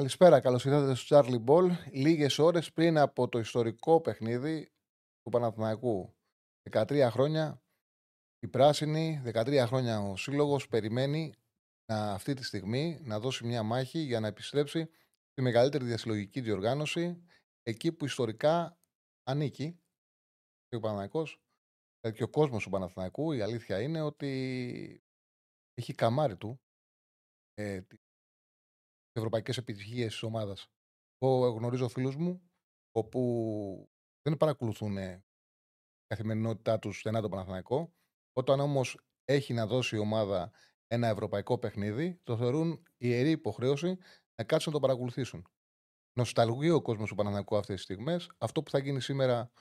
Καλησπέρα, καλώς ήρθατε στο Charlie Ball. Λίγες ώρες πριν από το ιστορικό παιχνίδι του Παναθηναϊκού. 13 χρόνια η πράσινη, 13 χρόνια ο σύλλογος περιμένει να, αυτή τη στιγμή να δώσει μια μάχη για να επιστρέψει στη μεγαλύτερη διασυλλογική διοργάνωση εκεί που ιστορικά ανήκει ο Παναθηναϊκός και ο κόσμος του Παναθηναϊκού η αλήθεια είναι ότι έχει καμάρι του ε, ευρωπαϊκές επιτυχίες της ομάδας. Εγώ γνωρίζω φίλους μου όπου δεν παρακολουθούν η καθημερινότητά τους στενά το Παναθηναϊκό. Όταν όμως έχει να δώσει η ομάδα ένα ευρωπαϊκό παιχνίδι, το θεωρούν ιερή υποχρέωση να κάτσουν να το παρακολουθήσουν. Νοσταλγεί ο κόσμος του Παναθηναϊκού αυτές τις στιγμές. Αυτό που θα γίνει σήμερα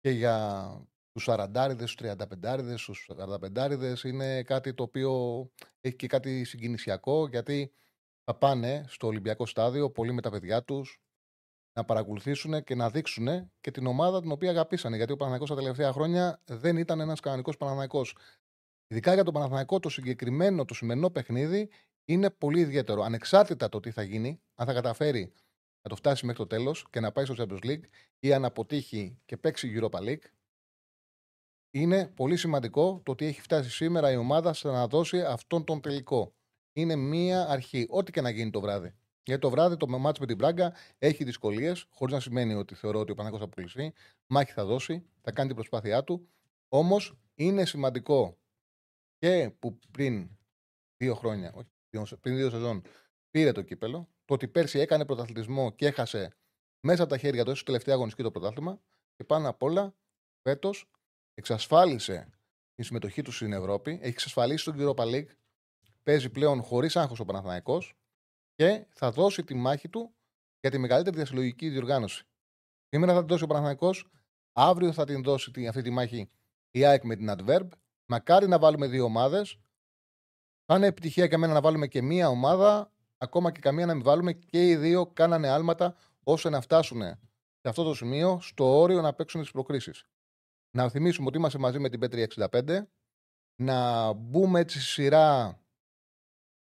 και για τους 40 τους 35 τους 45 είναι κάτι το οποίο έχει και κάτι συγκινησιακό γιατί θα πάνε στο Ολυμπιακό στάδιο πολύ με τα παιδιά τους να παρακολουθήσουν και να δείξουν και την ομάδα την οποία αγαπήσανε. Γιατί ο Παναθηναϊκός τα τελευταία χρόνια δεν ήταν ένας κανονικός Παναθηναϊκός. Ειδικά για τον Παναθηναϊκό το συγκεκριμένο, το σημερινό παιχνίδι είναι πολύ ιδιαίτερο. Ανεξάρτητα το τι θα γίνει, αν θα καταφέρει να το φτάσει μέχρι το τέλος και να πάει στο Champions League ή αν αποτύχει και παίξει Europa League, είναι πολύ σημαντικό το ότι έχει φτάσει σήμερα η ομάδα στο να δώσει αυτόν τον τελικό. Είναι μία αρχή, ό,τι και να γίνει το βράδυ. Γιατί το βράδυ το μάτς με την Μπράγκα έχει δυσκολίες, χωρίς να σημαίνει ότι θεωρώ ότι ο Παναγό θα πουληθεί. Μάχη θα δώσει, θα κάνει την προσπάθειά του. Όμως είναι σημαντικό και που πριν δύο χρόνια, όχι, πριν δύο σεζόν, πήρε το κύπελο, το ότι πέρσι έκανε πρωταθλητισμό και έχασε μέσα από τα χέρια του, ίσω τελευταία αγωνιστική το πρωτάθλημα, και πάνω απ' όλα φέτος εξασφάλισε τη συμμετοχή του στην Ευρώπη, έχει εξασφαλίσει τον Europa League, παίζει πλέον χωρίς άγχος ο Παναθηναϊκός και θα δώσει τη μάχη του για τη μεγαλύτερη διασυλλογική διοργάνωση. Σήμερα θα την δώσει ο Παναθηναϊκός, αύριο θα την δώσει αυτή τη μάχη η ΑΕΚ με την Adverb Μακάρι να βάλουμε δύο ομάδες. Θα είναι επιτυχία για μένα να βάλουμε και μία ομάδα, ακόμα και καμία να μην βάλουμε και οι δύο κάνανε άλματα ώστε να φτάσουν σε αυτό το σημείο, στο όριο να παίξουν τις προκρίσεις. Να θυμίσουμε ότι είμαστε μαζί με την P365, να μπούμε έτσι στη σειρά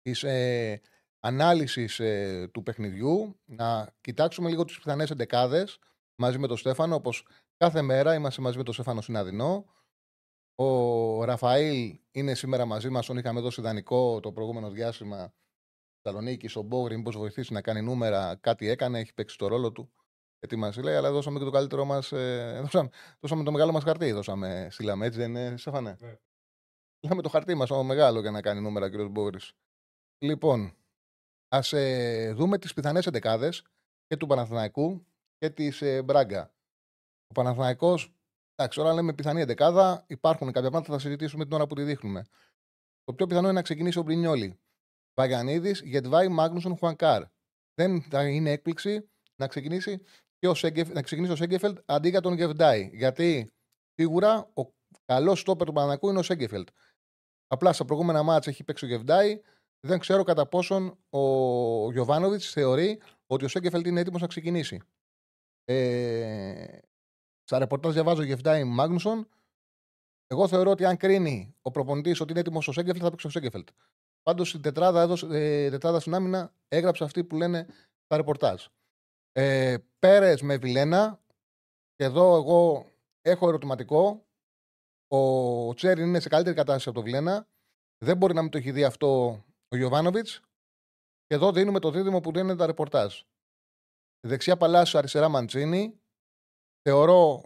της ε, ανάλυσης ε, του παιχνιδιού, να κοιτάξουμε λίγο τις πιθανές εντεκάδες μαζί με τον Στέφανο, όπως κάθε μέρα είμαστε μαζί με τον Στέφανο Συναδεινό. Ο Ραφαήλ είναι σήμερα μαζί μας. Τον είχαμε δώσει ιδανικό το προηγούμενο διάστημα Θεσσαλονίκη. Ο Μπόγριν, πώς βοηθήσει να κάνει νούμερα, κάτι έκανε, έχει παίξει το ρόλο του. Γιατί μα λέει, αλλά δώσαμε και το καλύτερό μας. Ε, δώσαμε, δώσαμε, το μεγάλο μας χαρτί. Δώσαμε, στείλαμε έτσι, δεν είναι, Στέφανε; Ναι. Είχαμε το χαρτί μας, ο μεγάλο για να κάνει νούμερα, κύριος Μπόγρι. Λοιπόν, ας ε, δούμε τις πιθανές εντεκάδες και του Παναθηναϊκού και της ε, Μπράγκα. Ο Παναθηναϊκός Εντάξει, ώρα λέμε πιθανή εντεκάδα. Υπάρχουν κάποια πράγματα που θα συζητήσουμε την ώρα που τη δείχνουμε. Το πιο πιθανό είναι να ξεκινήσει ο Μπρινιόλη. Βαγανίδη, Γετβάη, Μάγνουσον, Χουανκάρ. Δεν θα είναι έκπληξη να ξεκινήσει και ο Σέγκεφ, να ξεκινήσει ο Σέγκεφελτ αντί για τον Γεβντάη. Γιατί σίγουρα ο καλός στόπερ του Πανανακού είναι ο Σέγκεφελτ. Απλά στα προηγούμενα μάτια έχει παίξει ο Γεβντάη. Δεν ξέρω κατά πόσον ο Γιωβάνοβιτς θεωρεί ότι ο Σέγκεφελτ είναι έτοιμος να ξεκινήσει. Ε, στα ρεπορτάζ διαβάζω Γεφτάι Μάγνουσον. Εγώ θεωρώ ότι αν κρίνει ο προπονητής ότι είναι έτοιμος ο Σέγκεφελτ, θα παίξει ο Σέγκεφελτ. Πάντως η τετράδα, έδωσε, ε, τετράδα στην άμυνα έγραψε αυτή που λένε τα ρεπορτάζ. Ε, Πέρες με Βιλένα. Και εδώ εγώ έχω ερωτηματικό. Ο Τσέρι είναι σε καλύτερη κατάσταση από το Βιλένα. Δεν μπορεί να μην το έχει δει αυτό ο Γιωβάνοβιτς. Και εδώ δίνουμε το δίδυμο που λένε τα ρεπορτάζ. Δεξιά Παλάσιο, αριστερά Μαντσίνη. Θεωρώ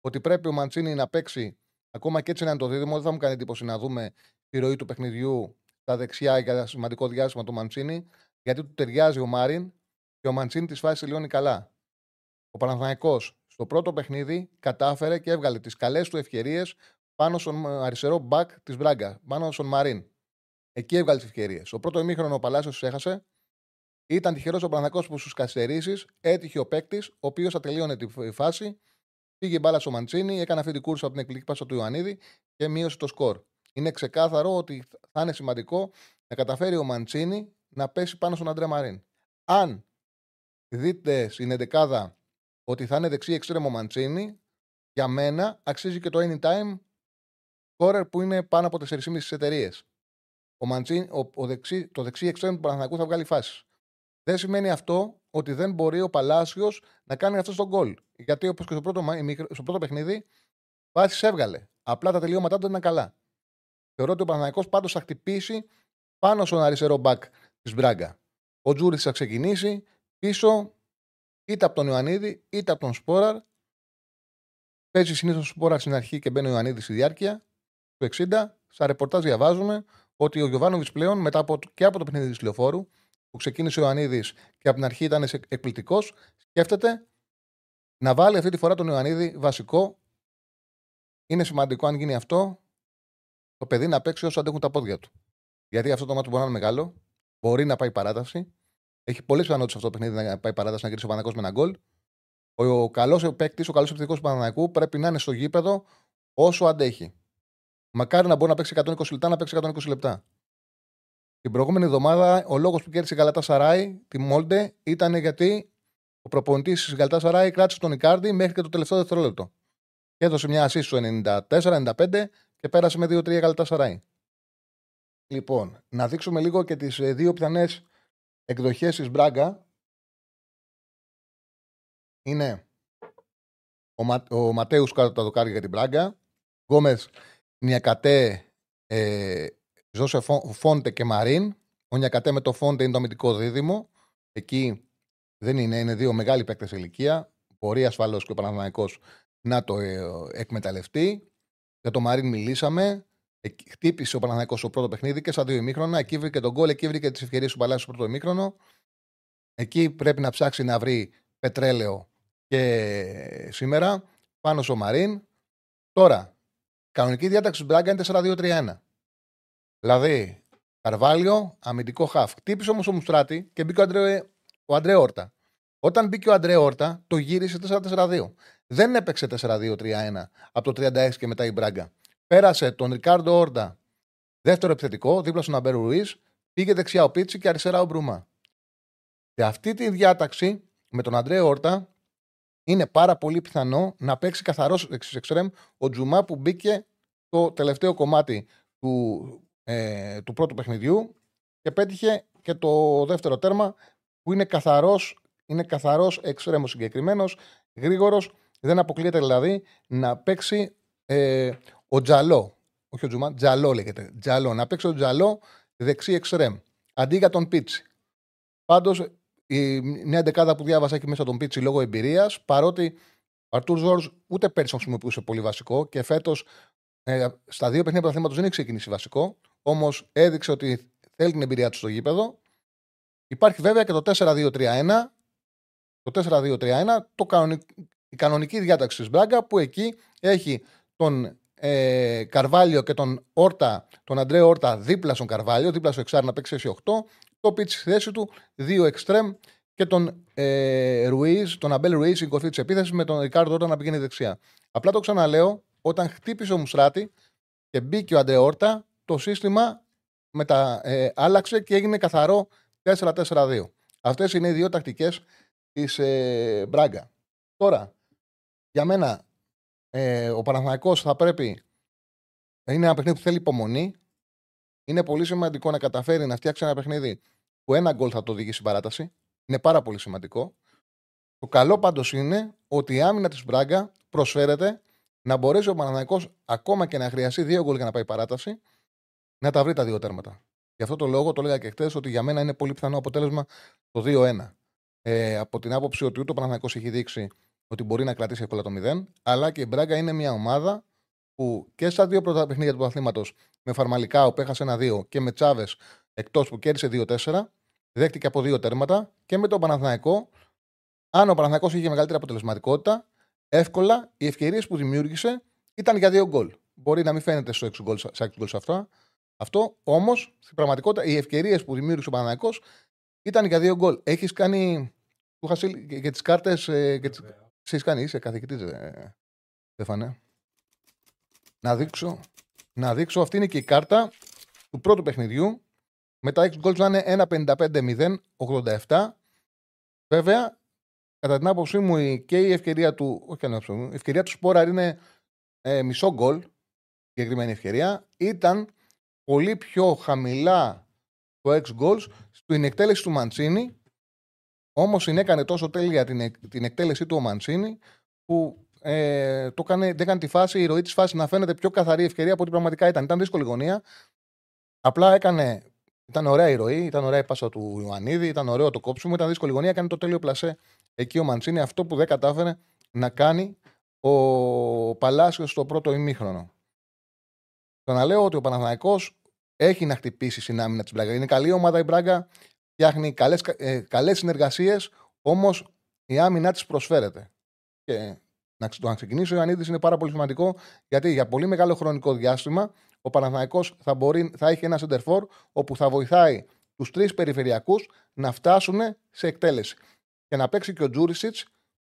ότι πρέπει ο Μαντσίνη να παίξει ακόμα και έτσι να είναι το δίδυμο. Δεν θα μου κάνει εντύπωση να δούμε τη ροή του παιχνιδιού στα δεξιά για σημαντικό διάστημα του Μαντσίνη, γιατί του ταιριάζει ο Μάριν και ο Μαντσίνη τη φάση τελειώνει καλά. Ο Παναθηναϊκός στο πρώτο παιχνίδι κατάφερε και έβγαλε τις καλές του ευκαιρίες πάνω στον αριστερό μπακ της Μπράγκα, πάνω στον Μαρίν. Εκεί έβγαλες τι ευκαιρίες. Ο πρώτο ημίχρονο ο Παλάσιος τους έχασε. Ήταν τυχερός ο Παναθηναϊκός που στους καθυστερήσεις έτυχε ο παίκτης, ο οποίος ατελείωνε τη φάση. Πήγε μπάλα στο Μαντσίνη, έκανε αυτή την κούρσα από την εκπληκτική πάσα του Ιωαννίδη και μείωσε το σκορ. Είναι ξεκάθαρο ότι θα είναι σημαντικό να καταφέρει ο Μαντσίνη να πέσει πάνω στον Αντρέ Μαρίν. Αν δείτε στην 11 ότι θα είναι δεξί εξτρέμο Μαντσίνη, για μένα αξίζει και το anytime scorer που είναι πάνω από 4,5 εταιρείες. Ο Μαντσίν, ο, ο δεξί, το δεξί εξτρέμο του Παναθηνακού θα βγάλει φάσεις. Δεν σημαίνει αυτό ότι δεν μπορεί ο Παλάσιος να κάνει αυτό τον γκολ. Γιατί όπως και στο πρώτο, στο πρώτο παιχνίδι, φάσεις έβγαλε. Απλά τα τελειώματά του δεν ήταν καλά. Θεωρώ ότι ο Παναθηναϊκός πάντως θα χτυπήσει πάνω στον αριστερό μπακ της Μπράγκα. Ο Τζούρι θα ξεκινήσει πίσω είτε από τον Ιωαννίδη είτε από τον Σπόραρ. Παίζει συνήθως ο Σπόραρ στην αρχή και μπαίνει ο Ιωαννίδης στη διάρκεια. Το 60, στα ρεπορτάζ διαβάζουμε ότι ο Γιωβάνοβιτς πλέον μετά από, και από το παιχνίδι της Λεωφόρου, που ξεκίνησε ο Ιωαννίδης και από την αρχή ήταν εκπληκτικός, σκέφτεται να βάλει αυτή τη φορά τον Ιωαννίδη βασικό. Είναι σημαντικό αν γίνει αυτό το παιδί να παίξει όσο αντέχουν τα πόδια του. Γιατί αυτό το μάτι μπορεί να είναι μεγάλο, μπορεί να πάει παράταση. Έχει πολλές πιθανότητες αυτό το παιχνίδι να πάει παράταση, να γυρίσει ο Παναγό με ένα γκολ. Ο, ο καλός παίκτης, ο καλός επιθετικός του Παναναναϊκού πρέπει να είναι στο γήπεδο όσο αντέχει. Μακάρι να μπορεί να παίξει 120 λεπτά, να παίξει 120 λεπτά. Την προηγούμενη εβδομάδα ο λόγος που κέρδισε η Γαλατά Σαράι, τη Μόλντε, ήταν γιατί ο προπονητής της Γαλατά Σαράι κράτησε τον Ικάρντι μέχρι και το τελευταίο δευτερόλεπτο. Και έδωσε μια ασίστ στο 94-95 και πέρασε με 2-3 Γαλατά Σαράι. Λοιπόν, να δείξουμε λίγο και τις ε, δύο πιθανές εκδοχές της Μπράγκα. Είναι ο, Μα, ο Ματέους κάτω τα δοκάρια για την Μπράγκα. Γκόμες Νιακατέ, ε, Ζώσε Φόντε και Μαρίν. Ο Νιακατέ με το Φόντε είναι το αμυντικό δίδυμο. Εκεί δεν είναι, είναι δύο μεγάλοι παίκτες ηλικία. Μπορεί ασφαλώς και ο Παναθυναϊκό να το ε, εκμεταλλευτεί. Για το Μαρίν μιλήσαμε. Χτύπησε ο Παναθυναϊκό στο πρώτο παιχνίδι και στα δύο ημίχρονα. Εκεί βρήκε τον γκολ, εκεί βρήκε τις ευκαιρίες του Παλάσιου στο πρώτο ημίχρονο. Εκεί πρέπει να ψάξει να βρει πετρέλαιο και σήμερα πάνω στο Μαρίν. Τώρα, κανονική διάταξη του Μπράγκα είναι 4-2-3-1. Δηλαδή, Καρβάλιο, αμυντικό χαφ. Χτύπησε όμως ο Μουστράτη και μπήκε ο Αντρέ, ο Αντρέ Όρτα. Όταν μπήκε ο Αντρέ Όρτα, το γύρισε 4-4-2. Δεν έπαιξε 4-2-3-1 από το 36 και μετά η Μπράγκα. Πέρασε τον Ρικάρντο Όρτα, δεύτερο επιθετικό, δίπλα στον Αμπέρου Ρουίς, πήγε δεξιά ο Πίτσι και αριστερά ο Μπρουμά. Σε αυτή τη διάταξη με τον Αντρέ Όρτα είναι πάρα πολύ πιθανό να παίξει καθαρός εξτρέμ ο Τζουμά που μπήκε το τελευταίο κομμάτι του, ε, του πρώτου παιχνιδιού και πέτυχε και το δεύτερο τέρμα που είναι καθαρός, είναι καθαρός εξτρέμος συγκεκριμένος, γρήγορος, δεν αποκλείεται δηλαδή να παίξει ε, ο Τζαλό, όχι ο Τζουμά, Τζαλό λέγεται, Τζαλό, να παίξει ο Τζαλό δεξί εξτρέμ, αντί για τον Πίτσι. Πάντως η, μια δεκάδα που διάβασα έχει μέσα τον Πίτσι λόγω εμπειρίας, παρότι ο Αρτούρ Ζόρ ούτε πέρυσι τον χρησιμοποιούσε πολύ βασικό και φέτος ε, στα δύο παιχνίδια τους αθλήματο δεν έχει ξεκινήσει βασικό. Όμως έδειξε ότι θέλει την εμπειρία του στο γήπεδο. Υπάρχει βέβαια και το 4-2-3-1. Το 4-2-3-1, το κανονικ... η κανονική διάταξη της Μπράγκα που εκεί έχει τον ε, Καρβάλιο και τον Όρτα, τον Αντρέ Όρτα δίπλα στον Καρβάλιο, δίπλα στο εξάρι να παίξει 6-8 το πιτ στη θέση του, δύο εξτρέμ και τον ε, Ρουίζ, τον Αμπέλ Ρουίζ στην κορφή της επίθεσης με τον Ρικάρδο Όρτα να πηγαίνει δεξιά. Απλά το ξαναλέω, όταν χτύπησε ο Μουστράτη και μπήκε ο Αντρεόρτα, το σύστημα μετα, ε, άλλαξε και έγινε καθαρό 4-4-2. Αυτές είναι οι δύο τακτικές της ε, Μπράγκα. Τώρα, για μένα, ε, ο Παναθηναϊκός θα πρέπει. Είναι ένα παιχνίδι που θέλει υπομονή είναι πολύ σημαντικό να καταφέρει να φτιάξει ένα παιχνίδι που ένα γκολ θα το οδηγήσει παράταση. Είναι πάρα πολύ σημαντικό. Το καλό πάντως είναι ότι η άμυνα της Μπράγκα προσφέρεται να μπορέσει ο Παναναναϊκό ακόμα και να χρειαστεί δύο γκολ για να πάει παράταση να τα βρει τα δύο τέρματα. Γι' αυτό το λόγο το έλεγα και χθες ότι για μένα είναι πολύ πιθανό αποτέλεσμα το 2-1. Ε, από την άποψη ότι ούτε ο Παναναναϊκό έχει δείξει ότι μπορεί να κρατήσει εύκολα το 0, αλλά και η Μπράγκα είναι μια ομάδα που και στα δύο πρώτα παιχνίδια του αθλήματο με Φαρμαλικά που έχασε ένα-δύο και με Τσάβες εκτός που κέρδισε 2-4, δέχτηκε από δύο τέρματα και με τον Παναθηναϊκό. Αν ο Παναθηναϊκός είχε μεγαλύτερη αποτελεσματικότητα, εύκολα οι ευκαιρίες που δημιούργησε ήταν για δύο γκολ. Μπορεί να μην φαίνεται στο 6 γκολ, αυτά, Αυτό όμως στην πραγματικότητα οι ευκαιρίες που δημιούργησε ο Παναναναϊκό ήταν για δύο γκολ. Έχεις κάνει. Του είχα για τις κάρτες. Ε, Εσύ κάνει, είσαι καθηγητής, ε, Στέφανε. Να δείξω. Να δείξω, αυτή είναι και η κάρτα του πρώτου παιχνιδιού. Με τα 6 goals να είναι 1-55-0-87. Βέβαια, κατά την άποψή μου και η ευκαιρία του. Όχι, η ευκαιρία του Σπόρα είναι ε, μισό γκολ. Συγκεκριμένη ευκαιρία. Ήταν πολύ πιο χαμηλά το 6 goals στην εκτέλεση του Μαντσίνη. Όμως συνέκανε τόσο τέλεια την, την εκτέλεσή του ο Μαντσίνη που ε, το έκανε, δεν έκανε τη φάση, η ροή της φάσης να φαίνεται πιο καθαρή ευκαιρία από ό,τι πραγματικά ήταν. Ήταν δύσκολη γωνία. Απλά έκανε. Ήταν ωραία η ροή, ήταν ωραία η πάσα του Ιωαννίδη, ήταν ωραίο το κόψιμο, ήταν δύσκολη γωνία. Έκανε το τέλειο πλασέ εκεί ο Μαντσίνη. Αυτό που δεν κατάφερε να κάνει ο Παλάσιος στο πρώτο ημίχρονο. Το να λέω ότι ο Παναθηναϊκός έχει να χτυπήσει στην άμυνα της Μπράγκα. Είναι καλή ομάδα η Μπράγκα, φτιάχνει καλές ε, καλές συνεργασίες, όμως η άμυνά της προσφέρεται. Και να, το να ξεκινήσει ο Ιωαννίδη είναι πάρα πολύ σημαντικό, γιατί για πολύ μεγάλο χρονικό διάστημα ο Παναθηναϊκός θα, μπορεί, θα έχει ένα σεντερφόρ όπου θα βοηθάει τους τρεις περιφερειακούς να φτάσουν σε εκτέλεση. Και να παίξει και ο Τζούρισιτς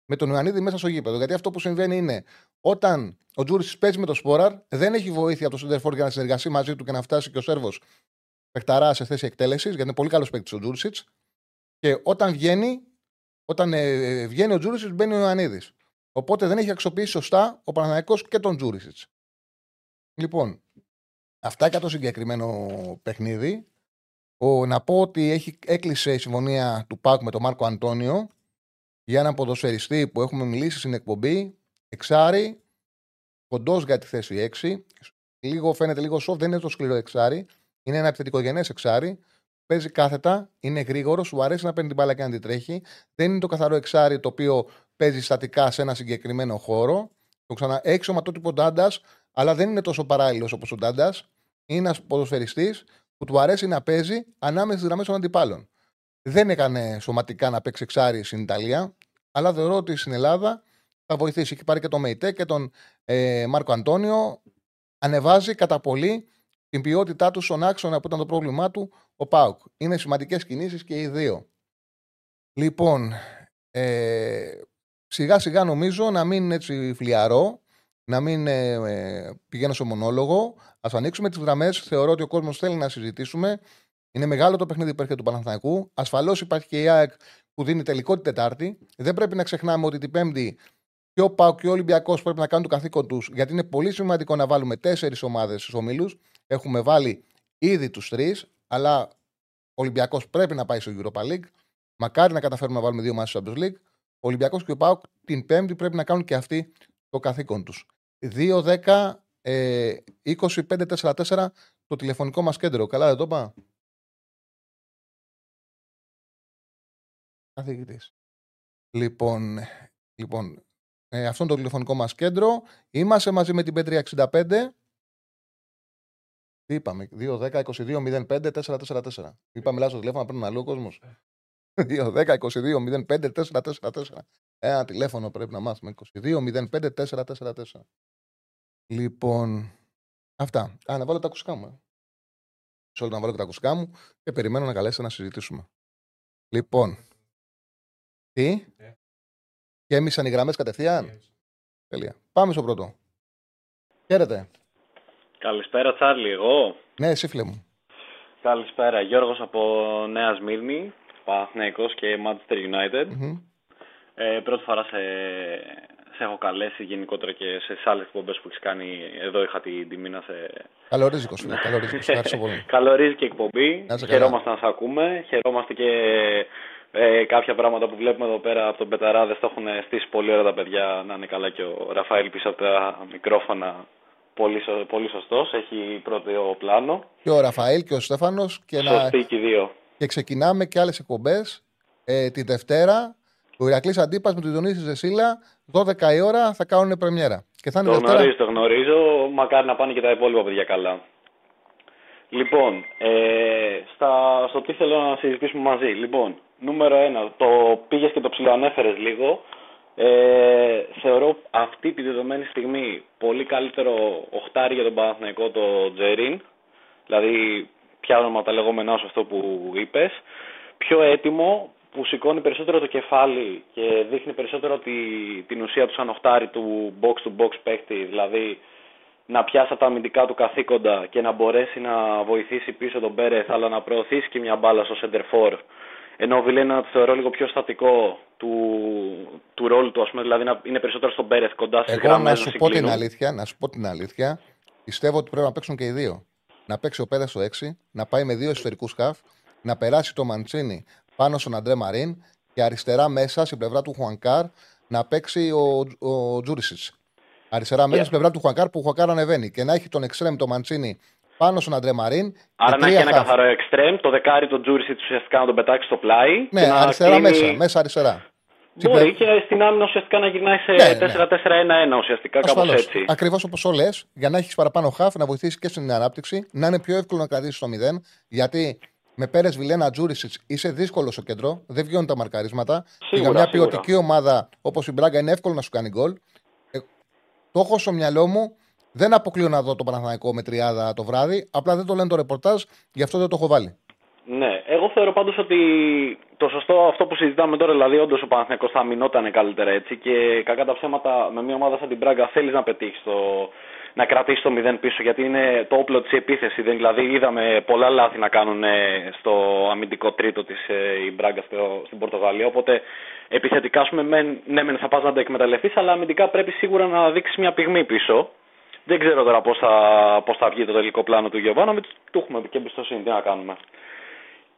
με τον Ιωαννίδη μέσα στο γήπεδο. Γιατί αυτό που συμβαίνει είναι όταν ο Τζούρισιτς παίζει με τον Σπόραρ, δεν έχει βοήθεια από τον σεντερφόρ για να συνεργαστεί μαζί του και να φτάσει και ο Σέρβος παιχταρά σε θέση εκτέλεσης, γιατί είναι πολύ καλός παίκτης ο Τζούρισιτς. Και όταν βγαίνει, όταν ε, βγαίνει ο Τζούρισιτς, μπαίνει ο Ιωαννίδης. Οπότε δεν έχει αξιοποιήσει σωστά ο Παναναναϊκός και τον Τζούρισιτς. Λοιπόν, αυτά για το συγκεκριμένο παιχνίδι. Ο, να πω ότι έχει, έκλεισε η συμφωνία του ΠΑΚ με τον Μάρκο Αντώνιο για έναν ποδοσφαιριστή που έχουμε μιλήσει στην εκπομπή. Εξάρι, κοντός για τη θέση 6. Λίγο, φαίνεται λίγο soft, δεν είναι το σκληρό εξάρι. Είναι ένα επιθετικογενές εξάρι. Παίζει κάθετα, είναι γρήγορος, σου αρέσει να παίρνει την μπάλα και να την τρέχει. Δεν είναι το καθαρό εξάρι το οποίο παίζει στατικά σε ένα συγκεκριμένο χώρο. Το ξανά, έχει σωματότυπο Ντάντας, αλλά δεν είναι τόσο παράλληλος όπως ο Ντάντας. Είναι ένας ποδοσφαιριστής που του αρέσει να παίζει ανάμεσα στις γραμμές των αντιπάλων. Δεν έκανε σωματικά να παίξει εξάρι στην Ιταλία, αλλά θεωρώ ότι στην Ελλάδα θα βοηθήσει. Έχει πάρει και τον Μεϊτέ και τον ε, Μάρκο Αντώνιο. Ανεβάζει κατά πολύ την ποιότητά του στον άξονα που ήταν το πρόβλημά του ο Πάουκ. Είναι σημαντικές κινήσεις και οι δύο. Λοιπόν, ε, σιγά σιγά νομίζω να μην είναι έτσι φλιαρό, να μην ε, ε, πηγαίνω σε μονόλογο. Α ανοίξουμε τις γραμμές. Θεωρώ ότι ο κόσμος θέλει να συζητήσουμε. Είναι μεγάλο το παιχνίδι που έρχεται του Παναθηναϊκού. Ασφαλώς υπάρχει και η ΑΕΚ που δίνει τελικό την Τετάρτη. Δεν πρέπει να ξεχνάμε ότι την Πέμπτη και ο Πάου και ο Ολυμπιακός πρέπει να κάνουν το καθήκον τους, γιατί είναι πολύ σημαντικό να βάλουμε τέσσερις ομάδες στους ομίλους. Έχουμε βάλει ήδη τους τρεις, αλλά ο Ολυμπιακός πρέπει να πάει στο Europa League. Μακάρι να καταφέρουμε να βάλουμε δύο ομάδες στο Champions League. Ο Ολυμπιακός και ο Πάουκ την Πέμπτη πρέπει να κάνουν και αυτοί το καθήκον τους. 2-10 ε, 25-4-4 το τηλεφωνικό μας κέντρο. Καλά, δεν το είπα; Καθηγητής. Λοιπόν, λοιπόν ε, αυτό είναι το τηλεφωνικό μας κέντρο. Είμαστε μαζί με την Πέτρια 65. Τι είπαμε, 2-10-22-05-444. Είπαμε λάθο τηλέφωνο, παίρνει αλλού ο κόσμος. 2-10-22-05-444. Ένα τηλέφωνο πρέπει να μάθουμε. 22-05-444. Λοιπόν, αυτά. Α, να βάλω τα ακουστικά μου. Σε να βάλω και τα ακουστικά μου και περιμένω να καλέσετε να συζητήσουμε. Λοιπόν, τι, yeah. και έμεισαν οι γραμμές κατευθείαν; Τέλεια. Πάμε στο πρώτο. Χαίρετε. Καλησπέρα, Τσάρλι. Εγώ. Ναι, εσύ φίλε μου. Καλησπέρα. Γιώργος από Νέα Σμύρνη, Παναθηναϊκός και Manchester United. Mm-hmm. Ε, πρώτη φορά σε, σε έχω καλέσει γενικότερα και σε άλλες εκπομπές που έχεις κάνει. Εδώ είχα την τιμή να σε. Καλορίζικος, φίλε. Καλορίζικος. πολύ. Καλορίζικη εκπομπή. Χαιρόμαστε να σε ακούμε. Χαιρόμαστε και ε, κάποια πράγματα που βλέπουμε εδώ πέρα από το Betarades το έχουν στήσει πολύ ωραία τα παιδιά. Να είναι καλά και ο Ραφαήλ πίσω από τα μικρόφωνα. Πολύ, πολύ σωστός, έχει πρώτο πλάνο. Και ο Ραφαήλ και ο Στέφανος. Και, να... και δύο. Και ξεκινάμε και άλλες εκπομπές ε, τη Δευτέρα. Ο Ηρακλής Αντίπας με τον Ιωνίση Ζεσίλα, 12 η ώρα θα κάνουν πρεμιέρα. Και θα είναι το Δευτέρα... γνωρίζω, το γνωρίζω. Μακάρι να πάνε και τα υπόλοιπα παιδιά καλά. Λοιπόν, ε, στα, στο τι θέλω να συζητήσουμε μαζί. Λοιπόν, νούμερο ένα, το πήγες και το ψηλοανέφερε λίγο. Ε, θεωρώ αυτή τη δεδομένη στιγμή πολύ καλύτερο οχτάρι για τον Παναθηναϊκό το Τζερίν Δηλαδή, πιάνω τα λεγόμενά σου αυτό που είπες. Πιο έτοιμο, που σηκώνει περισσότερο το κεφάλι και δείχνει περισσότερο τη, την ουσία του σαν οχτάρι του box to box παίκτη. Δηλαδή, να πιάσει τα αμυντικά του καθήκοντα και να μπορέσει να βοηθήσει πίσω τον Πέρεθ, αλλά να προωθήσει και μια μπάλα στο center for. Ενώ ο Βιλένα το θεωρώ λίγο πιο στατικό του, του ρόλου του, ας πούμε, δηλαδή να είναι περισσότερο στον Πέρεθ κοντά στις γραμμέ. Να σου πω την αλήθεια, να σου πω την αλήθεια, πιστεύω ότι πρέπει να παίξουν και οι δύο. Να παίξει ο Πέρεθ στο 6, να πάει με δύο εσωτερικούς χαφ, να περάσει το Μαντσίνη πάνω στον Αντρέ Μαρίν και αριστερά μέσα στην πλευρά του Χουανκάρ να παίξει ο, ο Τζούρισιτς. Αριστερά μέσα στην πλευρά του Χουανκάρ που ο Χουανκάρ ανεβαίνει και να έχει τον εξτρέμ το Μαντσίνη πάνω στον Αντρέ Μαρίν. Άρα να έχει ένα καθαρό εξτρέμ, το δεκάρι του Τζούρισιτς ουσιαστικά να τον πετάξει στο πλάι. Ναι, αριστερά μέσα, μέσα αριστερά. Μπορεί και στην άμυνα ουσιαστικά να γυρνάει σε ναι, 4-4-1-1 ναι. ουσιαστικά, κάπως έτσι. Ακριβώς όπως λες, για να έχεις παραπάνω χάφ, να βοηθήσεις και στην ανάπτυξη, να είναι πιο εύκολο να κρατήσεις το 0. Γιατί με Πέρες Βιλένα Τζούρισιτς είσαι δύσκολος στο κέντρο, δεν βγαίνουν τα μαρκαρίσματα. Σίγουρα, για μια σίγουρα. ποιοτική ομάδα όπως η Μπράγκα είναι εύκολο να σου κάνει γκολ. Ε, το έχω στο μυαλό μου, δεν αποκλείω να δω το Παναθανικό με τριάδα το βράδυ. Απλά δεν το λένε το ρεπορτάζ, γι' αυτό δεν το έχω βάλει. Ναι, εγώ θεωρώ πάντως ότι το σωστό αυτό που συζητάμε τώρα, δηλαδή όντως ο Παναθηναϊκός θα μηνόταν καλύτερα έτσι και κακά τα ψέματα με μια ομάδα σαν την Μπράγκα θέλεις να πετύχεις το, να κρατήσεις το 0 πίσω γιατί είναι το όπλο της επίθεσης. Δηλαδή είδαμε πολλά λάθη να κάνουν στο αμυντικό τρίτο της ε, η Μπράγκα στην Πορτογαλία. Οπότε επιθετικά, ας πούμε, ναι, μεν θα πας να το εκμεταλλευτεί, αλλά αμυντικά πρέπει σίγουρα να δείξεις μια πυγμή πίσω. Δεν ξέρω τώρα πώς θα, πώς θα βγει το τελικό πλάνο του Γιωβάνοβιτς. Του έχουμε και εμπιστοσύνη. Τι να κάνουμε.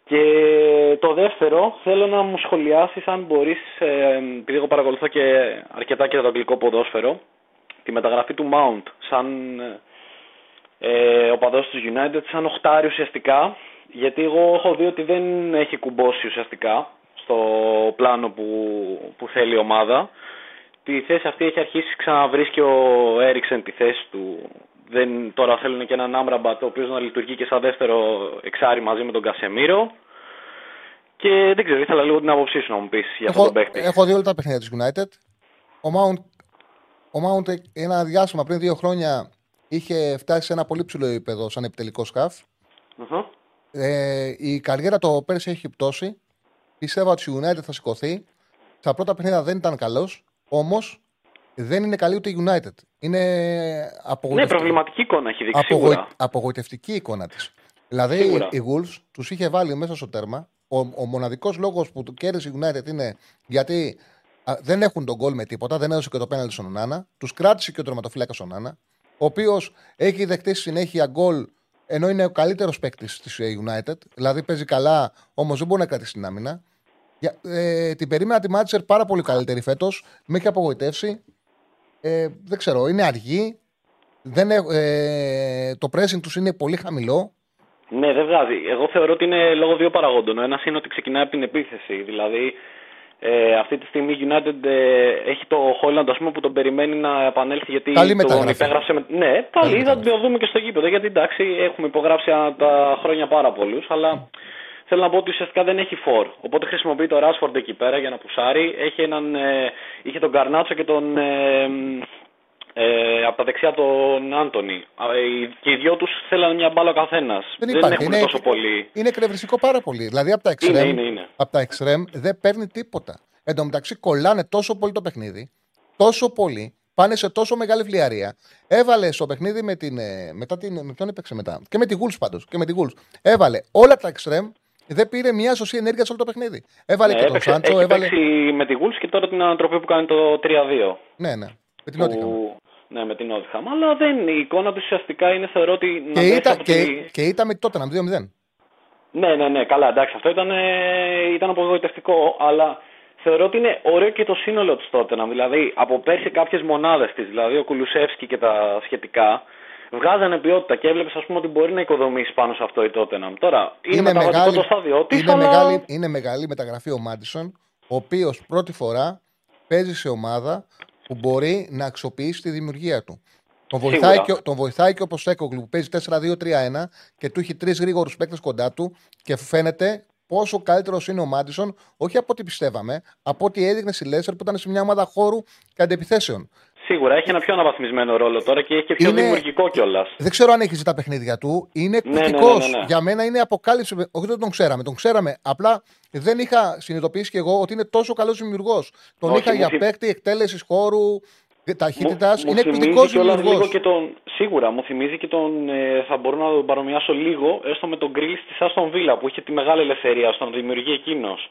Και το δεύτερο, θέλω να μου σχολιάσεις αν μπορείς, ε, επειδή εγώ παρακολουθώ και αρκετά και το αγγλικό ποδόσφαιρο, τη μεταγραφή του Mount σαν ε, ο παδός του United, σαν οχτάρι ουσιαστικά, γιατί εγώ έχω δει ότι δεν έχει κουμπώσει ουσιαστικά στο πλάνο που, που θέλει η ομάδα. Τη θέση αυτή έχει αρχίσει ξαναβρίσκει ο Έριξεν τη θέση του. Δεν, τώρα θέλουν και έναν Άμραμπατ ο οποίο να λειτουργεί και σαν δεύτερο εξάρι μαζί με τον Κασεμίρο. Και δεν ξέρω, ήθελα λίγο την άποψή σου να μου πεις για αυτό τον παίκτη. Έχω δει όλα τα παιχνίδια της United. Ο Mount ο Μάουντ ένα διάστημα πριν δύο χρόνια είχε φτάσει σε ένα πολύ ψηλό επίπεδο σαν επιτελικό Ε, η καριέρα το πέρσι έχει πτώσει. Πιστεύω ότι η United θα σηκωθεί. Στα πρώτα παιχνίδια δεν ήταν καλός. Όμως δεν είναι καλή ούτε η United. Είναι απογοητευτική. Ναι, προβληματική εικόνα έχει δείξει. Απογοη... Απογοητευτική εικόνα της. Δηλαδή σίγουρα. η Wolves τους είχε βάλει μέσα στο τέρμα. Ο, ο μοναδικός λόγος που κέρδισε η United είναι γιατί δεν έχουν τον γκολ με τίποτα, δεν έδωσε και το πέναλτι στον Νάνα. Τους κράτησε και ο τερματοφύλακας στον Νάνα, ο οποίος έχει δεχτεί συνέχεια γκολ ενώ είναι ο καλύτερος παίκτης της United. Δηλαδή παίζει καλά, όμως δεν μπορεί να κρατήσει την άμυνα. Ε, την περίμενα τη Μάτσερ πάρα πολύ καλύτερη φέτος. Με έχει απογοητεύσει. Ε, δεν ξέρω, είναι αργή. Δεν, ε, το pressing τους είναι πολύ χαμηλό. Ναι, δεν βγάζει. Εγώ θεωρώ ότι είναι λόγω δύο παραγόντων. Ο ένας είναι ότι ξεκινάει από την επίθεση. Δηλαδή, ε, αυτή τη στιγμή η United ε, έχει το Holland πούμε, που τον περιμένει να επανέλθει γιατί καλή τον υπέγραψε. Με... Ναι, καλή, θα το δούμε και στο γήπεδο. Γιατί εντάξει, έχουμε υπογράψει τα χρόνια πάρα πολλούς, αλλά θέλω να πω ότι ουσιαστικά δεν έχει φόρ. Οπότε χρησιμοποιεί το Rashford εκεί πέρα για να πουσάρει. Έχει έναν, ε, είχε τον Καρνάτσο και τον. Ε, ε, από τα δεξιά τον Άντωνη. Ε, και οι δυο τους θέλανε μια μπάλα ο καθένας. Δεν, δεν έχουν είναι, τόσο πολύ. Είναι εκνευριστικό πάρα πολύ. Δηλαδή από τα εξτρέμ, Από τα εξτρέμ δεν παίρνει τίποτα. Εν τω μεταξύ κολλάνε τόσο πολύ το παιχνίδι, τόσο πολύ, πάνε σε τόσο μεγάλη φλιαρία. Έβαλε στο παιχνίδι με την. Ε, μετά την με ποιον έπαιξε μετά; Και με τη Γούλ πάντως. Και με τη Γούλ. Έβαλε όλα τα εξτρέμ δεν πήρε μια σωστή ενέργεια σε όλο το παιχνίδι. Έβαλε ναι, και τον Σάντσο. Έχει έβαλε... με τη Γούλ και τώρα την ανατροπή που κάνει το 3-2. Ναι, ναι. Με την που... Ναι, με την Ότιχαμ. Αλλά δεν, η εικόνα τους ουσιαστικά είναι θεωρώ ότι. Και, ήταν, και, τη... και ήταν με τότε να 2-0. Ναι, ναι, ναι, καλά, εντάξει, αυτό ήταν, ήταν απογοητευτικό, αλλά θεωρώ ότι είναι ωραίο και το σύνολο της τότε. Δηλαδή, από πέρσι κάποιες μονάδες της, δηλαδή ο Κουλουσεύσκι και τα σχετικά, βγάζανε ποιότητα και έβλεπες, ας πούμε, ότι μπορεί να οικοδομήσει πάνω σε αυτό η Τότεναμ. Τώρα, είναι, είναι μεγάλη, το στάδιο της. Είναι, αλλά... μεγάλη, είναι μεγάλη μεταγραφή ο Μάντισον, ο οποίος πρώτη φορά παίζει σε ομάδα που μπορεί να αξιοποιήσει τη δημιουργία του. Τον βοηθάει, και, τον βοηθάει και ο Ποσέκογλου που παίζει 4-2-3-1 και του έχει τρεις γρήγορους παίκτες κοντά του και φαίνεται πόσο καλύτερος είναι ο Μάντισον, όχι από ό,τι πιστεύαμε, από ό,τι έδειχνε στη Λέσσερ που ήταν σε μια ομάδα χώρου και αντεπιθέσεων. Σίγουρα έχει ένα πιο αναβαθμισμένο ρόλο τώρα και έχει και πιο είναι... δημιουργικό κιόλας. Δεν ξέρω αν έχεις δει τα παιχνίδια του. Είναι εκπληκτικό. Ναι, ναι, ναι, ναι, Για μένα είναι αποκάλυψη. Όχι δεν τον ξέραμε, τον ξέραμε. Απλά δεν είχα συνειδητοποιήσει κι εγώ ότι είναι τόσο καλός δημιουργός. Τον είχα για θυ... παίκτη εκτέλεσης χώρου, ταχύτητα. Είναι εκπληκτικό δημιουργός. Σίγουρα μου θυμίζει και τον. Ε, θα μπορώ να τον παρομοιάσω λίγο έστω με τον Γκρίλ της Άστον Βίλα που είχε τη μεγάλη ελευθερία στον δημιουργεί εκείνος.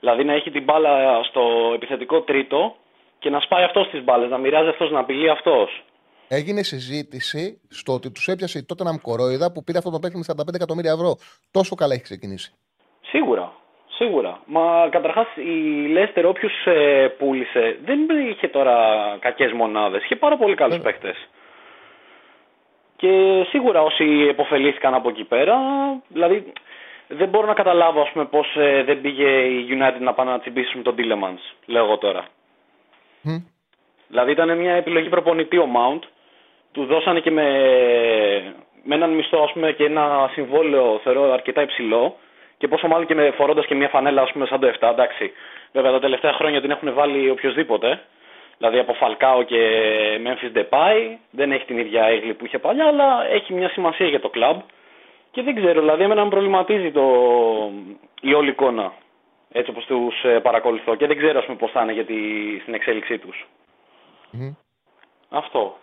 Δηλαδή να έχει την μπάλα στο επιθετικό τρίτο και να σπάει αυτός τις μπάλες, να μοιράζει αυτός, να απειλεί αυτός. Έγινε συζήτηση στο ότι τους έπιασε η τότε κορόιδα που πήρε αυτό το παίκτη με 45 εκατομμύρια ευρώ. Τόσο καλά έχει ξεκινήσει. Σίγουρα. Σίγουρα. Μα καταρχάς η Λέστερ, όποιος ε, πούλησε, δεν είχε τώρα κακές μονάδες. Είχε πάρα πολύ καλούς yeah. παίκτες. Και σίγουρα όσοι επωφελήθηκαν από εκεί πέρα, δηλαδή δεν μπορώ να καταλάβω ας πούμε, πώς ε, δεν πήγε η United να πάνε να τσιμπήσουν τον Τίλεμανς, λέω εγώ τώρα. Δηλαδή ήταν μια επιλογή προπονητή ο Mount. Του δώσανε και με, με έναν μισθό ας πούμε, και ένα συμβόλαιο θεωρώ αρκετά υψηλό. Και πόσο μάλλον και με φορώντας και μια φανέλα ας πούμε, σαν το 7. Εντάξει. Βέβαια τα τελευταία χρόνια την έχουν βάλει οποιοδήποτε. Δηλαδή από Φαλκάο και Memphis Depay. Δεν έχει την ίδια έγκλη που είχε παλιά, αλλά έχει μια σημασία για το κλαμπ. Και δεν ξέρω, δηλαδή εμένα με προβληματίζει το... η όλη εικόνα έτσι όπως τους ε, παρακολουθώ και δεν ξέρω ας πούμε, πώς θα είναι για τη... στην εξέλιξή τους. Αυτό.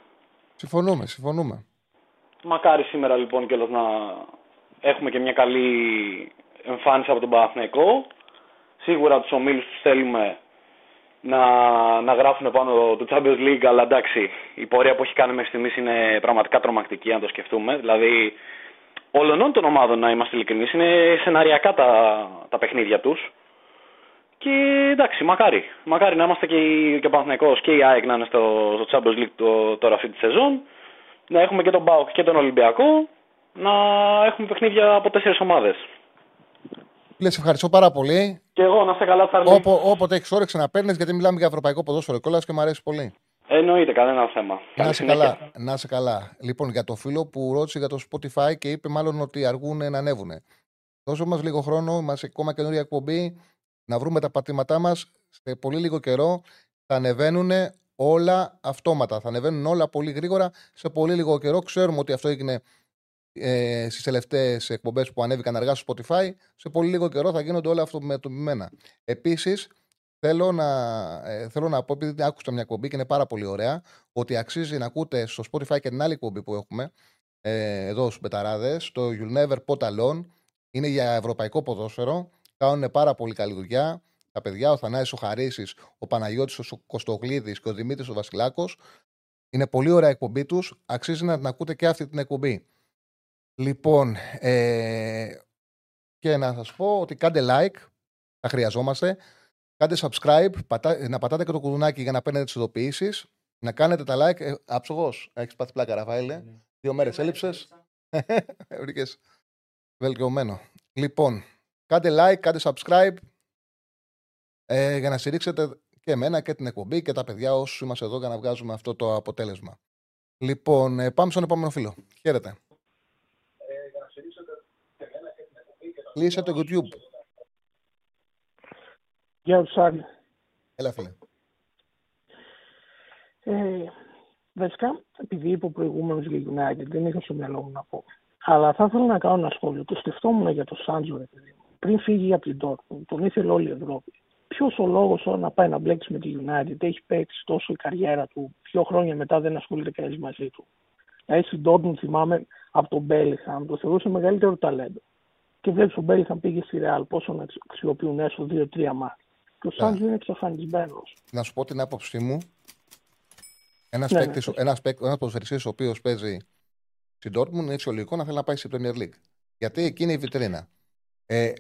Συμφωνούμε, συμφωνούμε. Μακάρι σήμερα λοιπόν και να έχουμε και μια καλή εμφάνιση από τον Παναθηναϊκό. Σίγουρα τους ομίλους τους θέλουμε να, να γράφουν πάνω το Champions League, αλλά εντάξει, η πορεία που έχει κάνει μέχρι στιγμής είναι πραγματικά τρομακτική αν το σκεφτούμε. Δηλαδή, όλων των ομάδων, να είμαστε ειλικρινείς, είναι σεναριακά τα, τα παιχνίδια τους. Και εντάξει, μακάρι. Μακάρι να είμαστε και, και ο Παναθηναϊκός και η ΑΕΚ να είναι στο, στο Champions League το, τώρα αυτή τη σεζόν. Να έχουμε και τον ΠΑΟΚ και τον Ολυμπιακό. Να έχουμε παιχνίδια από τέσσερις ομάδες. Λες, ευχαριστώ πάρα πολύ. Και εγώ να είστε καλά, Τσάρλι. Όπο, όποτε έχεις όρεξη να παίρνεις, γιατί μιλάμε για ευρωπαϊκό ποδόσφαιρο κιόλας και μου αρέσει πολύ. Εννοείται, κανένα θέμα. Να είσαι καλά. Να είσαι καλά. Λοιπόν, για το φίλο που ρώτησε για το Spotify και είπε μάλλον ότι αργούν να ανέβουν. Δώσε μας λίγο χρόνο, μας ακόμα καινούργια εκπομπή να βρούμε τα πατήματά μας σε πολύ λίγο καιρό. Θα ανεβαίνουν όλα αυτόματα. Θα ανεβαίνουν όλα πολύ γρήγορα σε πολύ λίγο καιρό. Ξέρουμε ότι αυτό έγινε ε, στις τελευταίες εκπομπές που ανέβηκαν αργά στο Spotify. Σε πολύ λίγο καιρό θα γίνονται όλα αυτοματοποιημένα. Επίσης, θέλω να, ε, θέλω να πω, επειδή άκουσα μια εκπομπή και είναι πάρα πολύ ωραία, ότι αξίζει να ακούτε στο Spotify και την άλλη εκπομπή που έχουμε ε, εδώ στους Μπεταράδες, το You'll Never Pot Alone. Είναι για ευρωπαϊκό ποδόσφαιρο. Κάνουν πάρα πολύ καλή δουλειά. Τα παιδιά, ο Θανάης ο Χαρίσης, ο Παναγιώτης ο Κωστογλίδης και ο Δημήτρης ο Βασιλάκος. Είναι πολύ ωραία εκπομπή τους. Αξίζει να την ακούτε και αυτή την εκπομπή. Λοιπόν, ε, και να σας πω ότι κάντε like, τα χρειαζόμαστε. Κάντε subscribe, πατά, να πατάτε και το κουδουνάκι για να παίρνετε τις ειδοποιήσεις. Να κάνετε τα like. Ε, Άψογος, έχεις πάθει πλάκα, Ραφαήλε. Ναι. Δύο μέρες έλειψες. Βρήκες βελτιωμένο. Λοιπόν, Κάντε like, κάντε subscribe ε, για να στηρίξετε και εμένα και την εκπομπή και τα παιδιά όσου είμαστε εδώ για να βγάζουμε αυτό το αποτέλεσμα. Λοιπόν, ε, πάμε στον επόμενο φίλο. Χαίρετε. Ε, για να στηρίξετε και εμένα και την εκπομπή και τα Κλείσε το YouTube. Γεια σου, Σάρι. Έλα, φίλε. Ε, βασικά, επειδή είπε ο προηγούμενος για United, δεν είχα στο μυαλό μου να πω. Αλλά θα ήθελα να κάνω ένα σχόλιο. Το σκεφτόμουν για το Σάντζο, ρε παιδί πριν φύγει από την Dortmund, τον ήθελε όλη η Ευρώπη. Ποιος ο λόγος τώρα να πάει να μπλέξει με τη United, έχει παίξει τόσο η καριέρα του, δύο χρόνια μετά δεν ασχολείται κανείς μαζί του. Δηλαδή στην Dortmund θυμάμαι από τον Μπέλιχαμ, το θεωρούσε μεγαλύτερο ταλέντο. Και βλέπεις τον Μπέλιχαμ πήγε στη Real, πόσο να αξιοποιούν έσω δύο-τρία μάτια. Και ο yeah. Ναι. είναι εξαφανισμένος. Να σου πω την άποψή μου. Ένας ναι, ναι, ένας ένας ο οποίος παίζει στην Dortmund είναι φυσιολογικό να θέλει να πάει στην Premier League. Γιατί εκεί είναι η βιτρίνα. Ε,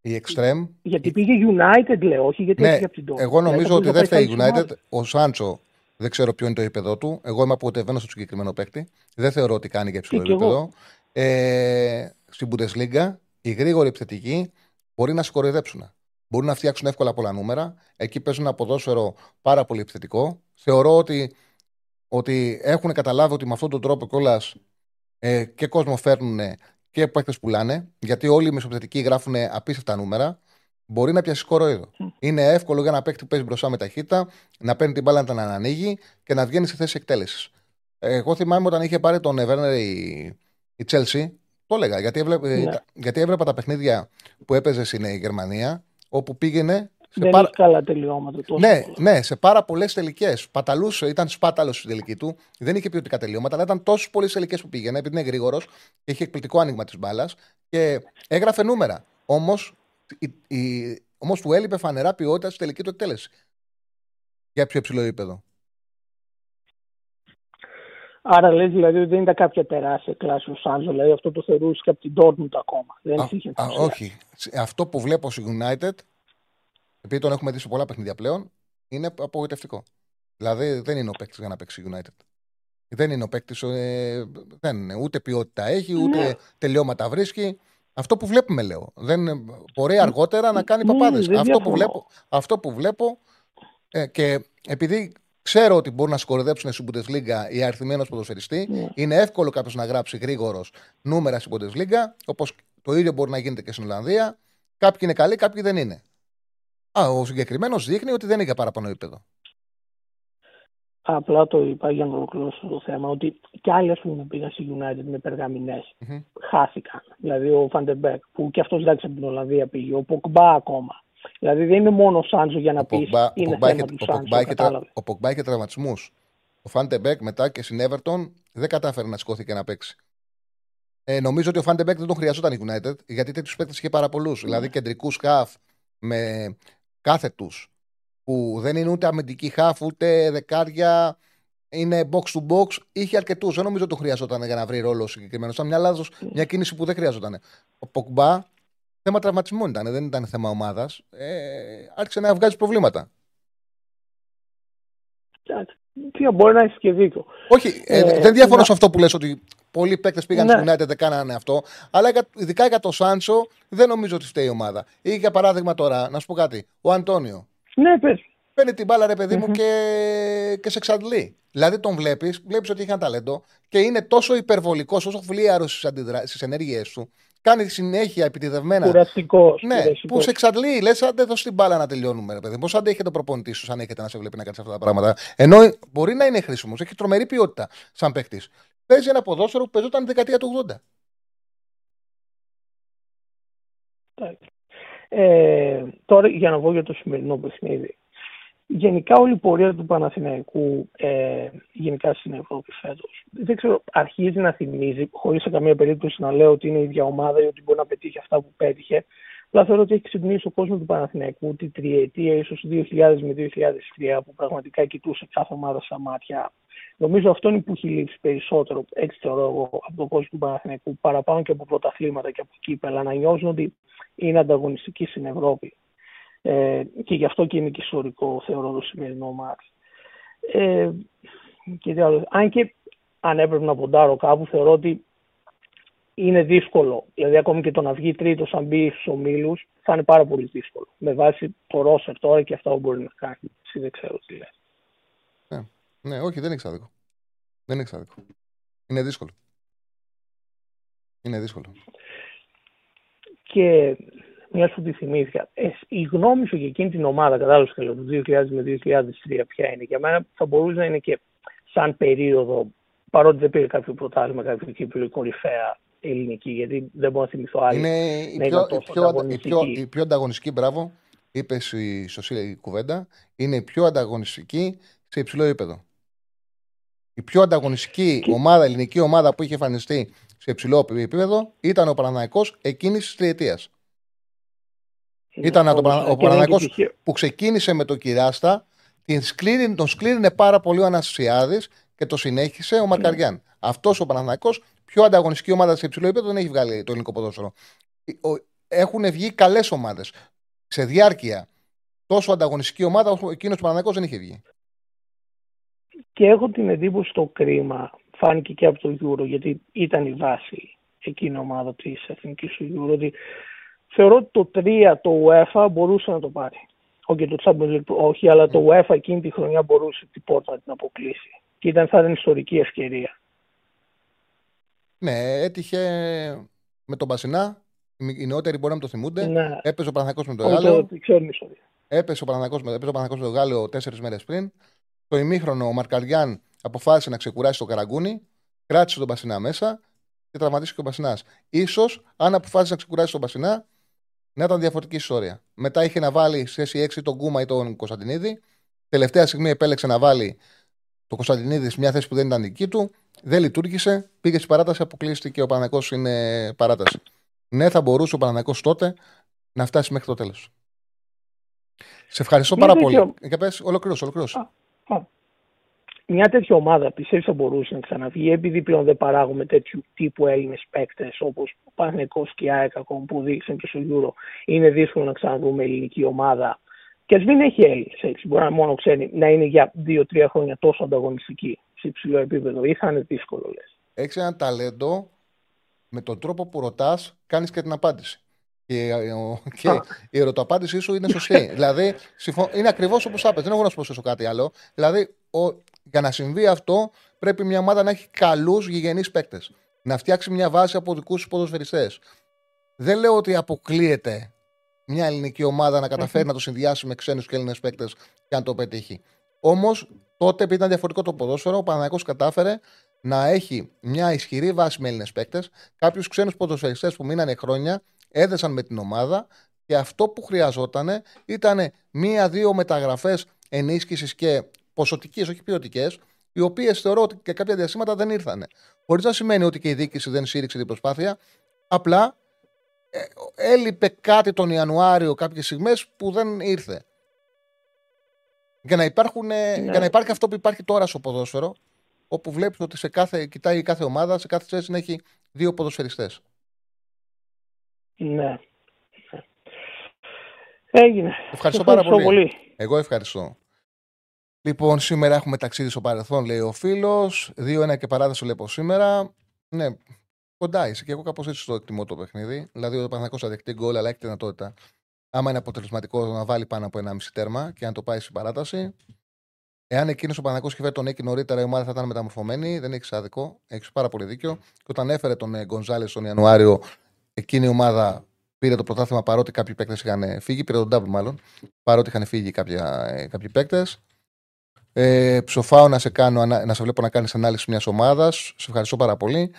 η Extreme. Γιατί πήγε United, λέω, όχι γιατί ναι, την Εγώ νομίζω ότι δεν φταίει United. Ο Σάντσο δεν ξέρω ποιο είναι το επίπεδο του. Εγώ είμαι απογοητευμένος στο συγκεκριμένο παίκτη. Δεν θεωρώ ότι κάνει για υψηλό επίπεδο. Ε, στην Bundesliga, οι γρήγοροι επιθετικοί μπορεί να συγχωρεδέψουν. Μπορούν να φτιάξουν εύκολα πολλά νούμερα. Εκεί παίζουν ένα ποδόσφαιρο πάρα πολύ επιθετικό. Θεωρώ ότι, ότι έχουν καταλάβει ότι με αυτόν τον τρόπο κιόλας ε, και κόσμο φέρνουν και παίχτε πουλάνε, γιατί όλοι οι μεσοπαιδευτικοί γράφουν απίστευτα νούμερα. μπορεί να πιάσει κοροϊδό. Είναι εύκολο για να παίχτη που παίζει μπροστά με ταχύτητα, να παίρνει την μπάλα να την ανοίγει και να βγαίνει σε θέση εκτέλεσης. Εγώ θυμάμαι όταν είχε πάρει τον Εβέρνερ η, η Chelsea, το έλεγα γιατί έβλεπα, ναι. γιατί έβλεπα τα παιχνίδια που έπαιζε στην Γερμανία, όπου πήγαινε. Σε Δεν πάρα... καλά τελειώματα. Τόσο ναι, ναι, σε πάρα πολλές τελικές. Παταλούσε, ήταν σπάταλος στην τελική του. Δεν είχε ποιοτικά τελειώματα, αλλά ήταν τόσο πολλές τελικές που πήγαινε, επειδή είναι γρήγορος και είχε εκπληκτικό άνοιγμα της μπάλας και έγραφε νούμερα. Όμως όμως του έλειπε φανερά ποιότητα στη τελική του εκτέλεση. Για πιο υψηλό επίπεδο. Άρα λες δηλαδή ότι δεν ήταν κάποια τεράστια κλάση ο Σάντζο, δηλαδή αυτό το θεωρούσε και από την Dortmund ακόμα. Δεν α, είχε α, όχι. Αυτό που βλέπω στη United, επειδή τον έχουμε δει σε πολλά παιχνίδια πλέον, είναι απογοητευτικό. Δηλαδή δεν είναι ο παίκτης για να παίξει United. Δεν είναι ο παίκτης, ε, δεν είναι. Ούτε ποιότητα έχει, ούτε ναι. τελειώματα βρίσκει. Αυτό που βλέπουμε, λέω. Δεν μπορεί αργότερα να κάνει παπάδες. αυτό, που βλέπω, αυτό που βλέπω ε, και επειδή ξέρω ότι μπορούν να σκορδέψουν στην Bundesliga οι αριθμοί ενό ποδοσφαιριστή, ναι. είναι εύκολο κάποιος να γράψει γρήγορος νούμερα στην Bundesliga, όπως το ίδιο μπορεί να γίνεται και στην Ολλανδία. Κάποιοι είναι καλοί, κάποιοι δεν είναι. Α, ο συγκεκριμένος δείχνει ότι δεν είναι για παραπάνω επίπεδο. Απλά το είπα για να ολοκληρώσω το θέμα ότι κι άλλοι ας πούμε πήγαν στη United με περγαμινές. Mm-hmm. Χάθηκαν. Δηλαδή ο Φαν ντε Μπεκ που κι αυτός εντάξει από την Ολλανδία πήγε. Ο Ποκμπά ακόμα. Δηλαδή δεν είναι μόνο ο Σάντζο για να πεις είναι θέμα του Σάντζο. Ο Ποκμπά είχε τραυματισμούς. Ο Φαν ντε Μπεκ μετά και στην Everton δεν κατάφερε να σηκώθηκε να παίξει. Ε, νομίζω ότι ο Φαν ντε Μπεκ δεν τον χρειαζόταν η United γιατί τέτοιους παίκτες είχε πάρα πολλούς. Mm. Δηλαδή κεντρικούς χαφ με κάθετου που δεν είναι ούτε αμυντική χάφ, ούτε δεκάρια, είναι box to box. Είχε αρκετούς. Δεν νομίζω ότι το χρειαζόταν για να βρει ρόλο συγκεκριμένος. Σαν μια λάθος, μια κίνηση που δεν χρειαζόταν. Ο Ποκμπά, θέμα τραυματισμού ήταν, δεν ήταν θέμα ομάδας. Ε, άρχισε να βγάζει προβλήματα. Τι μπορεί να έχει και δίκιο. Όχι, ε, ε, δεν διαφωνώ σε αυτό που λες ότι πολλοί παίκτες πήγαν ναι. United, δεν κάνανε αυτό. Αλλά ειδικά για το Σάντσο δεν νομίζω ότι φταίει η ομάδα. Ή για παράδειγμα τώρα, να σου πω κάτι. Ο Αντώνιο. Ναι, πες. Παίρνει την μπάλα, ρε παιδί μου, και, και σε εξαντλεί. Δηλαδή τον βλέπεις, βλέπεις ότι έχει ένα ταλέντο και είναι τόσο υπερβολικός, όσο φλίαρος στις ενέργειές του. Κάνει συνέχεια επιτιδευμένα. Κουραστικός. Ναι, που σε εξαντλεί. Λες, αν δεν δώσει την μπάλα να τελειώνουμε, ρε παιδί. Πώς αντέχει το προπονητή σου, αν έχετε να σε βλέπει να κάνεις αυτά τα πράγματα. Ενώ μπορεί να είναι χρήσιμος, έχει τρομερή ποιότητα σαν παίχτη. Παίζει ένα ποδόσφαιρο που παίζονταν δεκαετία του 80. Ε, τώρα για να βγω για το σημερινό παιχνίδι. Γενικά όλη η πορεία του Παναθηναϊκού, ε, γενικά στην Ευρώπη φέτος, δεν ξέρω, αρχίζει να θυμίζει, χωρίς σε καμία περίπτωση να λέω ότι είναι η ίδια ομάδα ή ότι μπορεί να πετύχει αυτά που πέτυχε. Απλά θεωρώ ότι έχει ξυπνήσει ο κόσμος του Παναθηναϊκού τη τριετία, ίσως 2000 με 2003, που πραγματικά κοιτούσε κάθε ομάδα στα μάτια. Νομίζω αυτό είναι που έχει λείψει περισσότερο, έτσι θεωρώ εγώ, από τον κόσμο του Παναθηναϊκού, παραπάνω και από πρωταθλήματα και από κύπελα, να νιώθουν ότι είναι ανταγωνιστική στην Ευρώπη. Ε, και γι' αυτό και είναι και ιστορικό, θεωρώ, το σημερινό μάτι. Ε, και άλλο, αν και αν έπρεπε να ποντάρω κάπου, θεωρώ ότι είναι δύσκολο. Δηλαδή, ακόμη και το να βγει τρίτος, αν μπει στους ομίλους, θα είναι πάρα πολύ δύσκολο. Με βάση το ρόσερ τώρα και αυτά που μπορεί να κάνει. Εσύ δεν ξέρω τι λέει. Ναι. ναι, όχι, δεν είναι εξάδικο. Δεν είναι εξάδικο. Είναι δύσκολο. Είναι δύσκολο. Και μια σου τη θυμήθηκα. Ε, η γνώμη σου για εκείνη την ομάδα, κατάλαβες και το 2000 με 2003, ποια είναι. Για μένα θα μπορούσε να είναι και σαν περίοδο, παρότι δεν πήρε κάποιο πρωτάθλημα, κάποιο κύπελο κορυφαία ελληνική, γιατί δεν μπορώ να θυμηθώ άλλη. Είναι η πιο, η πιο, η πιο, η πιο ανταγωνιστική, μπράβο, είπες η σωστή κουβέντα, είναι η πιο ανταγωνιστική σε υψηλό επίπεδο. Η πιο ανταγωνιστική και... ομάδα, ελληνική ομάδα που είχε εμφανιστεί σε υψηλό επίπεδο ήταν ο Παναναναϊκό εκείνης της τριετίας. Ήταν ο Παναναναϊκό που ξεκίνησε με τον Κυράστα, τον σκλήρινε πάρα πολύ ο Ανασιάδη και το συνέχισε ο Μαρκαριάν. Ναι. Αυτός ο Παναναναϊκό, πιο ανταγωνιστική ομάδα σε υψηλό επίπεδο, δεν έχει βγάλει το ελληνικό ποδόσφαιρο. Έχουν βγει καλές ομάδες. Σε διάρκεια τόσο ανταγωνιστική ομάδα, εκείνος ο Παναναναϊκό δεν είχε βγει. Και έχω την εντύπωση το κρίμα, φάνηκε και από το Euro, γιατί ήταν η βάση εκείνη η ομάδα της εθνικής του Euro, ότι θεωρώ ότι το 3 το UEFA μπορούσε να το πάρει. Όχι το Champions League, όχι, αλλά το UEFA εκείνη τη χρονιά μπορούσε την πόρτα να την αποκλείσει. Και ήταν θα ήταν ιστορική ευκαιρία. Ναι, έτυχε με τον Πασινά Οι νεότεροι μπορεί να το θυμούνται. Ναι. Έπαιζε ο Παναθακό με τον Γάλλο. Έπεσε ο Παναθακό με, με τον Γάλλο τέσσερις μέρες πριν. Το ημίχρονο ο Μαρκαριάν αποφάσισε να ξεκουράσει το καραγκούνι, κράτησε τον Πασινά μέσα και τραυματίστηκε ο Πασινάς. σω αν αποφάσισε να ξεκουράσει τον Πασινά, να ήταν διαφορετική ιστορία. Μετά είχε να βάλει σε θέση 6 τον Κούμα ή τον Κωνσταντινίδη. Τελευταία στιγμή επέλεξε να βάλει το Κωνσταντινίδη σε μια θέση που δεν ήταν δική του. Δεν λειτουργήσε. Πήγε στην παράταση, αποκλείστηκε. Ο Παναγό είναι παράταση. Ναι, θα μπορούσε ο Παναγό τότε να φτάσει μέχρι το τέλος. Σε ευχαριστώ πάρα πολύ. Και πες, ολοκλήρωσε, Μια τέτοια ομάδα πιστεύεις θα μπορούσε να ξαναβγεί, επειδή πλέον δεν παράγουμε τέτοιου τύπου Έλληνες παίκτες όπως ο Παναγικό και η ΑΕΚ ακόμα που δείξαν και στο Euro. Είναι δύσκολο να ξαναβρούμε ελληνική ομάδα. Και ας μην έχει Έλληνες Μπορεί να μόνο ξένοι να είναι για δύο-τρία χρόνια τόσο ανταγωνιστική σε υψηλό επίπεδο, ή θα είναι δύσκολο λες. Έχεις ένα ταλέντο με τον τρόπο που ρωτάς, κάνεις και την απάντηση. Και, και η ερωτοαπάντησή σου είναι σωστή. δηλαδή, είναι ακριβώς όπως άπε. Δεν έχω να σου προσθέσω κάτι άλλο. Δηλαδή, ο, για να συμβεί αυτό, πρέπει μια ομάδα να έχει καλούς γηγενείς παίκτες. Να φτιάξει μια βάση από δικούς τους ποδοσφαιριστές. Δεν λέω ότι αποκλείεται μια ελληνική ομάδα να καταφέρει να το συνδυάσει με ξένους και Έλληνες παίκτες και να το πετύχει. Όμως, τότε επειδή ήταν διαφορετικό το ποδόσφαιρο, ο Παναγιακό κατάφερε να έχει μια ισχυρή βάση με Έλληνες παίκτες, κάποιους ξένους ποδοσφαιριστές που μείνανε χρόνια έδεσαν με την ομάδα και αυτό που χρειαζόταν ήταν μία-δύο μεταγραφές ενίσχυσης και ποσοτικές, όχι ποιοτικές, οι οποίες θεωρώ ότι και κάποια διαστήματα δεν ήρθαν. Χωρίς να σημαίνει ότι και η διοίκηση δεν στήριξε την προσπάθεια, απλά ε, έλειπε κάτι τον Ιανουάριο κάποιες στιγμές που δεν ήρθε. Για να, υπάρχουν, ναι. για να υπάρχει αυτό που υπάρχει τώρα στο ποδόσφαιρο, όπου βλέπεις ότι σε κάθε, κοιτάει κάθε ομάδα, σε κάθε θέση να έχει δύο ποδοσφαιριστές. Ναι. Έγινε. Ευχαριστώ, πάρα πολύ. πολύ. Εγώ ευχαριστώ. Λοιπόν, σήμερα έχουμε ταξίδι στο παρελθόν, λέει ο φίλος. 2-1 και παράδοση βλέπω σήμερα. Ναι, κοντά είσαι και εγώ κάπως έτσι το εκτιμώ το παιχνίδι. Δηλαδή, ο Παναγό θα δεχτεί γκολ, αλλά έχει τη δυνατότητα, άμα είναι αποτελεσματικό, να βάλει πάνω από 1,5 τέρμα και να το πάει στην παράταση. Εάν εκείνος ο Παναγό είχε φέρει τον Έκη νωρίτερα, η ομάδα θα ήταν μεταμορφωμένη. Δεν έχει άδικο. Έχεις πάρα πολύ δίκιο. Και όταν έφερε τον Γκονζάλες τον Ιανουάριο, εκείνη η ομάδα πήρε το πρωτάθλημα παρότι κάποιοι παίκτες είχαν φύγει. Πήρε τον double μάλλον. Παρότι είχαν φύγει κάποια, ε, κάποιοι παίκτες. Ε, ψοφάω να σε, κάνω, να σε βλέπω να κάνεις ανάλυση μιας ομάδας. Σε ευχαριστώ πάρα πολύ.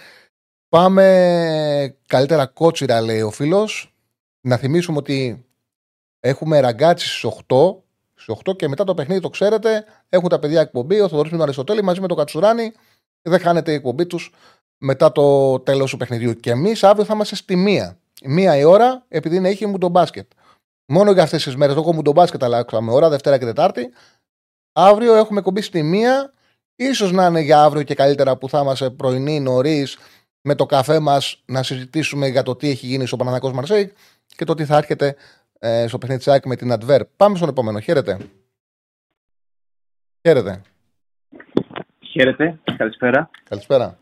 Πάμε καλύτερα κότσιρα, λέει ο φίλος. Να θυμίσουμε ότι έχουμε ραγκάτσι στις 8. Στις 8 και μετά το παιχνίδι, το ξέρετε, έχουν τα παιδιά εκπομπή. Ο Θοδωρής με τον Αριστοτέλη μαζί με τον Κατσουράνη. Δεν χάνεται η εκπομπή τους μετά το τέλος του παιχνιδιού. Και εμείς αύριο θα είμαστε στη μία. Μία η ώρα, επειδή είναι έχει μου τον μπάσκετ. Μόνο για αυτές τις μέρες. Εγώ μου τον μπάσκετ αλλάξαμε ώρα, Δευτέρα και Τετάρτη. Αύριο έχουμε κομπή στη μία. σω να είναι για αύριο και καλύτερα που θα είμαστε πρωινή νωρίς με το καφέ μας να συζητήσουμε για το τι έχει γίνει στο Παναναναϊκό Μαρσέικ και το τι θα έρχεται ε, στο παιχνίδι της με την Adver. Πάμε στον επόμενο. Χαίρετε. Χαίρετε. Χαίρετε. Καλησπέρα. Καλησπέρα.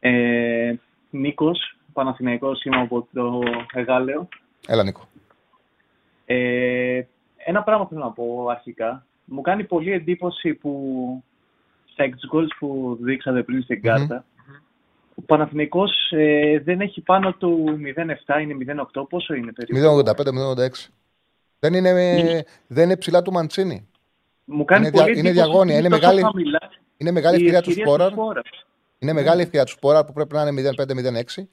Ε, Νίκος, Παναθηναϊκός είμαι από το Εγάλεο. Έλα Νίκο. Ε, ένα πράγμα θέλω να πω αρχικά. Μου κάνει πολύ εντύπωση που στα ex goals που δείξατε πριν στην καρτα ο Παναθηναϊκός ε, δεν έχει πάνω του 0,7, είναι 0,8. Πόσο είναι περίπου; 0,85-0,86. Δεν είναι, δεν είναι ψηλά του Μαντσίνη. Μου κάνει είναι, πολύ είναι διαγώνια. Είναι μεγάλη, είναι μεγάλη ευκαιρία του Σπόραρ. Είναι μεγάλη ευκαιρία τους Σπόρα που πρέπει να είναι 0-5-0-6.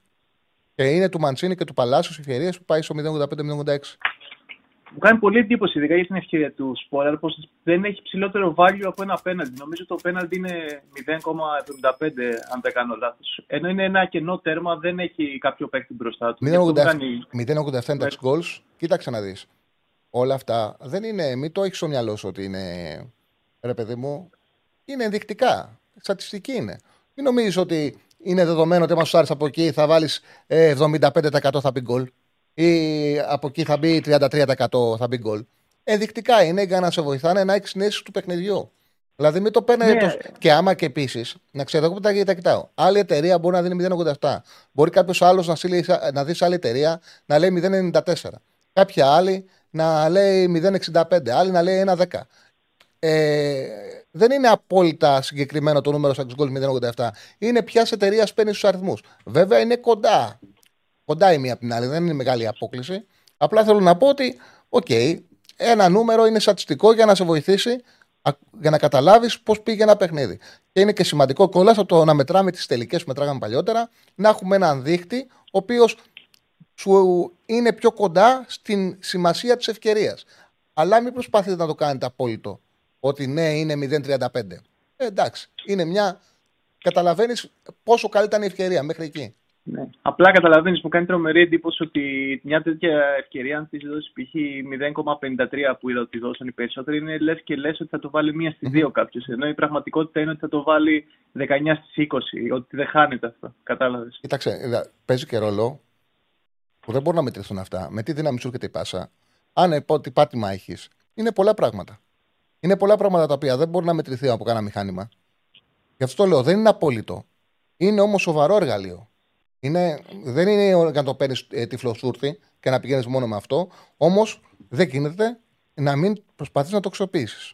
Και είναι του Μαντσίνη και του Παλάσου ευκαιρίες που πάει στο 0-85-0-86. Μου κάνει πολύ εντύπωση, ειδικά για την ευκαιρία του Σπόρα, πως δεν έχει ψηλότερο value από ένα πέναλτι. Νομίζω το πέναλτι είναι 0,75, αν δεν κάνω λάθος. Ενώ είναι ένα κενό τέρμα, δεν έχει κάποιο παίκτη μπροστά του. 0,87 κάνει... είναι goals. Κοίταξε να δεις. Όλα αυτά δεν είναι. Μην το έχεις στο μυαλό σου ότι είναι. Ρε παιδί μου, είναι ενδεικτικά. Στατιστική είναι. Μην νομίζεις ότι είναι δεδομένο ότι άμα σου άρεσε από εκεί θα βάλεις 75% θα μπει γκολ ή από εκεί θα μπει 33% θα μπει γκολ. Ενδεικτικά είναι για να σε βοηθάνε να έχεις συνέστηση του παιχνιδιού. Δηλαδή μην το παίρνει. Ναι. Το... Και άμα και επίσης, να ξέρω εγώ που τα, τα κοιτάω. Άλλη εταιρεία μπορεί να δίνει 0,87. Μπορεί κάποιος άλλος να, να δεις σε άλλη εταιρεία να λέει 0,94. Κάποια άλλη να λέει 0,65. Άλλη να λέει 1,10. Ε, δεν είναι απόλυτα συγκεκριμένο το νούμερο στα goal 087. Είναι ποιας εταιρείας παίρνει τους αριθμούς. Βέβαια είναι κοντά. κοντά η μία από την άλλη, δεν είναι μεγάλη απόκλιση. Απλά θέλω να πω ότι, οκ, ένα νούμερο είναι στατιστικό για να σε βοηθήσει για να καταλάβεις πώς πήγε ένα παιχνίδι. Και είναι και σημαντικό κιόλας από το να μετράμε τις τελικές που μετράγαμε παλιότερα, να έχουμε έναν δείχτη ο οποίος σου είναι πιο κοντά στην σημασία της ευκαιρίας. Αλλά μην προσπαθείτε να το κάνετε απόλυτο. Ότι ναι, είναι 0,35. Ε, εντάξει, είναι μια. Καταλαβαίνεις πόσο καλή ήταν η ευκαιρία μέχρι εκεί. Ναι. Απλά καταλαβαίνεις, μου κάνει τρομερή εντύπωση ότι μια τέτοια ευκαιρία, αν τη δώσεις π.χ. 0,53 που είδα ότι δώσαν οι περισσότεροι, είναι λες και λες ότι θα το βάλει μία στις δύο κάποιος. Ενώ η πραγματικότητα είναι ότι θα το βάλει 19 στις 20, ότι δεν χάνεται αυτό. Κατάλαβες. Κοίταξε, παίζει και ρόλο που δεν μπορούν να μετρηθούν αυτά. Με τι δύναμη σου έρχεται η πάσα, αν τι πάτημα έχεις, είναι πολλά πράγματα. Είναι πολλά πράγματα τα οποία δεν μπορεί να μετρηθεί από κανένα μηχάνημα. Γι' αυτό το λέω, δεν είναι απόλυτο. Είναι όμως σοβαρό εργαλείο. Είναι, δεν είναι να το παίρνεις ε, τυφλοσούρθι και να πηγαίνεις μόνο με αυτό. Όμως δεν γίνεται να μην προσπαθείς να το αξιοποιήσεις.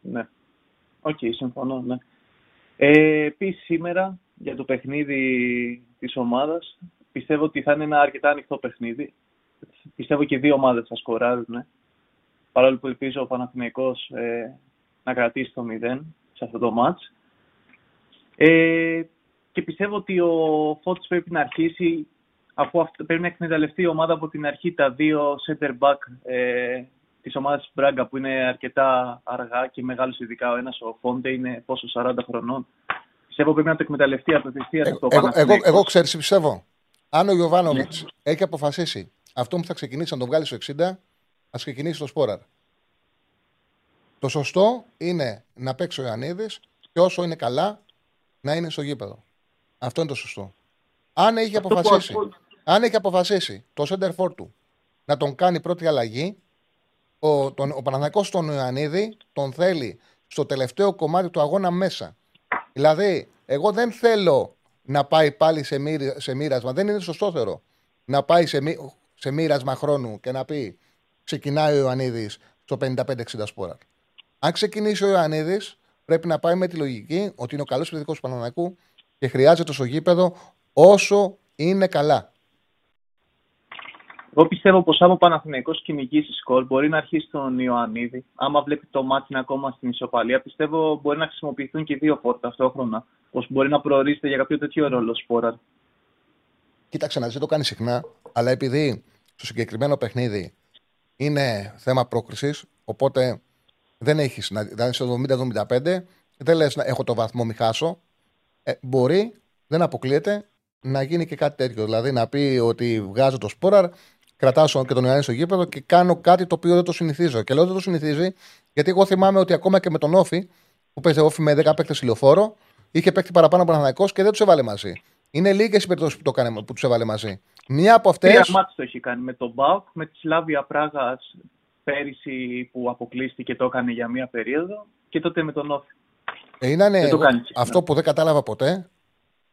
Ναι. OK, okay, συμφωνώ. Ναι. Ε, Επίσης σήμερα για το παιχνίδι της ομάδας πιστεύω ότι θα είναι ένα αρκετά ανοιχτό παιχνίδι. Πιστεύω και δύο ομάδες θα σκοράρουν. Ναι. Παρόλο που ελπίζω ο Παναθηναϊκός ε, να κρατήσει το 0 σε αυτό το ματς. Ε, και πιστεύω ότι ο Φώτης πρέπει να αρχίσει, αφού αυτό, πρέπει να εκμεταλλευτεί η ομάδα από την αρχή τα δύο center back ε, της ομάδας Μπράγκα που είναι αρκετά αργά και μεγάλος ειδικά ο ένας, ο Φόντε είναι πόσο 40 χρονών. Πιστεύω πρέπει να το εκμεταλλευτεί από τη θεία εγώ, εγώ, εγώ, εγώ ξέρεις, πιστεύω. Αν ο Ιωβάνοβιτ ναι. έχει αποφασίσει αυτό που θα ξεκινήσει να τον βγάλει στο 60, ας ξεκινήσει το Σπόραρ. Το σωστό είναι να παίξει ο Ιωαννίδης και όσο είναι καλά να είναι στο γήπεδο. Αυτό είναι το σωστό. Αν έχει αποφασίσει, αν έχει αποφασίσει το center του να τον κάνει πρώτη αλλαγή, ο, τον, ο Παναθηναϊκός τον Ιωαννίδη τον θέλει στο τελευταίο κομμάτι του αγώνα μέσα. Δηλαδή, εγώ δεν θέλω να πάει πάλι σε, σε μοίρασμα, δεν είναι σωστότερο να πάει σε, σε μοίρασμα χρόνου και να πει ξεκινάει ο Ιωαννίδης στο 55-60 σπόρα. Αν ξεκινήσει ο Ιωαννίδης, πρέπει να πάει με τη λογική ότι είναι ο καλός επιθετικό του Παναναναϊκού και χρειάζεται στο γήπεδο όσο είναι καλά. Εγώ πιστεύω πως άμα ο Παναθηναϊκός κυνηγήσει σκορ μπορεί να αρχίσει τον Ιωαννίδη. Άμα βλέπει το μάτι είναι ακόμα στην ισοπαλία, πιστεύω μπορεί να χρησιμοποιηθούν και δύο φόρτα ταυτόχρονα. Πως μπορεί να προορίζεται για κάποιο τέτοιο ρόλο σπόρα. Κοίταξε να δεν το κάνει συχνά, αλλά επειδή στο συγκεκριμένο παιχνίδι είναι θέμα πρόκρισης, οπότε δεν έχει. Δηλαδή στο 70-75, δεν λες να έχω το βαθμό, μη χάσω. Ε, μπορεί, δεν αποκλείεται να γίνει και κάτι τέτοιο. Δηλαδή να πει ότι βγάζω το σπόραρ, κρατάω και τον Ιωάννη στο γήπεδο και κάνω κάτι το οποίο δεν το συνηθίζω. Και λέω δεν το συνηθίζει, γιατί εγώ θυμάμαι ότι ακόμα και με τον Όφη, που παίζει Όφη με 10 παίκτες ηλιοφόρο, είχε παίκτη παραπάνω από και δεν τους έβαλε μαζί. Είναι λίγες οι περιπτώσεις που, το που τους έβαλε μαζί. Μία από αυτέ. Μία μάτι το έχει κάνει με τον Μπάουκ, με τη Σλάβια Πράγα πέρυσι που αποκλείστηκε το έκανε για μία περίοδο και τότε με τον Όφη. Ε, είναι αυτό που δεν κατάλαβα ποτέ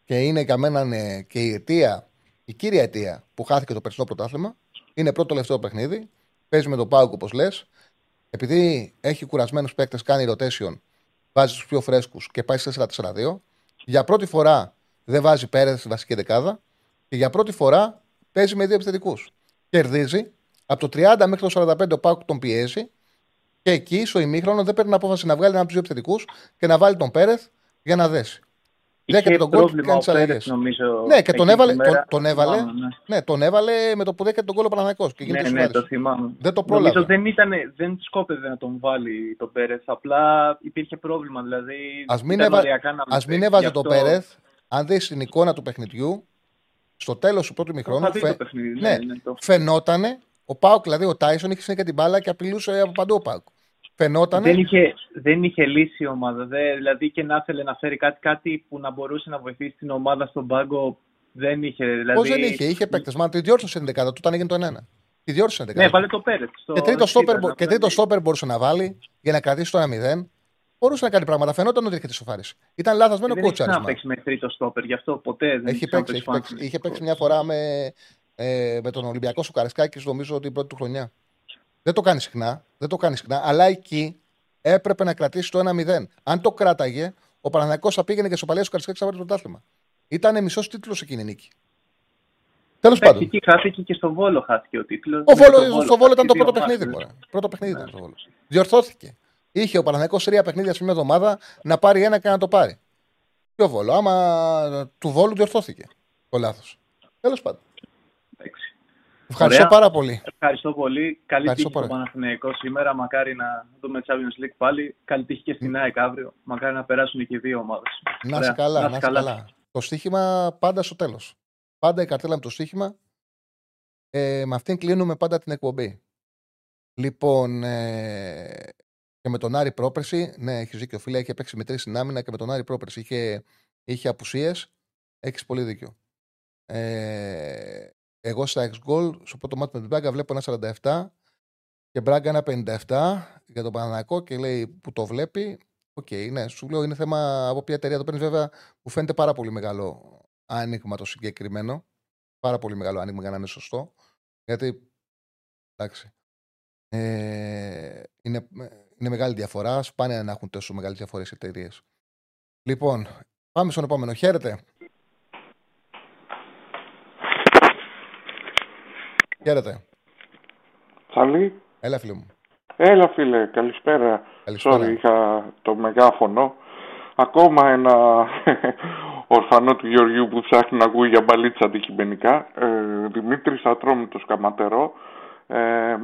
και είναι για μένα ναι, και η αιτία, η κύρια αιτία που χάθηκε το περσινό πρωτάθλημα. Είναι πρώτο τελευταίο παιχνίδι. Παίζει με τον Πάουκ όπως λες. Επειδή έχει κουρασμένους παίκτες, κάνει rotation, βάζει τους πιο φρέσκους και πάει 4-4-2. Για πρώτη φορά δεν βάζει πέρα στη βασική δεκάδα και για πρώτη φορά παίζει με δύο επιθετικούς. Κερδίζει. Από το 30 μέχρι το 45 ο Πάουκ τον πιέζει και εκεί στο ημίχρονο δεν παίρνει απόφαση να βγάλει ένα από τους δύο επιθετικούς και να βάλει τον Πέρεθ για να δέσει. Είχε και τον κόλ κάνει τις αλλαγές. Ναι, και τον έβαλε, τον, τον έβαλε, ναι. ναι. τον έβαλε με το που δέχεται τον κόλ ο Παναναναϊκό. Ναι, ναι, το θυμάμαι. Δεν το πρόλαβε. Νομίζω δεν, ήταν, δεν σκόπευε να τον βάλει τον Πέρεθ. Απλά υπήρχε πρόβλημα. Δηλαδή, Α μην, έβα... μην έβαζε τον Πέρεθ, αν δεις την εικόνα του παιχνιδιού, στο τέλος του πρώτου μηχρόνου. Φαι... Παιχνίδι, ναι, ναι, το... Φαινότανε ο Πάουκ, δηλαδή ο Τάισον, είχε συνέχεια την μπάλα και απειλούσε από παντού ο Πάουκ. Φαινόταν. Δεν είχε, δεν είχε λύσει η ομάδα. Δε, δηλαδή και να ήθελε να φέρει κάτι, κάτι που να μπορούσε να βοηθήσει την ομάδα στον πάγκο. Δεν είχε. Δηλαδή... Πώς δεν είχε, είχε παίκτες. Μα τη διόρθωσε την 11 του όταν έγινε το 1. Τη διόρθωσε την 11. Ναι, βάλε το Πέρετς. Και τρίτο στόπερ, και τρίτο στόπερ μπορούσε να βάλει για να κρατήσει το 1-0. Μπορούσε να κάνει πράγματα. Φαινόταν ότι έρχεται σοφάρι. Ήταν λάθασμένο κότσαρισμα. Δεν παίξει με τρίτο στόπερ, γι' αυτό ποτέ δεν έχει παίξει. Έχει παίξει, είχε παίξει μια φορά με, ε, με τον Ολυμπιακό σου Καρισκάκη, νομίζω ότι η πρώτη του χρονιά. Δεν το κάνει συχνά, δεν το κάνει συχνά, αλλά εκεί έπρεπε να κρατήσει το 1-0. Αν το κράταγε, ο Παναναναϊκός θα πήγαινε και στο παλιό σου Καρισκάκη θα πάρει το πρωτάθλημα. Ήταν μισός τίτλος εκείνη η νίκη. Τέλος πάντων. Εκεί χάθηκε και στο Βόλο χάθηκε ο τίτλος. Ο Βόλο, στο Βόλο ήταν το πρώτο παιχνίδι. Πρώτο παιχνίδι ήταν το Βόλο. Διορθώθηκε. Είχε ο Παναγενικό τρία παιχνίδια σε μια εβδομάδα να πάρει ένα και να το πάρει. ο Βόλο. Άμα του Βόλου διορθώθηκε το λάθος. Τέλος πάντων. Ευχαριστώ Ωραία. πάρα πολύ. Ευχαριστώ πολύ. Καλή τύχη στο Παναθηναϊκό σήμερα. Μακάρι να δούμε Champions League πάλι. Καλή τύχη και στην ΑΕΚ αύριο. Μακάρι να περάσουν και οι δύο ομάδες. Να είσαι καλά, να, να καλά. καλά. Το στοίχημα πάντα στο τέλος. Πάντα η καρτέλα με το στοίχημα. Ε, με αυτήν κλείνουμε πάντα την εκπομπή. Λοιπόν, ε, και με τον Άρη πρόπερση, ναι, έχεις δίκιο φίλε, έχει παίξει με τρεις στην άμυνα και με τον Άρη πρόπερση είχε, είχε απουσίες. Έχεις πολύ δίκιο. Ε, εγώ στα X Goals, στο πρώτο ματς με την Μπράγκα, βλέπω ένα 47 και Μπράγκα ένα 57 για τον Παναθηναϊκό και λέει που το βλέπει. OK, okay, ναι, σου λέω είναι θέμα από ποια εταιρεία το παίρνεις. Βέβαια, μου φαίνεται πάρα πολύ μεγάλο άνοιγμα το συγκεκριμένο. Πάρα πολύ μεγάλο άνοιγμα για να είναι σωστό. Γιατί, εντάξει, ε, είναι, είναι μεγάλη διαφορά. Σπάνια να έχουν τόσο μεγάλες διαφορές οι εταιρείες. Λοιπόν, πάμε στον επόμενο. Χαίρετε. Χαίρετε. Τσαλή. Έλα, φίλε μου. Έλα, φίλε. Καλησπέρα. Καλησπέρα. Sorry, είχα το μεγάφωνο. Ακόμα ένα ορφανό του Γεωργίου που ψάχνει να ακούει για μπαλίτσα αντικειμενικά. Ε, Δημήτρης Ατρόμητος Καματερό. Ε,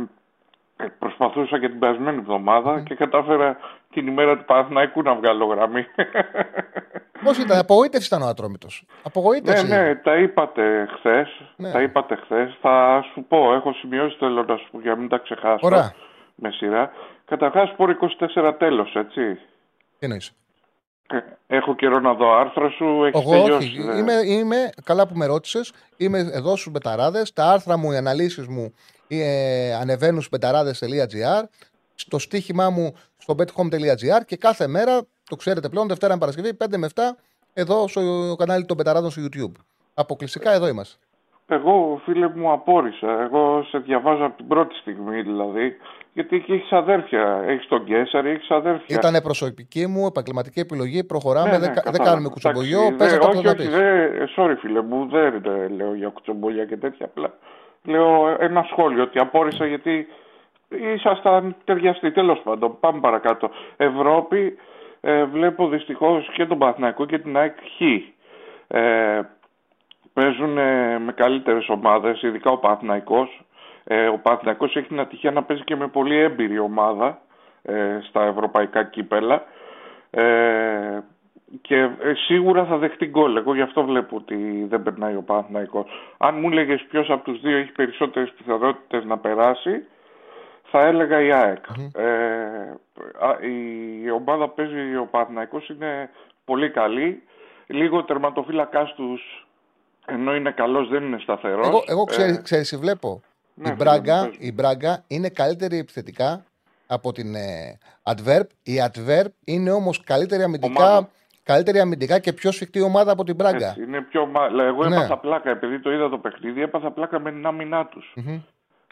προσπαθούσα και την περασμένη εβδομάδα mm. και κατάφερα την ημέρα του Παναθηναϊκού να βγάλω γραμμή. Πώς ήταν, απογοήτευση ήταν ο Ατρόμητος; Απογοήτευση. Ναι, ναι, τα είπατε χθες. Ναι. Τα είπατε χθες. Θα σου πω, έχω σημειώσει θέλω να σου πω για να μην τα ξεχάσω. Ωραία. Με σειρά. Καταρχάς, Sport 24 τέλος, έτσι. Τι εννοείς. Έχω καιρό να δω άρθρα σου, έχεις Εγώ τελειώσει. όχι. Είμαι, είμαι, καλά που με ρώτησες. Είμαι εδώ στους Betarades. Τα άρθρα μου, οι αναλύσεις μου ε, ανεβαίνουν στο betarades.gr. Στο στοίχημά μου στο bethome.gr και κάθε μέρα, το ξέρετε πλέον, Δευτέρα με Παρασκευή, 5 με 7, εδώ στο κανάλι των Μπεταράδων στο YouTube. Αποκλειστικά εδώ είμαστε. Εγώ, φίλε μου, απόρρισα. Εγώ σε διαβάζω από την πρώτη στιγμή, δηλαδή. Γιατί εκεί έχεις αδέρφια. Έχεις τον Κέσσαρη, έχεις αδέρφια. Ήταν προσωπική μου επαγγελματική επιλογή. Προχωράμε, ναι, ναι, δεν δε κάνουμε κουτσομπολιό. Πες αυτό όχι, όχι, δε, sorry, φίλε μου, δεν δε, λέω για κουτσομπολιά και τέτοια. Απλά λέω ένα σχόλιο ότι απόρρισα γιατί ήσασταν ταιριαστοί. Τέλος πάντων, πάμε παρακάτω. Ευρώπη, ε, βλέπω δυστυχώς και τον Παθηναϊκό και την ΑΕΚ Χ. Ε, παίζουν με καλύτερες ομάδες, ειδικά ο Παθηναϊκός. Ε, ο Παθηναϊκός έχει την ατυχία να παίζει και με πολύ έμπειρη ομάδα ε, στα ευρωπαϊκά κύπελα. Ε, και ε, σίγουρα θα δεχτεί γκολ. Εγώ γι' αυτό βλέπω ότι δεν περνάει ο Παναθηναϊκός. Αν μου έλεγε ποιος από τους δύο έχει περισσότερες πιθανότητες να περάσει, θα έλεγα η ΑΕΚ. Ε, η ομάδα παίζει ο Παναθηναϊκός είναι πολύ καλή. Λίγο τερματοφύλακάς τους ενώ είναι καλός δεν είναι σταθερός. Εγώ, εγώ ξέρει, ξέρεις, βλέπω. Ναι, η, Μπράγκα, η Μπράγκα είναι καλύτερη επιθετικά από την ε, Adverb. Η Adverb είναι όμως καλύτερη αμυντικά. Ομάδα. Καλύτερη αμυντικά και πιο σφιχτή ομάδα από την Μπράγκα. Έτσι, είναι πιο... Εγώ ναι. έπαθα πλάκα, επειδή το είδα το παιχνίδι, έπαθα πλάκα με την άμυνά τους. Mm-hmm.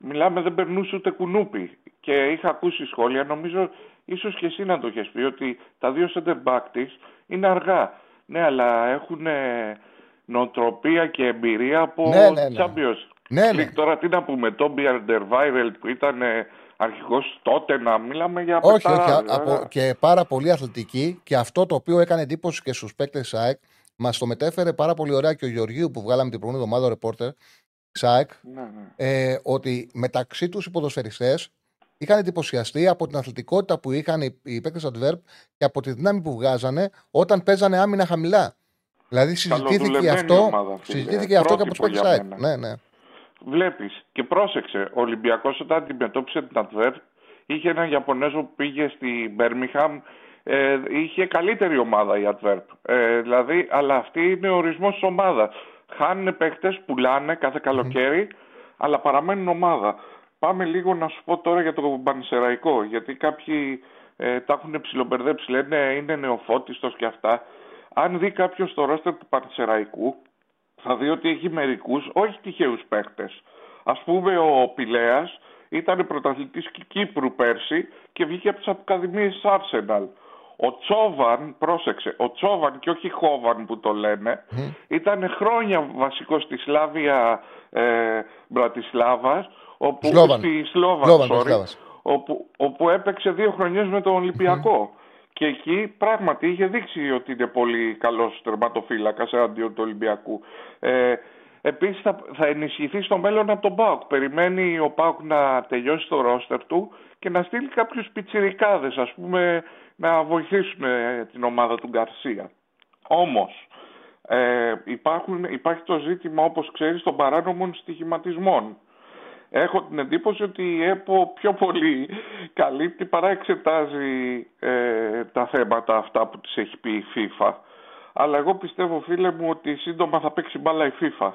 Μιλάμε, δεν περνούσε ούτε κουνούπι. Και είχα ακούσει σχόλια, νομίζω ίσως και εσύ να το έχει πει, ότι τα δύο center back της είναι αργά. Ναι, αλλά έχουν νοοτροπία και εμπειρία από ναι, ναι, ναι. Champions ναι, ναι. Τώρα τι να πούμε, τον Biarderweireld που ήταν αρχηγός τότε να μιλάμε για Όχι, όχι, από, και πάρα πολύ αθλητική και αυτό το οποίο έκανε εντύπωση και στους παίκτες ΣΑΕΚ μας το μετέφερε πάρα πολύ ωραία και ο Γεωργίου που βγάλαμε την προηγούμενη εβδομάδα ο ρεπόρτερ ΣΑΕΚ ναι, ναι. Ε, ότι μεταξύ τους οι ποδοσφαιριστές είχαν εντυπωσιαστεί από την αθλητικότητα που είχαν οι, οι παίκτες Adverb και από τη δύναμη που βγάζανε όταν παίζανε άμυνα χαμηλά. Δηλαδή συζητήθηκε αυτό, ομάδα, συζητήθηκε αυτό και από τους παίκτες ΣΑΕΚ. Ναι, ναι. Βλέπεις και πρόσεξε, ο Ολυμπιακός όταν αντιμετώπισε την Adverb είχε έναν Ιαπωνέζο που πήγε στη Μπέρμιχαμ. Ε, είχε καλύτερη ομάδα η Adverb. Ε, δηλαδή, αλλά αυτή είναι ο ορισμός της ομάδας. Χάνουν παίχτε, πουλάνε κάθε καλοκαίρι, αλλά παραμένουν ομάδα. Πάμε λίγο να σου πω τώρα για το Πανσεραϊκό, γιατί κάποιοι ε, τα έχουν ψιλομπερδέψει. Λένε είναι νεοφώτιστος και αυτά. Αν δει κάποιος το ρόστερ του Πανσεραϊκού, θα δει ότι έχει μερικούς, όχι τυχαίους παίχτε. Α πούμε, ο Πηλέας ήταν πρωταθλητής Κύπρου πέρσι και βγήκε από τις Ακαδημίες Arsenal. Ο Τσόβαν, πρόσεξε, ο Τσόβαν και όχι Χόβαν που το λένε, ήταν χρόνια βασικός στη Σλάβια ε, Μπρατισλάβας, όπου, Σλόβαν. στη Σλόβαν, Σλόβαν, sorry, Μπρατισλάβας. όπου, όπου έπαιξε δύο χρονιές με τον ολυμπιακο Και εκεί πράγματι είχε δείξει ότι είναι πολύ καλός τερματοφύλακας εναντίον του Ολυμπιακού. Ε, Επίσης θα, θα ενισχυθεί στο μέλλον από τον ΠΑΟΚ. Περιμένει ο ΠΑΟΚ να τελειώσει το ρόστερ του και να στείλει κάποιους πιτσιρικάδες ας πούμε να βοηθήσουν ε, την ομάδα του Γκαρσία. Όμως ε, υπάρχουν, υπάρχει το ζήτημα όπως ξέρεις των παράνομων στοιχηματισμών. Έχω την εντύπωση ότι η ΕΠΟ πιο πολύ καλύπτει παρά εξετάζει ε, τα θέματα αυτά που της έχει πει η FIFA. Αλλά εγώ πιστεύω φίλε μου ότι σύντομα θα παίξει μπάλα η FIFA.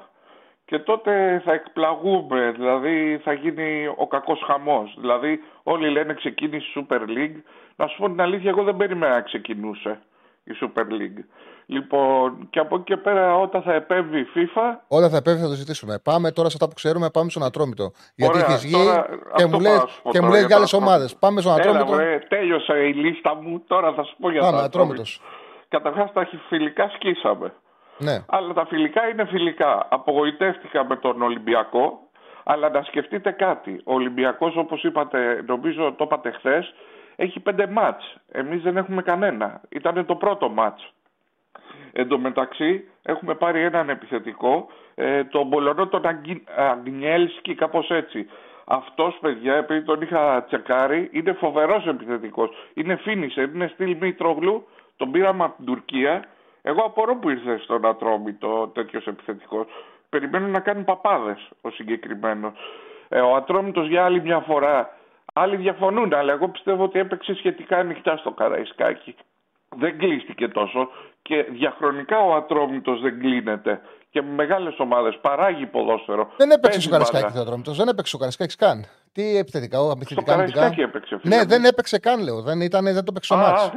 Και τότε θα εκπλαγούμε, δηλαδή θα γίνει ο κακός χαμός. Δηλαδή όλοι λένε ξεκίνησε η Super League. Να σου πω την αλήθεια, εγώ δεν περίμενα να ξεκινούσε η Super League. Λοιπόν, και από εκεί και πέρα όταν θα επέμβει η FIFA... Όλα θα επέμβει, θα το ζητήσουμε. Πάμε τώρα σε αυτά που ξέρουμε, πάμε στον Ατρόμητο. Γιατί Ωραία, έχει βγει τώρα και αυτό μου λέει, πάω να σου πω και μου τώρα λέει για για το άλλες Ατρόμητο. ομάδες. Πάμε στον Έλα, Ατρόμητο. βρε, τέλειωσε η λίστα μου, τώρα θα σου πω για Πάμε, το Ατρόμητος. Καταρχάς τα φιλικά σκίσαμε. Ναι. Αλλά τα φιλικά είναι φιλικά. Απογοητεύτηκα με τον Ολυμπιακό, αλλά να σκεφτείτε κάτι. Ο Ολυμπιακός, όπως είπατε, νομίζω το είπατε χθες, έχει πέντε μάτς. Εμείς δεν έχουμε κανένα. Ήταν το πρώτο μάτς. Εν τω μεταξύ έχουμε πάρει έναν επιθετικό, ε, τον Πολωνό τον Αγγι... Αγνιέλσκι, κάπως έτσι. Αυτός, παιδιά, επειδή τον είχα τσεκάρει, είναι φοβερός επιθετικός. Είναι φίνισερ, είναι στυλ Μήτρογλου, τον πήραμε από την Τουρκία. Εγώ απορώ που ήρθε στον Ατρόμητο τέτοιος επιθετικός. Περιμένω να κάνει παπάδες ο συγκεκριμένος. Ε, ο Ατρόμητος για άλλη μια φορά. Άλλοι διαφωνούν, αλλά εγώ πιστεύω ότι έπαιξε σχετικά ανοιχτά στο Καραϊσκάκι. Δεν κλείστηκε τόσο και διαχρονικά ο Ατρόμητος δεν κλείνεται. Και με μεγάλες ομάδες παράγει ποδόσφαιρο. Δεν έπαιξε Παίζει ο Καρασκάκη μπάλα. ο Ατρόμητο. Δεν έπαιξε ο Καρασκάκη καν. Τι επιθετικά, Στο αμυθετικά, αμυντικά. Καραϊσκάκι έπαιξε. φίλε Ναι, μου. δεν έπαιξε καν, λέω. Δεν, ήταν, δεν το παίξε ο Α, μάτς.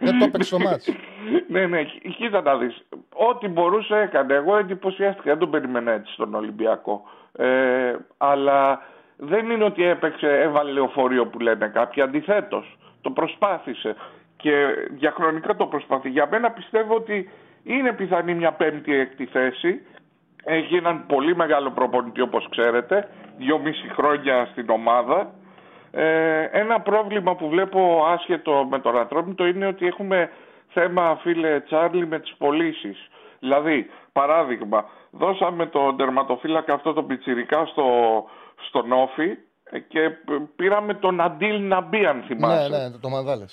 Δεν το έπαιξε ο μάτς. ναι, ναι, κοί- κοίτα να δεις. Ό,τι μπορούσε έκανε. Εγώ εντυπωσιάστηκα, δεν τον περίμενα έτσι στον Ολυμπιακό. Ε, αλλά δεν είναι ότι έπαιξε, έβαλε λεωφορείο που λένε κάποιοι. Αντιθέτως, το προσπάθησε. Και διαχρονικά το προσπαθεί. Για μένα πιστεύω ότι είναι πιθανή μια πέμπτη έκτη θέση. Έχει έναν πολύ μεγάλο προπονητή όπως ξέρετε. Δυόμιση χρόνια στην ομάδα. Ε, ένα πρόβλημα που βλέπω άσχετο με τον Ατρόμητο είναι ότι έχουμε θέμα, φίλε Τσάρλι, με τις πωλήσεις. Δηλαδή, παράδειγμα, δώσαμε τον τερματοφύλακα αυτό το πιτσιρικά στο, στον Όφη ε, και πήραμε τον Αντίλ Ναμπί, αν ναι, θυμάσαι. ναι, το μανδάλε.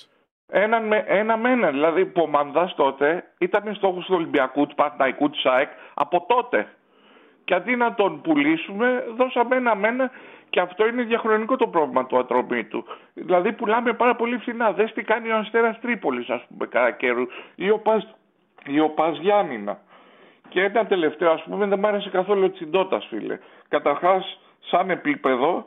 Έναν με, ένα με έναν. Δηλαδή, που ο Μανδάς τότε ήταν στόχος του Ολυμπιακού, του Παναθηναϊκού, του ΣΑΕΚ από τότε. Και αντί να τον πουλήσουμε, δώσαμε ένα με ένα και αυτό είναι διαχρονικό το πρόβλημα του ατρομήτου. Δηλαδή, πουλάμε πάρα πολύ φθηνά. Δες τι κάνει ο Αστέρας Τρίπολης, ας πούμε, κατά καιρού. Ή ο Πας, ή ο Πας Γιάννηνα. Και ένα τελευταίο, ας πούμε, δεν μ' άρεσε καθόλου ο Τσιντότας, φίλε. Καταρχάς, σαν επίπεδο,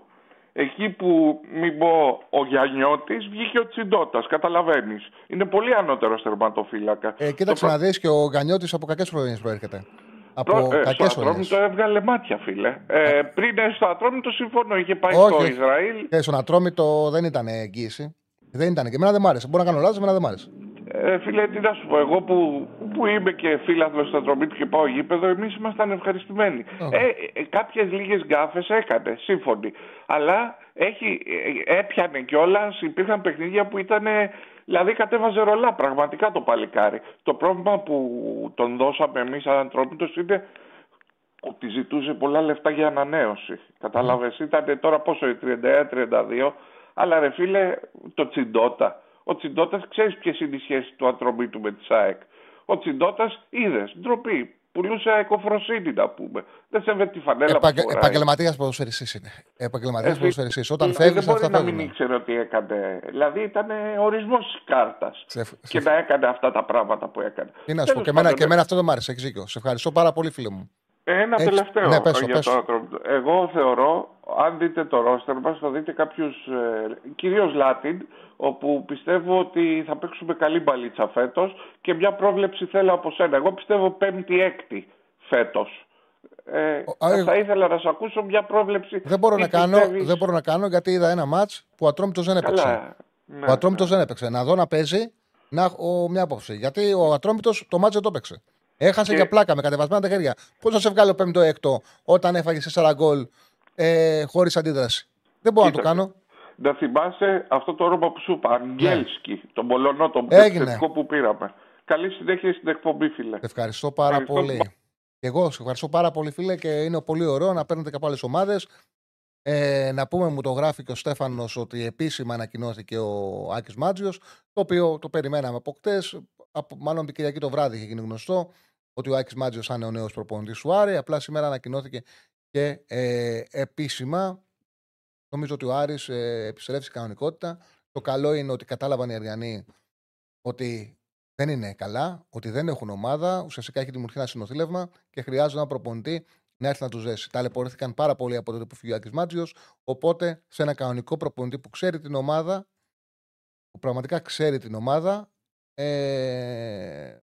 εκεί που, μην πω, ο Γιαννιώτης βγήκε ο Τσιντότας, καταλαβαίνεις. Είναι πολύ ανώτερος τερματοφύλακα. Ε, κοίταξε Το να δεις και ο Γκανιώτη από κακές προβινίε προέρχεται. Από προ- ε, κακές στο Ατρόμητο χρονιέ. έβγαλε μάτια, φίλε. Ε, πριν έρθει στο Ατρόμητο, συμφωνώ, είχε πάει Όχι, στο όχι. Ισραήλ. Ε, στον Ατρόμητο δεν ήταν εγγύηση. Δεν ήταν και εμένα δεν μ' άρεσε. Μπορεί να κάνω λάθος, εμένα δεν μ' άρεσε. Ε, φίλε, τι να σου πω, εγώ που, που είμαι και φίλαθλος στο Ατρομήτου και πάω γήπεδο, εμείς ήμασταν ευχαριστημένοι. Ωραία. Ε, ε, κάποιες λίγες γκάφες έκανε, σύμφωνοι. Αλλά έχει, ε, έπιανε κιόλας, υπήρχαν παιχνίδια που ήταν, δηλαδή κατέβαζε ρολά πραγματικά το παλικάρι. Το πρόβλημα που τον δώσαμε εμείς σαν Ατρόμητος είναι ότι ζητούσε πολλά λεφτά για ανανέωση. Κατάλαβες, ήταν τώρα πόσο, η 31-32, αλλά ρε φίλε, το Τσιντότα. Ο Τσιντότα ξέρεις ποιες είναι οι σχέσεις του Ατρομήτου με τη ΣΑΕΚ; Ο Τσιντότα είδες, ντροπή. Πουλούσε αεκοφροσύνη να πούμε. Δεν σέβε τη φανέλα Επαγγε, που φοράει. Επαγγελματίας ποδοσφαιριστής είναι. Επαγγελματίας Ε, ποδοσφαιριστής. Όταν δηλαδή, φεύγεις, Δεν μπορεί αυτά να μην φεύγουν. ήξερε ότι έκανε. Δηλαδή ήταν ορισμός της κάρτας. Σε- Και σε- να έκανε αυτά τα πράγματα που έκανε. Τι να σου πω, Τέλος και εμένα, πάντων, και εμένα αυτό δεν μ' άρεσε. Έχεις δίκιο. Σε ευχαριστώ πάρα πολύ, φίλε μου. Ένα Έχεις- τελευταίο ναι, πες το, για πες το το. Ατρόμητο. Εγώ θεωρώ, αν δείτε το ρόστερ μας, θα δείτε κάποιους, ε, κυρίως Λάτιν, όπου πιστεύω ότι θα παίξουμε καλή μπαλίτσα φέτος και μια πρόβλεψη θέλω από σένα. Εγώ πιστεύω πέμπτη-έκτη φέτος. Ε, Ο- α, θα ήθελα να σε ακούσω μια πρόβλεψη. Δεν μπορώ, Τι να κάνω, πιστεύεις; δεν μπορώ να κάνω γιατί είδα ένα μάτς που ο Ατρόμητος δεν έπαιξε. Καλά. Ναι, ο Ατρόμητος ναι. δεν έπαιξε. Να δω να παίζει να έχω μια άποψη. Γιατί ο Ατρόμητος το μάτζο το έπαιξε. Έχασε και... για πλάκα με κατεβασμένα τα χέρια. Πώς θα σε βγάλει ο 5ο έκτο όταν έφαγες 4 γκολ ε, χωρίς αντίδραση. Δεν μπορώ Κοίτα. να το κάνω. Να θυμάσαι αυτό το όνομα που σου είπα, Αγγέλσκι, ναι. τον Πολωνό, τον επιθετικό που πήραμε. Καλή συνέχεια στην εκπομπή, φίλε. Ευχαριστώ πάρα ευχαριστώ πολύ. Και εγώ σε ευχαριστώ πάρα πολύ, φίλε, και είναι πολύ ωραίο να παίρνετε και από άλλε ομάδες. Ε, να πούμε, μου το γράφει και ο Στέφανος ότι επίσημα ανακοινώθηκε ο Άκης Μάτζιος, το οποίο το περιμέναμε από χτες. Μάλλον την Κυριακή το βράδυ είχε γίνει γνωστό ότι ο Άκης Μάτζιος θα είναι ο νέος προπονητής του Άρη. Απλά σήμερα ανακοινώθηκε και ε, επίσημα. Νομίζω ότι ο Άρης ε, επιστρέφει στην κανονικότητα. Το καλό είναι ότι κατάλαβαν οι Αριανοί ότι δεν είναι καλά, ότι δεν έχουν ομάδα. Ουσιαστικά έχει δημιουργηθεί ένα συνοθήλευμα και χρειάζεται ένα προπονητή να έρθει να τους ζέσει. Ταλαιπωρήθηκαν πάρα πολύ από τότε που φύγει ο Άκης Μάτζιος. Οπότε σε ένα κανονικό προπονητή που ξέρει την ομάδα, που πραγματικά ξέρει την ομάδα, ε,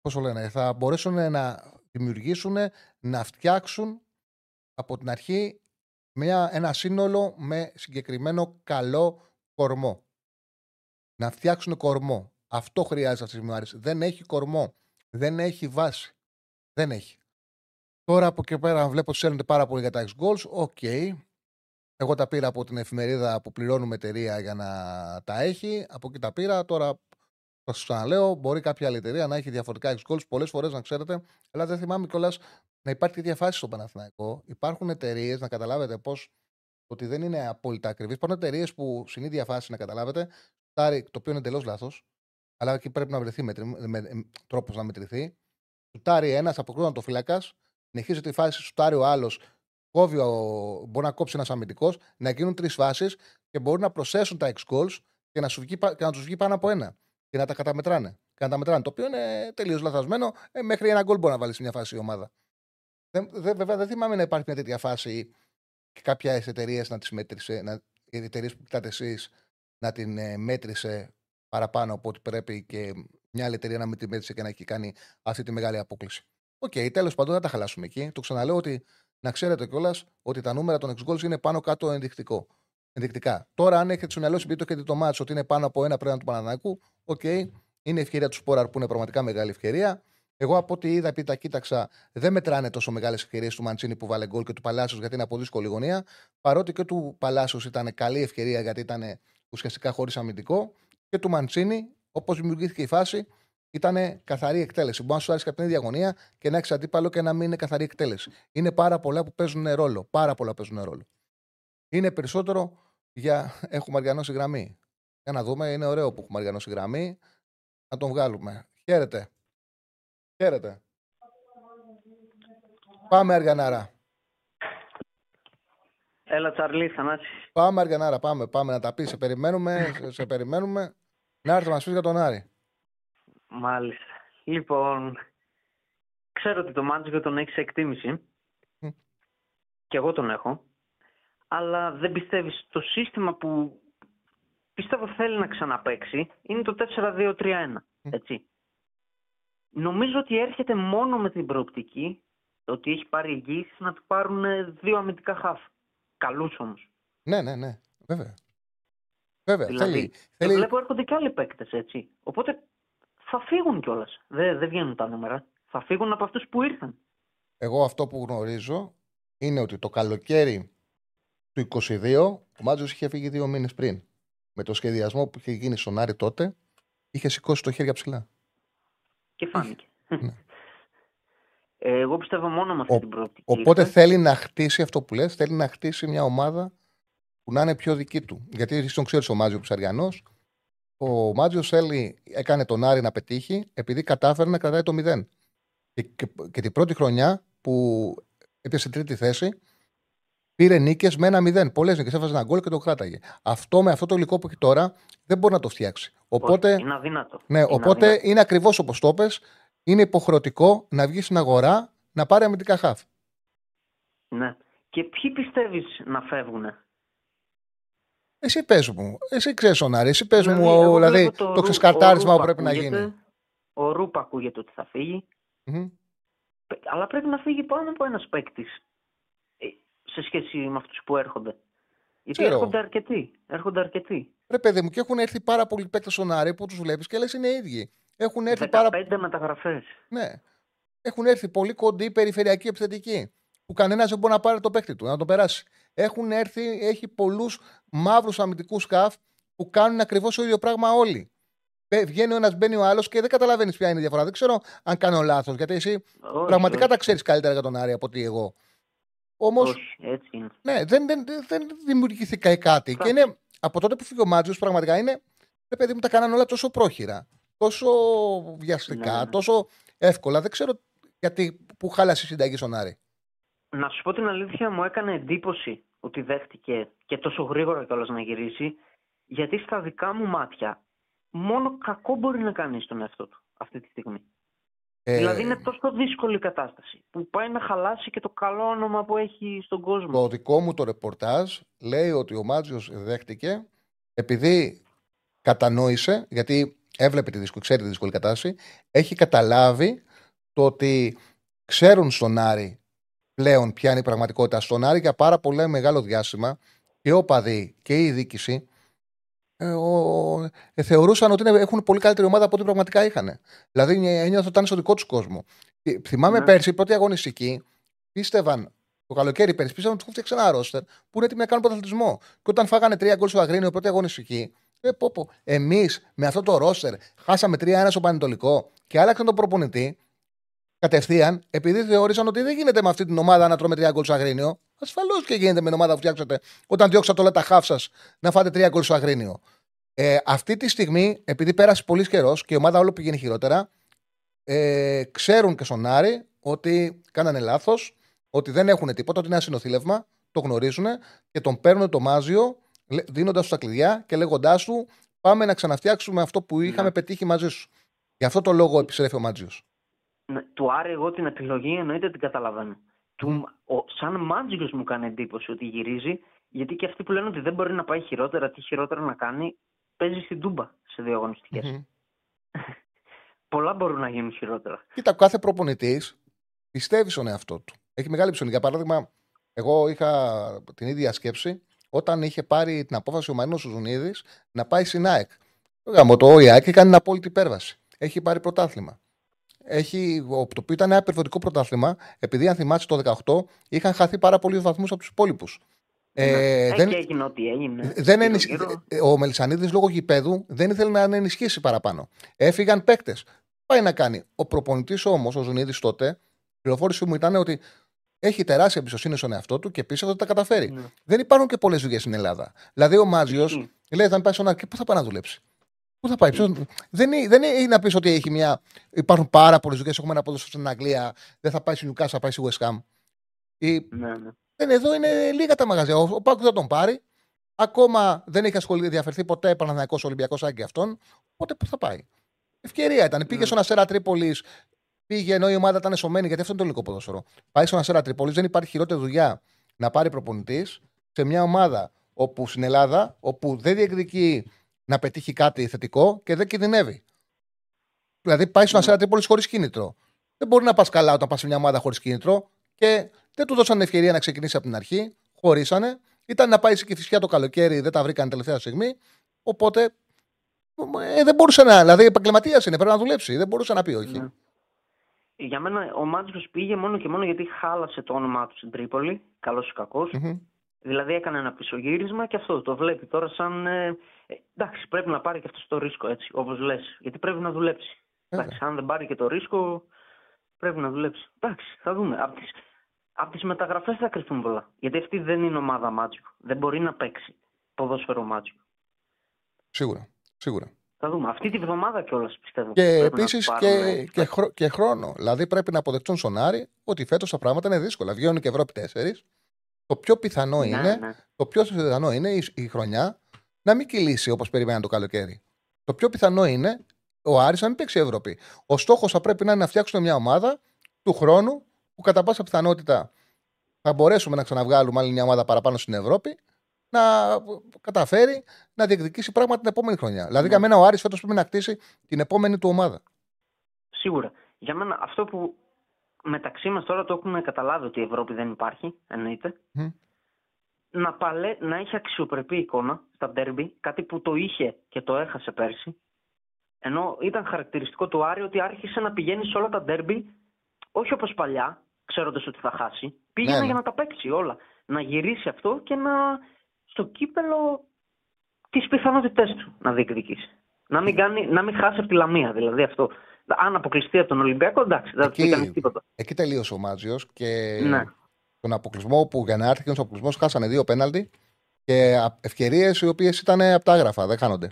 πώς λένε, θα μπορέσουν να δημιουργήσουν, να φτιάξουν από την αρχή μια, ένα σύνολο με συγκεκριμένο καλό κορμό. Να φτιάξουν κορμό. Αυτό χρειάζεται αυτή τη στιγμή. Δεν έχει κορμό. Δεν έχει βάση. Δεν έχει. Τώρα από εκεί πέρα βλέπω ότι σέρνονται πάρα πολύ για τα X goals. OK. Εγώ τα πήρα από την εφημερίδα που πληρώνουμε εταιρεία για να τα έχει. Από εκεί τα πήρα. Τώρα θα σα ξαναλέω, μπορεί κάποια άλλη εταιρεία να έχει διαφορετικά X goals πολλές φορές να ξέρετε. Αλλά δεν θυμάμαι κιόλας να υπάρχει τέτοια φάση στο Παναθηναϊκό. Υπάρχουν εταιρείες, να καταλάβετε πώ ότι δεν είναι απόλυτα ακριβείς. Υπάρχουν εταιρείες που στην ίδια φάση, να καταλάβετε, το οποίο είναι εντελώς λάθος, αλλά εκεί πρέπει να βρεθεί τρόπος να μετρηθεί. Σουτάρει ένας, αποκρούεται το φύλακας, συνεχίζει τη φάση, σουτάρει ο άλλος, κόβει ο, μπορεί να κόψει ένας αμυντικός, να γίνουν τρεις φάσεις και μπορούν να προσθέσουν τα X goals και να, και να τους βγει πάνω από ένα. Και να τα καταμετράνε. Και να τα μετράνε. Το οποίο είναι τελείως λαθασμένο. Ε, μέχρι ένα γκολ μπορεί να βάλεις σε μια φάση η ομάδα. Δεν, δε, βέβαια δεν θυμάμαι να υπάρχει μια τέτοια φάση και κάποια εταιρείες να τις μέτρησε, να, οι εταιρείες που κοιτάτε εσείς να την ε, μέτρησε παραπάνω από ό,τι πρέπει και μια άλλη εταιρεία να μην την μέτρησε και να έχει κάνει αυτή τη μεγάλη απόκλιση. OK, okay, τέλος πάντων δεν τα χαλάσουμε εκεί. Το ξαναλέω ότι να ξέρετε κιόλας ότι τα νούμερα των x είναι πάνω κάτω ενδεικτικό. Ενδεικτικά. Τώρα, αν έχετε στο μυαλό σας το το ματς ότι είναι πάνω από ένα πρέπει του Παναθηναϊκού, OK, okay, είναι ευκαιρία του Σπόραρ που είναι πραγματικά μεγάλη ευκαιρία. Εγώ από ό,τι είδα, επειδή τα κοίταξα, δεν μετράνε τόσο μεγάλες ευκαιρίες του Μαντσίνι που έβαλε γκολ και του Παλάσιος γιατί είναι από δύσκολη γωνία. Παρότι και του Παλάσιος ήταν καλή ευκαιρία γιατί ήταν ουσιαστικά χωρίς αμυντικό. Και του Μαντσίνη, όπως δημιουργήθηκε η φάση, ήταν καθαρή εκτέλεση. Μπορεί να σου άρεσει από την ίδια γωνία και να έχεις αντίπαλο και να μην είναι καθαρή εκτέλεση. Είναι πάρα πολλά που παίζουν ρόλο. Πάρα πολλά παίζουν ρόλο. Είναι περισσότερο για έχουμε αργανώσει γραμμή. Για να δούμε, είναι ωραίο που έχουμε αργανώσει γραμμή. Να τον βγάλουμε. Χαίρετε. Χαίρετε. Πάμε Αργανάρα. Έλα Τσαρλί, Θανάση. Πάμε Αργανάρα, πάμε, πάμε να τα πει. Σε περιμένουμε, σε περιμένουμε. Να έρθει να μας πεις για τον Άρη. Μάλιστα. Λοιπόν, ξέρω ότι το Μάντζικο τον έχεις σε εκτίμηση. Και εγώ τον έχω. Αλλά δεν πιστεύεις το σύστημα που πιστεύω θέλει να ξαναπέξει είναι το 4-2-3-1. Έτσι. Νομίζω ότι έρχεται μόνο με την προοπτική ότι έχει πάρει εγγύηση να του πάρουν δύο αμυντικά χαφ. Καλούς όμως. Ναι, ναι, ναι. Βέβαια. Βέβαια. Δηλαδή, θέλει, θέλει... βλέπω έρχονται και άλλοι παίκτες έτσι. Οπότε θα φύγουν κιόλας. Δεν, δεν βγαίνουν τα νούμερα. Θα φύγουν από αυτούς που ήρθαν. Εγώ αυτό που γνωρίζω είναι ότι το καλοκαίρι του 22 ο Μάτζο είχε φύγει δύο μήνες πριν. Με το σχεδιασμό που είχε γίνει στον Άρη τότε, είχε σηκώσει το χέρι ψηλά. Και φάνηκε. Ναι. Ε, εγώ πιστεύω μόνο με αυτή ο, την πρώτη. Οπότε θέλει να χτίσει αυτό που λες, θέλει να χτίσει μια ομάδα που να είναι πιο δική του. Γιατί εσύ τον ξέρεις ο Μάτζιος Ψαριανό. Ο Μάτζιος θέλει, έκανε τον Άρη να πετύχει επειδή κατάφερε να κρατάει το 0. Και, και, και την πρώτη χρονιά που έπιασε τρίτη θέση, πήρε νίκες με ένα 0. Πολλές νίκες. Έφαζε ένα γκολ και το κράταγε. Αυτό με αυτό το υλικό που έχει τώρα δεν μπορεί να το φτιάξει. Οπότε, είναι αδύνατο. Ναι, είναι οπότε αδύνατο. είναι ακριβώς όπως το πες, Είναι υποχρεωτικό να βγει στην αγορά να πάρει αμυντικά χαφ. Ναι. Και ποιοι πιστεύεις να φεύγουν. Εσύ πες μου. Εσύ ξέρεις ο Νάρη. Εσύ πες δηλαδή, μου δηλαδή, το, το ξεσκαρτάρισμα που πρέπει να γίνει. Ο Ρούπα ακούγεται ότι θα φύγει. Mm-hmm. Αλλά πρέπει να φύγει πάνω από ένας παίκτης ε, σε σχέση με αυτούς που έρχονται. Γιατί έρχονται αρκετοί. Έρχονται αρκετοί. Ρε παιδί μου, και έχουν έρθει πάρα πολλοί παίκτες στον Άρη που τους βλέπεις και λες είναι ίδιοι. Έχουν έρθει 15 πάρα. μεταγραφές. Ναι. Έχουν έρθει πολύ κοντοί περιφερειακοί επιθετικοί. Που κανένας δεν μπορεί να πάρει το παίκτη του, να το περάσει. Έχουν έρθει, έχει πολλούς μαύρους αμυντικούς σκαφ που κάνουν ακριβώς το ίδιο πράγμα όλοι. Βγαίνει ο ένας, μπαίνει ο άλλος και δεν καταλαβαίνεις ποια είναι η διαφορά. Δεν ξέρω αν κάνω λάθος, γιατί εσύ πραγματικά τα ξέρεις καλύτερα για τον Άρη από ότι εγώ. Όμως. Ναι, δεν, δεν, δεν δημιουργήθηκε κάτι. Και είναι από τότε που φύγει ο Μάτζιος, πραγματικά είναι. ρε παιδί μου, τα κάνανε όλα τόσο πρόχειρα, τόσο βιαστικά, ναι. τόσο εύκολα. Δεν ξέρω γιατί που χάλασε η συνταγή στον Άρη. Να σου πω την αλήθεια, μου έκανε εντύπωση ότι δέχτηκε και τόσο γρήγορα κιόλας να γυρίσει, γιατί στα δικά μου μάτια μόνο κακό μπορεί να κάνει στον εαυτό του αυτή τη στιγμή. Ε... Δηλαδή είναι τόσο δύσκολη η κατάσταση που πάει να χαλάσει και το καλό όνομα που έχει στον κόσμο. Το δικό μου το ρεπορτάζ λέει ότι ο Μάτζιος δέχτηκε επειδή κατανόησε, γιατί έβλεπε τη δύσκολη, ξέρει τη δύσκολη κατάσταση, έχει καταλάβει το ότι ξέρουν στον Άρη πλέον ποια είναι η πραγματικότητα. Στον Άρη για πάρα πολύ μεγάλο διάστημα και ο Παδί και η διοίκηση ε, ο, ε, θεωρούσαν ότι είναι, έχουν πολύ καλύτερη ομάδα από ό,τι πραγματικά είχαν. Δηλαδή ένιωθαν ότι ήταν στο δικό τους κόσμο. Ε, θυμάμαι ναι. πέρσι, πρώτη αγωνιστική, πίστευαν το καλοκαίρι πέρσι, πίστευαν ότι τους φτιάξει ένα ρόστερ που είναι έτοιμοι να κάνουν πρωταθλητισμό. Και όταν φάγανε τρία γκολ στο Αγρίνιο πρώτη αγωνιστική, ε, πω, πω. Εμείς με αυτό το ρόστερ χάσαμε 3-1 στο Πανετολικό και άλλαξαν τον προπονητή κατευθείαν επειδή θεώρησαν ότι δεν γίνεται με αυτή την ομάδα να τρώμε τρία γκολ στο Αγρίνιο. Ασφαλώς και γίνεται με την ομάδα που φτιάξατε όταν διώξατε όλα τα χάφ σας να φάτε τρία γκολ στο Αγρίνιο. Ε, αυτή τη στιγμή, επειδή πέρασε πολύς καιρός και η ομάδα όλο πηγαίνει χειρότερα, ε, ξέρουν και στον Άρη ότι κάνανε λάθος, ότι δεν έχουν τίποτα, ότι είναι ένα συνοθήλευμα, το γνωρίζουν και τον παίρνουν το μάζιο δίνοντας τους τα κλειδιά και λέγοντάς του πάμε να ξαναφτιάξουμε αυτό που είχαμε ναι. πετύχει μαζί σου. Γι' αυτό το λόγο επιστρέφει ο Μάτζιο. Ναι, του Άρη, εγώ την επιλογή εννοείται την καταλαβαίνω. Του, ο, σαν Μάτζιο μου κάνει εντύπωση ότι γυρίζει, γιατί και αυτοί που λένε ότι δεν μπορεί να πάει χειρότερα, τι χειρότερα να κάνει, παίζει στην Τούμπα σε δύο αγωνιστικές. Mm-hmm. Πολλά μπορούν να γίνουν χειρότερα. Κοίτα, κάθε προπονητής πιστεύει στον εαυτό του. Έχει μεγάλη ψωλή. Για παράδειγμα, εγώ είχα την ίδια σκέψη όταν είχε πάρει την απόφαση ο Μαρίνο Ζουνίδη να πάει στην ΑΕΚ. Το το ΟΙΑΚ και κάνει την απόλυτη υπέρβαση. Έχει πάρει πρωτάθλημα. Έχει, το οποίο ήταν ένα περιβοτικό πρωτάθλημα, επειδή αν θυμάσαι το 18 είχαν χαθεί πάρα πολλοί βαθμούς από τους υπόλοιπους. Ε, δεν, έγινε ό,τι έγινε. Δεν ενισχύ... Ο Μελισανίδης λόγω γηπέδου δεν ήθελε να ενισχύσει παραπάνω. Έφυγαν παίκτες. Πάει να κάνει. Ο προπονητής όμως, ο Ζουνίδης τότε, η πληροφόρηση μου ήταν ότι έχει τεράστια εμπιστοσύνη στον εαυτό του και πίσω ότι τα καταφέρει. Ναι. Δεν υπάρχουν και πολλές δουλειές στην Ελλάδα. Δηλαδή ο Μάζιος λέει: Θα πάει στον Άρη, πού θα πάει να δουλέψει; Πού θα πάει, mm. δεν, είναι, δεν είναι να πεις ότι έχει μια. Υπάρχουν πάρα πολλές δουλειές. Έχουμε ένα ποδόσφαιρο στην Αγγλία. Δεν θα πάει στην Νιουκά, θα πάει στη West Ham. Η... Ναι, ναι. Δεν, εδώ είναι λίγα τα μαγαζιά. Ο, ο Πάκου θα τον πάρει. Ακόμα δεν έχει ασχοληθεί, διαφερθεί ποτέ Παναθανικό Ολυμπιακός Άγκη αυτόν. Οπότε πού θα πάει. Ευκαιρία ήταν. Πήγε ναι. στον Αστέρα Τρίπολης, πήγε ενώ η ομάδα ήταν εσωμένη, γιατί αυτό είναι το ελληνικό ποδόσφαιρο. Πάει στον Αστέρα Τρίπολης, δεν υπάρχει χειρότερη δουλειά να πάρει προπονητής σε μια ομάδα όπου στην Ελλάδα, όπου δεν διεκδικεί να πετύχει κάτι θετικό και δεν κινδυνεύει. Δηλαδή πάει στον Αστέρα Τρίπολης χωρίς κίνητρο. Δεν μπορεί να πας καλά όταν πας σε μια ομάδα χωρίς κίνητρο και δεν του δώσαν ευκαιρία να ξεκινήσει από την αρχή. Χωρίσανε. Ήταν να πάει σε φυσικά το καλοκαίρι, δεν τα βρήκαν τελευταία στιγμή. Οπότε ε, δεν μπορούσε να. Δηλαδή, επαγγελματίας είναι, πρέπει να δουλέψει. Δεν μπορούσε να πει όχι. Ναι. Για μένα ο Μάτζο πήγε μόνο και μόνο γιατί χάλασε το όνομά του στην Τρίπολη. Καλός ή κακός. Mm-hmm. Δηλαδή έκανε ένα πισωγύρισμα και αυτό το βλέπει τώρα σαν. Ε, εντάξει, πρέπει να πάρει και αυτός το ρίσκο έτσι, όπως λες. Γιατί πρέπει να δουλέψει. Εντάξει, αν δεν πάρει και το ρίσκο, πρέπει να δουλέψει. Εντάξει, θα δούμε. Από τις, από τις μεταγραφές θα κρυφθούν πολλά. Γιατί αυτή δεν είναι ομάδα Μάτζιο. Δεν μπορεί να παίξει ποδόσφαιρο Μάτζιο. Σίγουρα. Σίγουρα. Θα δούμε. Αυτή τη βδομάδα κιόλας πιστεύω. Και επίσης και, και, χρ, και, χρόνο. Δηλαδή πρέπει να αποδεχτούν στον Άρη ότι φέτος τα πράγματα είναι δύσκολα. Βγαίνουν και Ευρώπη 4. Το πιο πιθανό ναι, είναι, ναι. Το πιο πιθανό είναι η, η χρονιά να μην κυλήσει όπως περιμέναν το καλοκαίρι. Το πιο πιθανό είναι ο Άρης να μην παίξει Ευρώπη. Ο στόχος θα πρέπει να είναι να φτιάξουν μια ομάδα του χρόνου που κατά πάσα πιθανότητα θα μπορέσουμε να ξαναβγάλουμε άλλη μια ομάδα παραπάνω στην Ευρώπη να καταφέρει να διεκδικήσει πράγματα την επόμενη χρονιά. Δηλαδή, ναι. για μένα ο Άρης φέτος πρέπει να κτίσει την επόμενη του ομάδα. Σίγουρα. Για μένα αυτό που μεταξύ μας τώρα το έχουμε καταλάβει ότι η Ευρώπη δεν υπάρχει, εννοείται. Να, παλέ, να έχει αξιοπρεπή εικόνα στα ντέρμπι, κάτι που το είχε και το έχασε πέρσι. Ενώ ήταν χαρακτηριστικό του Άρη ότι άρχισε να πηγαίνει σε όλα τα ντέρμπι, όχι όπως παλιά, ξέροντας ότι θα χάσει. Πήγαινε ναι, ναι. για να τα παίξει όλα. Να γυρίσει αυτό και να στο κύπελο τις πιθανότητές του να διεκδικήσει. Να μην, κάνει, να μην χάσει από τη Λαμία, δηλαδή αυτό. Αν αποκλειστεί από τον Ολυμπιακό, εντάξει, δεν θα κάνει τίποτα. Εκεί τελείωσε ο Μάτζιος και ναι. Τον αποκλεισμό που για να έρθει και τον αποκλεισμός χάσανε δύο πέναλτι και ευκαιρίες οι οποίες ήταν από τα άγραφα, δεν χάνονται.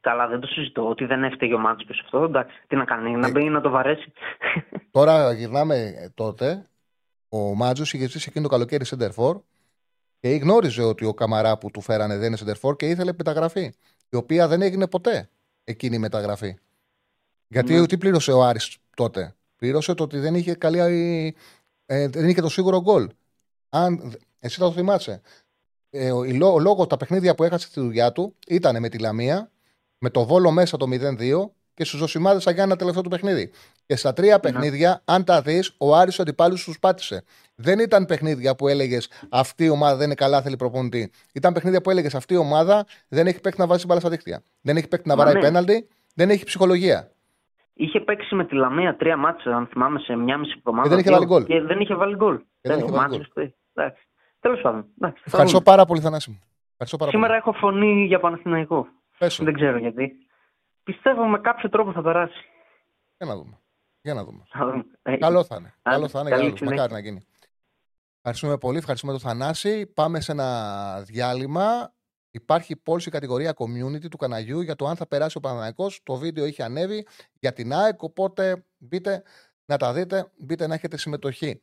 Καλά, δεν το συζητώ ότι δεν έφταιγε ο Μάτζιο αυτό. Εντάξει, τι να κάνει, να ε, μπει να το βαρέσει. Τώρα γυρνάμε τότε. Ο Μάτζιο είχε ζήσει εκείνο το καλοκαίρι Σέντερφορ και γνώριζε ότι ο Καμαρά που του φέρανε δεν είναι Σέντερφορ και ήθελε μεταγραφή. Η οποία δεν έγινε ποτέ εκείνη η μεταγραφή. Γιατί ναι. τι πλήρωσε ο Άρης τότε; Πλήρωσε το ότι δεν είχε, καλή, ε, δεν είχε το σίγουρο γκολ. Αν, εσύ θα το θυμάσαι. Ε, ο, ο λόγος τα παιχνίδια που έχασε στη δουλειά του ήταν με τη Λαμία, με το Βόλο μέσα το 0-2 και στους Ζωσιμάδες θα ένα τελευταίο του παιχνίδι. Και στα τρία ναι. παιχνίδια, αν τα δεις, ο Άρης ο αντιπάλου τους πάτησε. Δεν ήταν παιχνίδια που έλεγες Αυτή η ομάδα δεν είναι καλά, θέλει προπονητή. Ήταν παιχνίδια που έλεγες Αυτή η ομάδα δεν έχει παίκτη να βάζει μπάλα στα δίκτυα. Δεν έχει παίκτη να βαράει ναι. πέναλτι, δεν έχει ψυχολογία. Είχε παίξει με τη Λαμία τρία μάτσα, αν θυμάμαι, σε μια μισή εβδομάδα. Και δεν είχε βάλει γκολ. Και δεν είχε βάλει γκολ. Τέλος πάντων. Ευχαριστώ πάρα πολύ, Θανάση. Σήμερα έχω φωνή για Παναθηναϊκό. Δεν ξέρω γιατί. Πιστεύω με κάποιο τρόπο θα περάσει. Για να δούμε. Για να δούμε. Ε, Καλό θα είναι. Καλό θα είναι για όλους. Μακάρι να γίνει. Ευχαριστούμε πολύ. Ευχαριστούμε τον Θανάση. Πάμε σε ένα διάλειμμα. Υπάρχει πώληση κατηγορία community του καναγιού για το αν θα περάσει ο Παναναναϊκός. Το βίντεο έχει ανέβει για την ΑΕΚ, οπότε μπείτε να τα δείτε, μπείτε να έχετε συμμετοχή.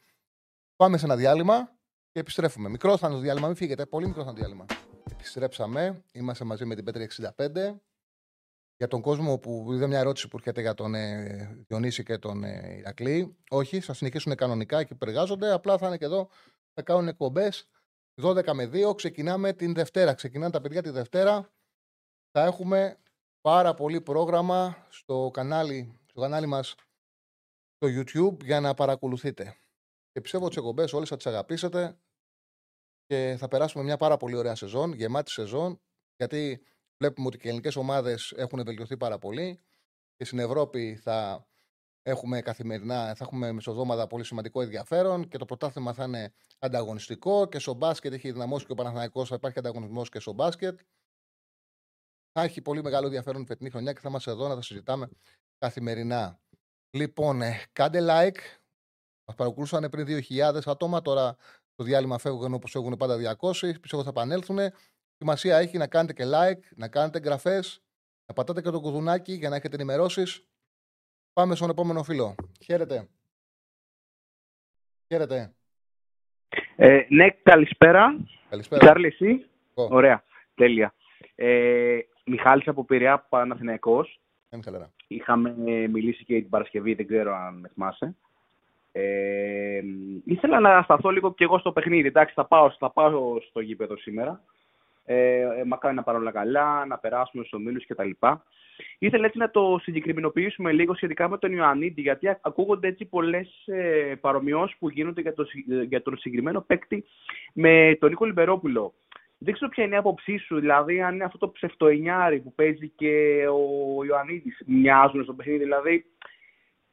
Πάμε σε ένα διάλειμμα και επιστρέφουμε. Μικρό θα είναι το διάλειμμα, μην φύγετε. Πολύ μικρό θα είναι το διάλειμμα. Επιστρέψαμε. Είμαστε μαζί με την Πέτρη 65 για τον κόσμο που είδε μια ερώτηση που έρχεται για τον ε, Διονύση και τον ε, Ηρακλή. Όχι, θα συνεχίσουν κανονικά εκεί που εργάζονται. Απλά θα είναι και εδώ, θα κάνουν εκπομπές 12 με 2. Ξεκινάμε την Δευτέρα. Ξεκινάνε τα παιδιά τη Δευτέρα. Θα έχουμε πάρα πολύ πρόγραμμα στο κανάλι, στο κανάλι μας στο YouTube για να παρακολουθείτε. Και πιστεύω ότι τις εκπομπές όλες θα τις αγαπήσετε και θα περάσουμε μια πάρα πολύ ωραία σεζόν, γεμάτη σεζόν, γιατί Βλέπουμε ότι και οι ελληνικές ομάδες έχουν βελτιωθεί πάρα πολύ και στην Ευρώπη θα έχουμε καθημερινά, θα έχουμε μεσοδόματα πολύ σημαντικό ενδιαφέρον και το πρωτάθλημα θα είναι ανταγωνιστικό και στο μπάσκετ έχει δυναμώσει και ο Παναθηναϊκός, θα υπάρχει ανταγωνισμός και στο μπάσκετ. Θα έχει πολύ μεγάλο ενδιαφέρον η φετινή χρονιά και θα είμαστε εδώ να τα συζητάμε καθημερινά. Λοιπόν, ε, κάντε like. Μας παρακολούσαν πριν 2.000 άτομα. Τώρα το διάλειμμα φεύγουν όπως έχουν πάντα 200. Πιστεύω θα επανέλθουν. Σημασία έχει να κάνετε και like, να κάνετε εγγραφές, να πατάτε και το κουδουνάκι για να έχετε ενημερώσεις. Πάμε στον επόμενο φίλο. Χαίρετε. Χαίρετε. Ε, ναι, καλησπέρα. Καλησπέρα. Τσάρλι, εσύ; Ωραία. Τέλεια. Ε, Μιχάλης από Πειραιά, Παναθηναϊκός. Ε, Είχαμε μιλήσει και την Παρασκευή, δεν ξέρω αν με θυμάσαι. Ε, ήθελα να σταθώ λίγο και εγώ στο παιχνίδι. Εντάξει, θα πάω, θα πάω στο γήπεδο σήμερα. Ε, ε, μακάρι να πάρουν όλα καλά, να περάσουμε στους ομίλους κτλ. Ήθελα έτσι να το συγκεκριμενοποιήσουμε λίγο σχετικά με τον Ιωαννίδη, γιατί ακούγονται έτσι πολλές ε, παρομοιώσεις που γίνονται για, το, για τον συγκεκριμένο παίκτη με τον Νίκο Λιμπερόπουλο. Δεν ξέρω ποια είναι η άποψή σου, δηλαδή αν είναι αυτό το ψευτοενιάρι που παίζει και ο Ιωαννίδης μοιάζουν στο παιχνίδι, δηλαδή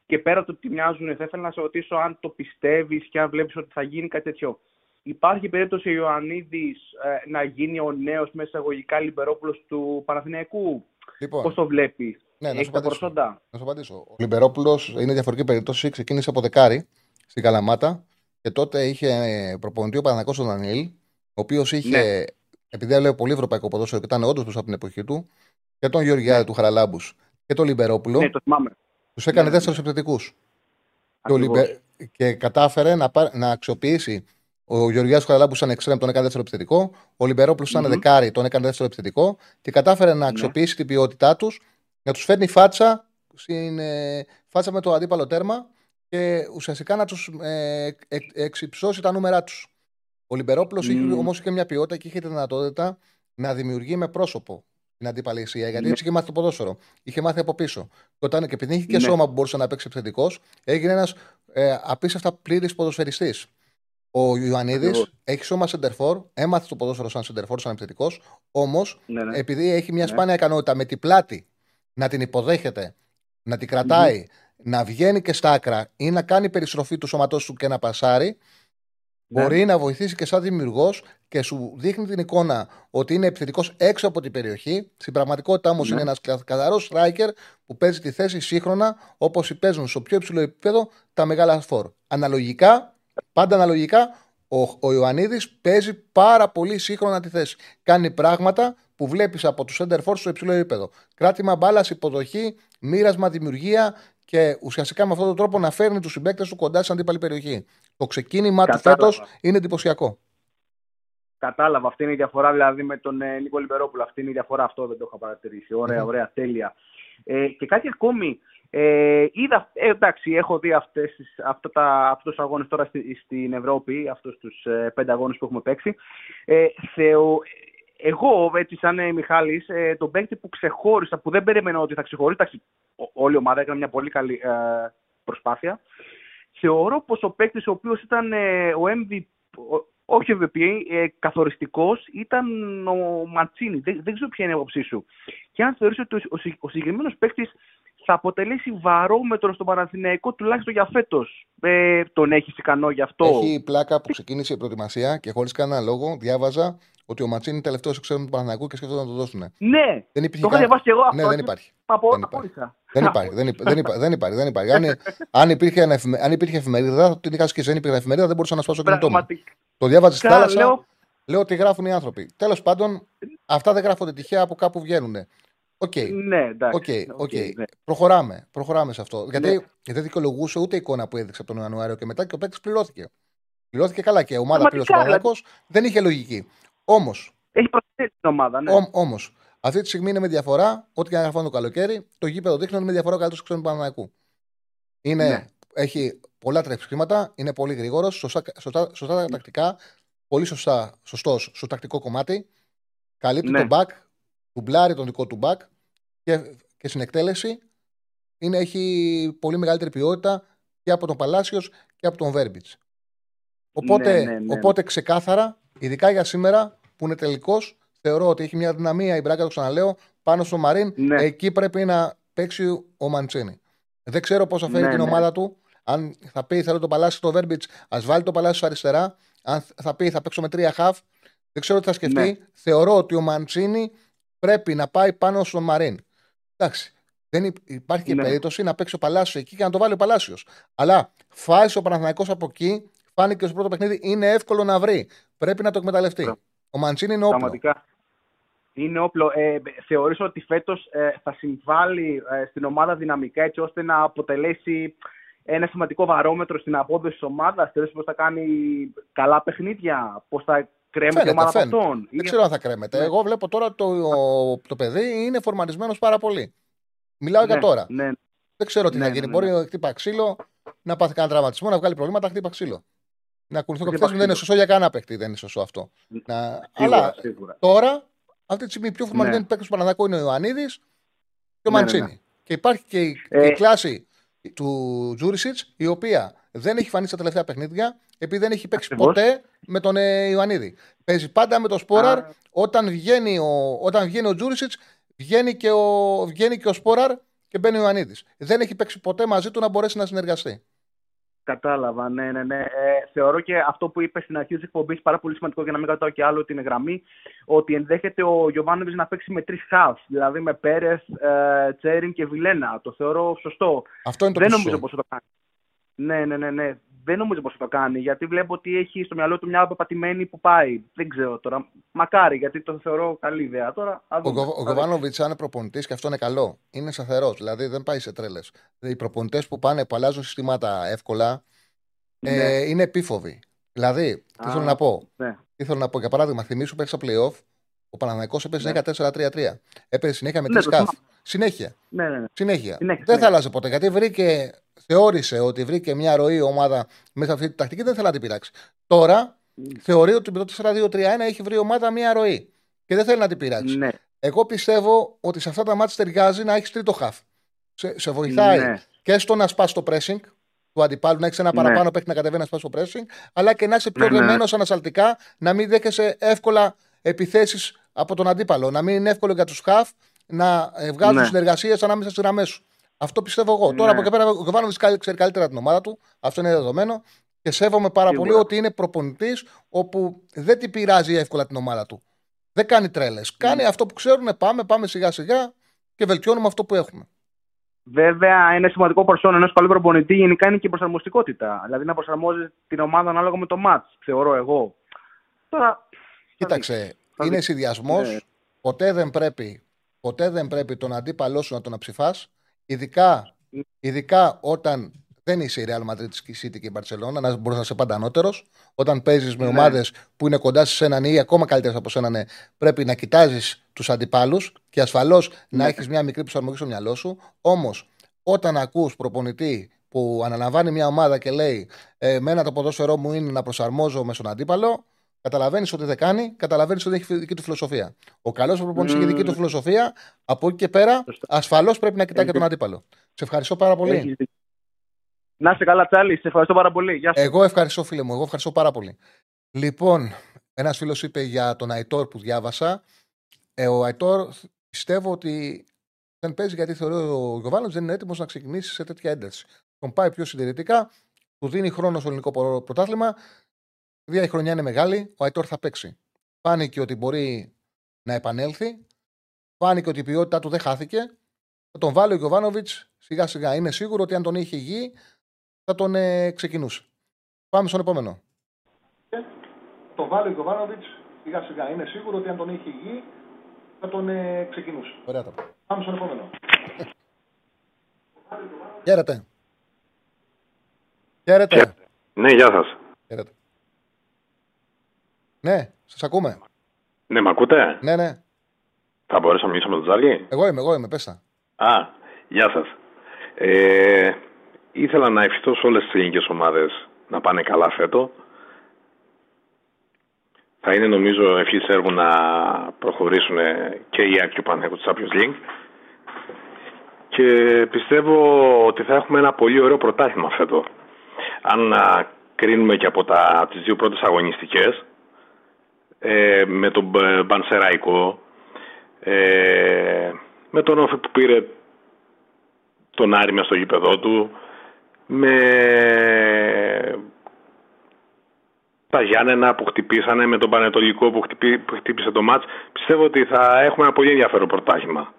και πέρα από το ότι μοιάζουν, θα ήθελα να σε ρωτήσω αν το πιστεύεις και αν βλέπεις ότι θα γίνει κάτι τέτοιο. Υπάρχει περίπτωση ο Ιωαννίδης ε, να γίνει ο νέος μέσα εισαγωγικά Λιμπερόπουλος του Παναθηναϊκού; Λοιπόν, Πώς το βλέπεις, ναι, να σου, απαντήσω. να σου απαντήσω. Ο Λιμπερόπουλος είναι διαφορετική περίπτωση. Ξεκίνησε από δεκάρι στην Καλαμάτα και τότε είχε ε, προπονητή ο Παναθηναϊκός ο Δανίλ, ο οποίος είχε, ναι. επειδή έλεγε πολύ ευρωπαϊκό ποδόσφαιρο και ήταν όντως από την εποχή του, και τον Γεωργιάδη ναι. του Χαραλάμπους και τον Λιμπερόπουλο. Ναι, το θυμάμαι. Τους έκανε ναι. τέσσερις επιθετικούς. Και, και κατάφερε να, να αξιοποιήσει ο Γεωργιάδη Χαραλάμπου ήταν εξτρέμ, τον έκανε δεύτερο επιθετικό. Ο Λιμπερόπουλος ήταν mm-hmm. δεκάρι, τον έκανε δεύτερο επιθετικό. Και κατάφερε να ναι. αξιοποιήσει την ποιότητά τους, να τους φέρνει φάτσα, στην, ε, φάτσα με το αντίπαλο τέρμα και ουσιαστικά να τους ε, ε, εξυψώσει τα νούμερά τους. Ο Λιμπερόπουλος mm. όμως είχε μια ποιότητα και είχε τη δυνατότητα να δημιουργεί με πρόσωπο την αντιπαλαισία. Γιατί έτσι είχε μάθει το ποδόσφαιρο. Είχε μάθει από πίσω. Και, όταν, και επειδή είχε και ναι. σώμα που μπορούσε να παίξει επιθετικός, έγινε ένας ε, απίστευτα πλήρης ποδοσφαιριστής. Ο Ιωαννίδης έχει σώμα σεντερφόρ, έμαθε το ποδόσφαιρο σαν σεντερφόρ, σαν επιθετικός. Όμως, ναι, ναι. επειδή έχει μια ναι. σπάνια ικανότητα με την πλάτη να την υποδέχεται, να την κρατάει, να βγαίνει και στα άκρα ή να κάνει περιστροφή του σώματός του και να πασάρει, ναι. μπορεί να βοηθήσει και σαν δημιουργός και σου δείχνει την εικόνα ότι είναι επιθετικός έξω από την περιοχή. Στην πραγματικότητα όμως ναι. είναι ένας καθαρός striker που παίζει τη θέση σύγχρονα όπως παίζουν στο πιο υψηλό επίπεδο τα μεγάλα φόρ. Αναλογικά, πάντα αναλογικά, ο, ο Ιωαννίδης παίζει πάρα πολύ σύγχρονα τη θέση. Κάνει πράγματα που βλέπεις από τους center στο υψηλό επίπεδο. Κράτημα μπάλας, υποδοχή, μοίρασμα, δημιουργία και ουσιαστικά με αυτόν τον τρόπο να φέρνει τους συμπαίκτες του κοντά στην αντίπαλη περιοχή. Το ξεκίνημα Κατάλαβα. του φέτος είναι εντυπωσιακό. Κατάλαβα. Αυτή είναι η διαφορά δηλαδή με τον ε, Νίκο Λιμπερόπουλο. Αυτή είναι η διαφορά. Αυτό δεν το είχα παρατηρήσει. Ωραία, ωραία, τέλεια. Ε, και κάτι ακόμη. Ε, είδα, ε, εντάξει, έχω δει αυτές, αυτά τα, αυτούς τους αγώνες τώρα στη, στην Ευρώπη, αυτούς τους ε, πέντε αγώνες που έχουμε παίξει. Ε, θεω, εγώ, έτσι, σαν ε, Μιχάλης, ε, τον παίκτη που ξεχώρισα, που δεν περίμενα ότι θα ξεχωρίσει, εντάξει, όλη η ομάδα έκανε μια πολύ καλή ε, προσπάθεια. Θεωρώ πως ο παίκτης ο οποίος ήταν ε, ο MVP, όχι ο MVP, ε, καθοριστικός, ήταν ο Ματσίνη. Δεν, δεν ξέρω ποια είναι η άποψή σου. Και αν θεωρείς ότι ο, ο, ο συγκεκριμένος παίκτης θα αποτελέσει βαρόμετρο στον Παναθηναϊκό τουλάχιστον για φέτος. Ε, τον έχεις ικανό γι' αυτό; Έχει πλάκα που ξεκίνησε η προετοιμασία και χωρίς κανένα λόγο διάβαζα ότι ο Ματσίνη είναι τελευταίος εξαίρετο του Παναθηναϊκού και σκέφτονται να το δώσουν. Ναι, δεν υπήρχε το είχα διαβάσει και εγώ αυτό. Ναι, δεν υπάρχει. Από... Δεν υπάρχει. Δεν υπάρχει, δεν υπάρχει, δεν υπάρχει, δεν υπάρχει. Αν, αν, υπήρχε εφημε... αν υπήρχε εφημερίδα, την είχα σκίσει. Δεν υπήρχε εφημερίδα, δεν μπορούσα να σπάσω το κινητό μου. Το διάβαζες στη θάλασσα. Λέω... λέω ότι γράφουν οι άνθρωποι. Τέλος πάντων, αυτά δεν γράφονται τυχαία από κάπου βγαίνουν. OK. Okay. Ναι, εντάξει. Okay, okay. Ναι. Προχωράμε. Προχωράμε σε αυτό. Γιατί ναι. δεν δικαιολογούσε ούτε η εικόνα που έδειξε από τον Ιανουάριο και μετά και ο παίκτης πληρώθηκε. Πληρώθηκε καλά και η ομάδα πλήρωσε ο δηλαδή. Δεν είχε λογική. Όμως. Έχει προσθέσει την ομάδα, ναι. Όμως, αυτή τη στιγμή είναι με διαφορά, ό,τι και να γράφανε το καλοκαίρι, το γήπεδο δείχνει ότι είναι με διαφορά ο καλύτερος ξένος του Παναθηναϊκού. Είναι, ναι. Έχει πολλά τρεξίματα, είναι πολύ γρήγορος, σωστά, σωστά, σωστά τακτικά, πολύ σωστά, σωστός στο τακτικό κομμάτι. Καλύπτει ναι. τον back, κουμπλάρει τον δικό του back και, και στην εκτέλεση είναι, έχει πολύ μεγαλύτερη ποιότητα και από τον Παλάσιο και από τον Βέρμπιτ. Οπότε, ναι, ναι, ναι. οπότε ξεκάθαρα, ειδικά για σήμερα που είναι τελικός, θεωρώ ότι έχει μια δυναμία η Μπράγκα, το ξαναλέω, πάνω στο Μαρίν. Ναι. Εκεί πρέπει να παίξει ο Μαντσίνη. Δεν ξέρω πώς θα φέρει την ομάδα του. Αν θα πει θέλω το Παλάσιο στο Βέρμπιτ, ας βάλει το Παλάσιο αριστερά. Αν θα πει θα παίξω με τρία χαφ, δεν ξέρω τι θα σκεφτεί. Θεωρώ ότι ο Μαντσίνη πρέπει να πάει πάνω στο Μαρίν. Εντάξει. Δεν υπάρχει και ναι. περίπτωση να παίξει ο Παλάσιος εκεί και να το βάλει ο Παλάσιος. Αλλά φάσει ο Παναθηναϊκός από εκεί, φάνηκε στο πρώτο παιχνίδι, είναι εύκολο να βρει. Πρέπει να το εκμεταλλευτεί. Ο Μαντσίνη είναι όπλο. Πραγματικά. Είναι όπλο. Ε, θεωρείς ότι φέτος ε, θα συμβάλλει ε, στην ομάδα δυναμικά έτσι ώστε να αποτελέσει ένα σημαντικό βαρόμετρο στην απόδοση της ομάδας. Θεωρείς πώ θα κάνει καλά παιχνίδια, πώ θα κρέμεται η ομάδα αυτών. Δεν ξέρω αν θα κρέμεται. Ναι. Εγώ βλέπω τώρα το, το παιδί είναι φορμαρισμένος πάρα πολύ. Μιλάω για ναι, τώρα. Ναι. Δεν ξέρω τι θα γίνει. Μπορεί να χτύπα ξύλο, να πάθει κανένα τραυματισμό, να βγάλει προβλήματα, χτύπα ξύλο. Να ακολουθεί το δεν είναι σωστό για κανένα παίκτη. Δεν είναι σωστό αυτό. Να... Αλλά τώρα, αυτή τη στιγμή, η πιο φορμαρισμένη ναι. παίκτη του Παναδάκου είναι ο Ιωαννίδη και ο Μαντσίνη. Και υπάρχει και η, ε... η κλάση του Τζούρισιτς, η οποία δεν έχει φανεί στα τελευταία παιχνίδια, επειδή δεν έχει παίξει ποτέ με τον ε, Ιωαννίδη. Παίζει πάντα με τον Σπόραρ. Όταν βγαίνει ο, όταν βγαίνει ο Τζούρισιτς, βγαίνει, και ο, βγαίνει και ο Σπόραρ και μπαίνει ο Ιωαννίδης. Δεν έχει παίξει ποτέ μαζί του να μπορέσει να συνεργαστεί. Κατάλαβα, ναι, ναι, ναι. Ε, θεωρώ και αυτό που είπες στην αρχή της εκπομπής πάρα πολύ σημαντικό για να μην κρατάω και άλλο την γραμμή. Ότι ενδέχεται ο Γιωβάνοβιτς να παίξει με τρεις χαφ. Δηλαδή με Πέρες, ε, Τσέριν και Βιλένα. Το θεωρώ σωστό. Αυτό είναι το Δεν νομίζω πώ θα το κάνει. Ναι, ναι, ναι, ναι. Δεν νομίζω πως θα το κάνει. Γιατί βλέπω ότι έχει στο μυαλό του μια απεπατημένη που πάει. Δεν ξέρω τώρα. Μακάρι, γιατί το θεωρώ καλή ιδέα. Τώρα, ο ο Γιωβάνοβιτ, αν είναι προπονητής και αυτό είναι καλό, είναι σταθερός. Δηλαδή δεν πάει σε τρέλες. Οι προπονητές που πάνε που αλλάζουν συστήματα εύκολα ε, ναι. ε, είναι επίφοβοι. Δηλαδή, τι θέλω να πω; Ναι. Τι θέλω να πω; Για παράδειγμα, θυμίσου πέρυσι στα playoff, ο Παναναναϊκό έπαιζε ναι. 4-3-3. Έπαιζε συνέχεια με ναι, τρεις σκάφ. Συνέχεια. Ναι, ναι, ναι. Συνέχεια. Συνέχεια. Δεν θα άλλαζε ποτέ γιατί βρήκε, θεώρησε ότι βρήκε μια ροή ομάδα μέσα αυτή τη τακτική, δεν θέλει να την πειράξει. Τώρα mm. θεωρεί ότι με το 4-2-3-1 έχει βρει ομάδα μια ροή και δεν θέλει να την πειράξει. Ναι. Εγώ πιστεύω ότι σε αυτά τα μάτια ταιριάζει να έχεις τρίτο χαφ. Σε, σε βοηθάει ναι. και στο να σπάς το pressing, του αντιπάλου, να έχεις ένα ναι. παραπάνω παίχτη να κατεβαίνει να σπάσει το pressing, αλλά και να είσαι πιο ναι, ναι. ανασταλτικά, να μην δέχεσαι εύκολα επιθέσεις από τον αντίπαλο. Να μην είναι εύκολο για τους χαφ να ε, βγάζουν ναι. συνεργασίες ανάμεσα στις γραμμές σου. Αυτό πιστεύω εγώ. Ναι. Τώρα από εκεί πέρα ο Γιωβάνοβιτ ξέρει καλύτερα την ομάδα του. Αυτό είναι δεδομένο. Και σέβομαι πάρα πολύ ότι είναι προπονητής όπου δεν την πειράζει εύκολα την ομάδα του. Δεν κάνει τρέλες. Κάνει αυτό που ξέρουν. Πάμε, πάμε σιγά σιγά και βελτιώνουμε αυτό που έχουμε. Βέβαια, είναι σημαντικό προσόν ενός καλού προπονητή γενικά είναι και η προσαρμοστικότητα. Δηλαδή να προσαρμόζει την ομάδα ανάλογα με το μάτς, θεωρώ εγώ. Τώρα. Κοίταξε, είναι συνδυασμός. Ναι. Ποτέ δεν πρέπει ποτέ δεν πρέπει τον αντίπαλό σου να τον αψηφάς, ειδικά, ειδικά όταν δεν είσαι η Real Madrid, η City και η Barcelona, να μπορείς να είσαι πάντα ανώτερο. Όταν παίζεις με ναι. ομάδες που είναι κοντά σε έναν ή ακόμα καλύτερες από σένα, ναι, πρέπει να κοιτάζεις τους αντιπάλους και ασφαλώς ναι. να έχεις μια μικρή προσαρμογή στο μυαλό σου. Όμως, όταν ακούς προπονητή που αναλαμβάνει μια ομάδα και λέει ε, Μένα το ποδόσφαιρό μου είναι να προσαρμόζω με στον αντίπαλο, Καταλαβαίνεις ότι δεν κάνει, καταλαβαίνεις ότι έχει δική του φιλοσοφία. Ο καλός προπονητής έχει δική του φιλοσοφία. Από εκεί και πέρα, ασφαλώς πρέπει να κοιτάει και τον αντίπαλο. Σε ευχαριστώ πάρα πολύ. Να είστε καλά, Τσάλι. Σε ευχαριστώ πάρα πολύ. Γεια Εγώ ευχαριστώ, φίλε μου. Εγώ ευχαριστώ πάρα πολύ. Λοιπόν, ένας φίλος είπε για τον Αϊτόρ που διάβασα. Ε, ο Αϊτόρ πιστεύω ότι δεν παίζει γιατί θεωρεί ο Γιωβάνος δεν είναι έτοιμος να ξεκινήσει σε τέτοια ένταση. Τον πάει πιο συντηρητικά, του δίνει χρόνο στο ελληνικό πρωτάθλημα Βέβαια η χρονιά είναι μεγάλη, ο Αϊτόρ θα παίξει. Φάνηκε ότι μπορεί να επανέλθει. Φάνηκε ότι η ποιότητά του δεν χάθηκε. Θα τον βάλει ο Γιωβάνοβιτς σιγά σιγά. Είναι σίγουρο ότι αν τον είχε γη θα τον ε, ξεκινούσε. Πάμε στον επόμενο. Τον βάλει ο Γιωβάνοβιτς σιγά σιγά. Είναι σίγουρο ότι αν τον είχε γη θα τον ε, ξεκινούσε. Ωραία τα Πάμε στον επόμενο. Χαίρετε. Χαίρετε. Ναι, γεια σας. Χαίρετε. Ναι, σας ακούμε. Ναι, με ακούτε; Ναι, ναι. Θα μπορέσω να μιλήσω με τον Τζάλι; Εγώ είμαι, εγώ είμαι, πέσα. Α, γεια σας. Ε, ήθελα να ευχηθώ σε όλες τις ελληνικές ομάδες να πάνε καλά φέτο. Θα είναι νομίζω ευχής έργου να προχωρήσουν και οι Άκη του Champions League. Και πιστεύω ότι θα έχουμε ένα πολύ ωραίο πρωτάθλημα φέτο. Αν κρίνουμε και από τα, τις δύο πρώτες αγωνιστικές, ε, με τον Μπανσεραϊκό, ε, με τον Όφη που πήρε τον Άρη στο γήπεδό του, με τα Γιάννενα που χτυπήσανε, με τον Πανετολικό που, που χτύπησε το μάτς. Πιστεύω ότι θα έχουμε ένα πολύ ενδιαφέρον πρωτάθλημα.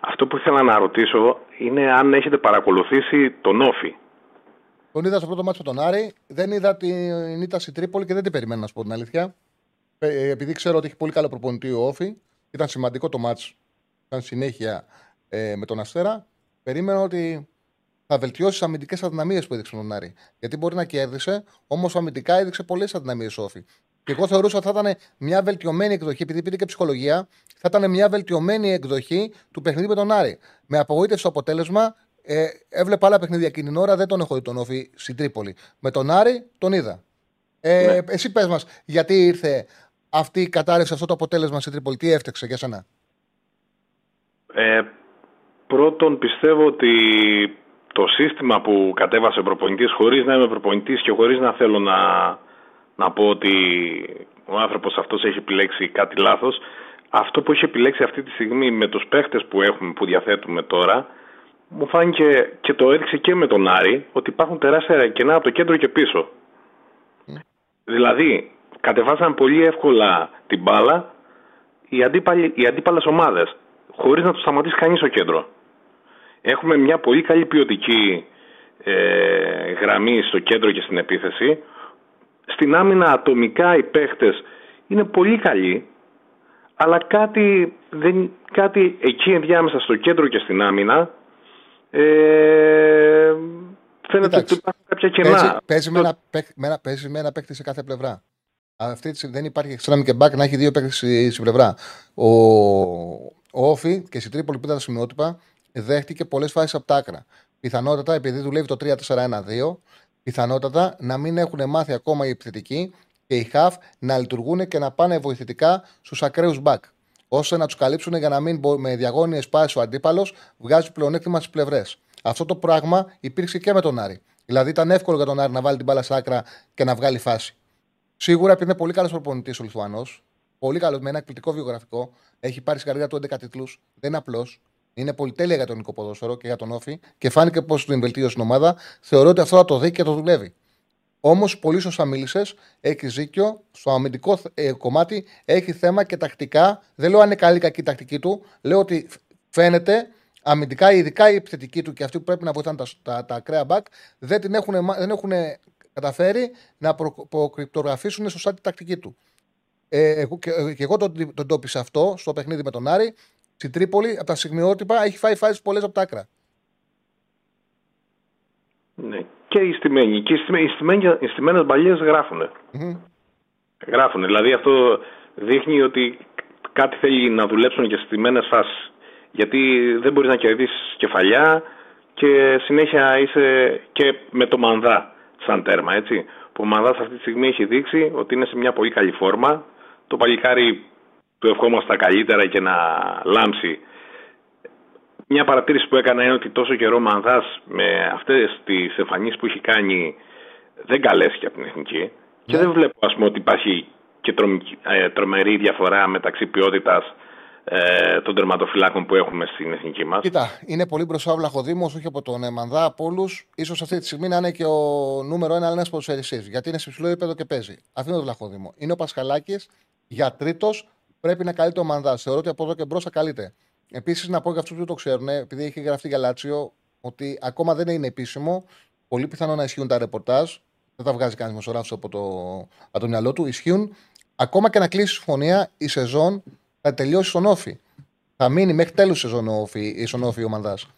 Αυτό που ήθελα να ρωτήσω είναι αν έχετε παρακολουθήσει τον Όφη. Τον είδα στο πρώτο μάτσο τον Άρη. Δεν είδα την ήττα στην Τρίπολη και δεν την περιμένω να σου πω την αλήθεια. Ε, επειδή ξέρω ότι έχει πολύ καλό προπονητή ο Όφη, ήταν σημαντικό το μάτς, ήταν συνέχεια ε, με τον Αστέρα, περίμενα ότι θα βελτιώσεις τι αμυντικές αδυναμίες που έδειξε τον Άρη. Γιατί μπορεί να κέρδισε, όμως αμυντικά έδειξε πολλές αδυναμίες ο Όφη. Και εγώ θεωρούσα ότι θα ήταν μια βελτιωμένη εκδοχή, επειδή πήρε και ψυχολογία, θα ήταν μια βελτιωμένη εκδοχή του παιχνίδι με τον Άρη. Με απογοήτευση το αποτέλεσμα, ε, έβλεπα άλλα παιχνίδια εκείνη την ώρα, δεν τον έχω δει τον Όφη στην Τρίπολη. Με τον Άρη τον είδα. Ε, ναι. Εσύ πες μας, γιατί ήρθε αυτή η κατάρρευση, αυτό το αποτέλεσμα στην Τρίπολη, τι έφταξε για σένα; Ε, πρώτον, πιστεύω ότι το σύστημα που κατέβασε ο προπονητής χωρίς να είμαι προπονητής και χωρίς να θέλω να, να πω ότι ο άνθρωπος αυτός έχει επιλέξει κάτι λάθος αυτό που έχει επιλέξει αυτή τη στιγμή με τους παίχτες που έχουμε, που διαθέτουμε τώρα μου φάνηκε και το έδειξε και με τον Άρη ότι υπάρχουν τεράστια κενά από το κέντρο και πίσω. Mm. Δηλαδή, κατεβάσαν πολύ εύκολα την μπάλα οι, αντίπαλοι, οι αντίπαλες ομάδες χωρίς να τους σταματήσει κανείς στο κέντρο. Έχουμε μια πολύ καλή ποιοτική ε, γραμμή στο κέντρο και στην επίθεση. Στην άμυνα ατομικά οι παίχτες είναι πολύ καλοί αλλά κάτι, δεν, κάτι εκεί ενδιάμεσα στο κέντρο και στην άμυνα ε, φαίνεται ότι υπάρχουν κάποια κενά. Παίζει, παίζει, με ένα, παίζει με ένα παίχτη σε κάθε πλευρά. Αυτή τη δεν υπάρχει εξτρέμι και μπακ να έχει δύο παίκτες στην πλευρά. Ο, ο Όφη και στην Τρίπολη που ήταν σημειότυπα δέχτηκε πολλές φάσεις από τα άκρα. Πιθανότατα, επειδή δουλεύει το 3-4-1-2, πιθανότατα να μην έχουν μάθει ακόμα οι επιθετικοί και οι χαφ να λειτουργούν και να πάνε βοηθητικά στους ακραίους μπακ. ώστε να τους καλύψουν για να μην με διαγώνιες πάσεις ο αντίπαλος βγάζει πλεονέκτημα στις πλευρές. Αυτό το πράγμα υπήρξε και με τον Άρη. Δηλαδή ήταν εύκολο για τον Άρη να βάλει την μπάλα στα άκρα και να βγάλει φάση. Σίγουρα επειδή είναι πολύ καλός προπονητής ο Λιθουανός, πολύ καλό με ένα εκπληκτικό βιογραφικό, έχει πάρει στην καρδιά του 11 τίτλους, δεν είναι απλός. Είναι πολυτέλεια για τον Νικό Ποδόσφαιρο και για τον Όφη και φάνηκε πώ την βελτίωσε την ομάδα. Θεωρώ ότι αυτό θα το δει και το δουλεύει. Όμως, πολύ σωστά μίλησες, έχεις δίκιο. Στο αμυντικό ε, κομμάτι έχει θέμα και τακτικά. Δεν λέω αν είναι καλή ή κακή η τακτική του. Λέω ότι φαίνεται αμυντικά, ειδικά η επιθετική του και αυτοί που πρέπει να βοηθάνε τα, τα, τα ακραία μπακ, δεν, την έχουν, δεν έχουν καταφέρει να προκρυπτογραφήσουν σωστά τη τακτική του. Ε, και, και, εγώ τον, τον τόπισα αυτό στο παιχνίδι με τον Άρη. Στην Τρίπολη, από τα στιγμιότυπα, έχει φάει φάσεις πολλές από τα άκρα. Ναι, και οι στημένοι. Και οι στημένες μπαλιές γράφουν. Mm-hmm. Γράφουν. Δηλαδή αυτό δείχνει ότι κάτι θέλει να δουλέψουν και στι στημένες φάσεις. Γιατί δεν μπορείς να κερδίσεις κεφαλιά και συνέχεια είσαι και με το μανδά σαν τέρμα. Έτσι. Που ο μανδά αυτή τη στιγμή έχει δείξει ότι είναι σε μια πολύ καλή φόρμα. Το παλικάρι του ευχόμαστε τα καλύτερα και να λάμψει μια παρατήρηση που έκανα είναι ότι τόσο καιρό Μανδά με αυτές τις εμφανίσεις που έχει κάνει δεν καλέσει από την εθνική. Και ναι. δεν βλέπω ας πούμε, ότι υπάρχει και ε, τρομερή διαφορά μεταξύ ποιότητας ε, των τερματοφυλάκων που έχουμε στην εθνική μας. Κοίτα, είναι πολύ μπροστά ο Βλαχοδήμο, όχι από τον ε, Μανδά, από όλους. σω αυτή τη στιγμή να είναι και ο νούμερο ένα ένα ποδοσφαιριστής. Γιατί είναι σε ψηλό επίπεδο και παίζει. Αυτό είναι το Βλαχοδήμο. Είναι ο Πασχαλάκης για τρίτος. Πρέπει να καλείται ο Μανδά. Θεωρώ ότι από εδώ και μπρος θα καλείται. Επίσης, να πω για αυτούς που το ξέρουν, επειδή έχει γραφτεί για Λάτσιο, ότι ακόμα δεν είναι επίσημο. Πολύ πιθανό να ισχύουν τα ρεπορτάζ. Δεν τα βγάζει κανείς δημοσιογράφος από το, από το μυαλό του. Ισχύουν. Ακόμα και να κλείσει η συμφωνία, η σεζόν θα τελειώσει στον όφη. Θα μείνει μέχρι τέλου σεζόν ο όφη, στον όφη ο Μανδάς.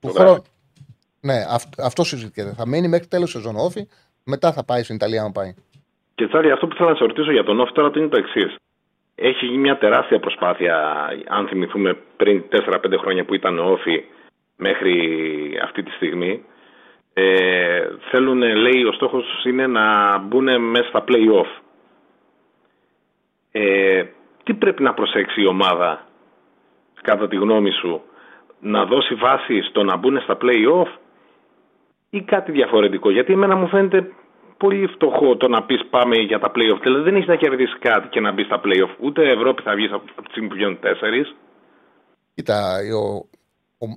Του χρόνου. Ναι, αυτό, αυτό συζητιέται. Θα μείνει μέχρι τέλος σεζόν ο όφη. Μετά θα πάει στην Ιταλία, αν πάει. Και τσάρι, αυτό που θέλω να σε ρωτήσω για τον όφη τώρα είναι το εξής; Έχει γίνει μια τεράστια προσπάθεια, αν θυμηθούμε πριν 4-5 χρόνια που ήταν όφη μέχρι αυτή τη στιγμή. Ε, θέλουν, λέει, ο στόχος είναι να μπουν μέσα στα play-off. Ε, τι πρέπει να προσέξει η ομάδα, κατά τη γνώμη σου, να δώσει βάση στο να μπουν στα play-off ή κάτι διαφορετικό; Γιατί εμένα μου φαίνεται πολύ φτωχό το να πεις πάμε για τα playoff. Δηλαδή δεν έχεις να κερδίσεις κάτι και να μπεις στα playoff. Ούτε Ευρώπη θα βγεις από τη στιγμή που βγαίνουν τέσσερις. Κοίτα, η, ο,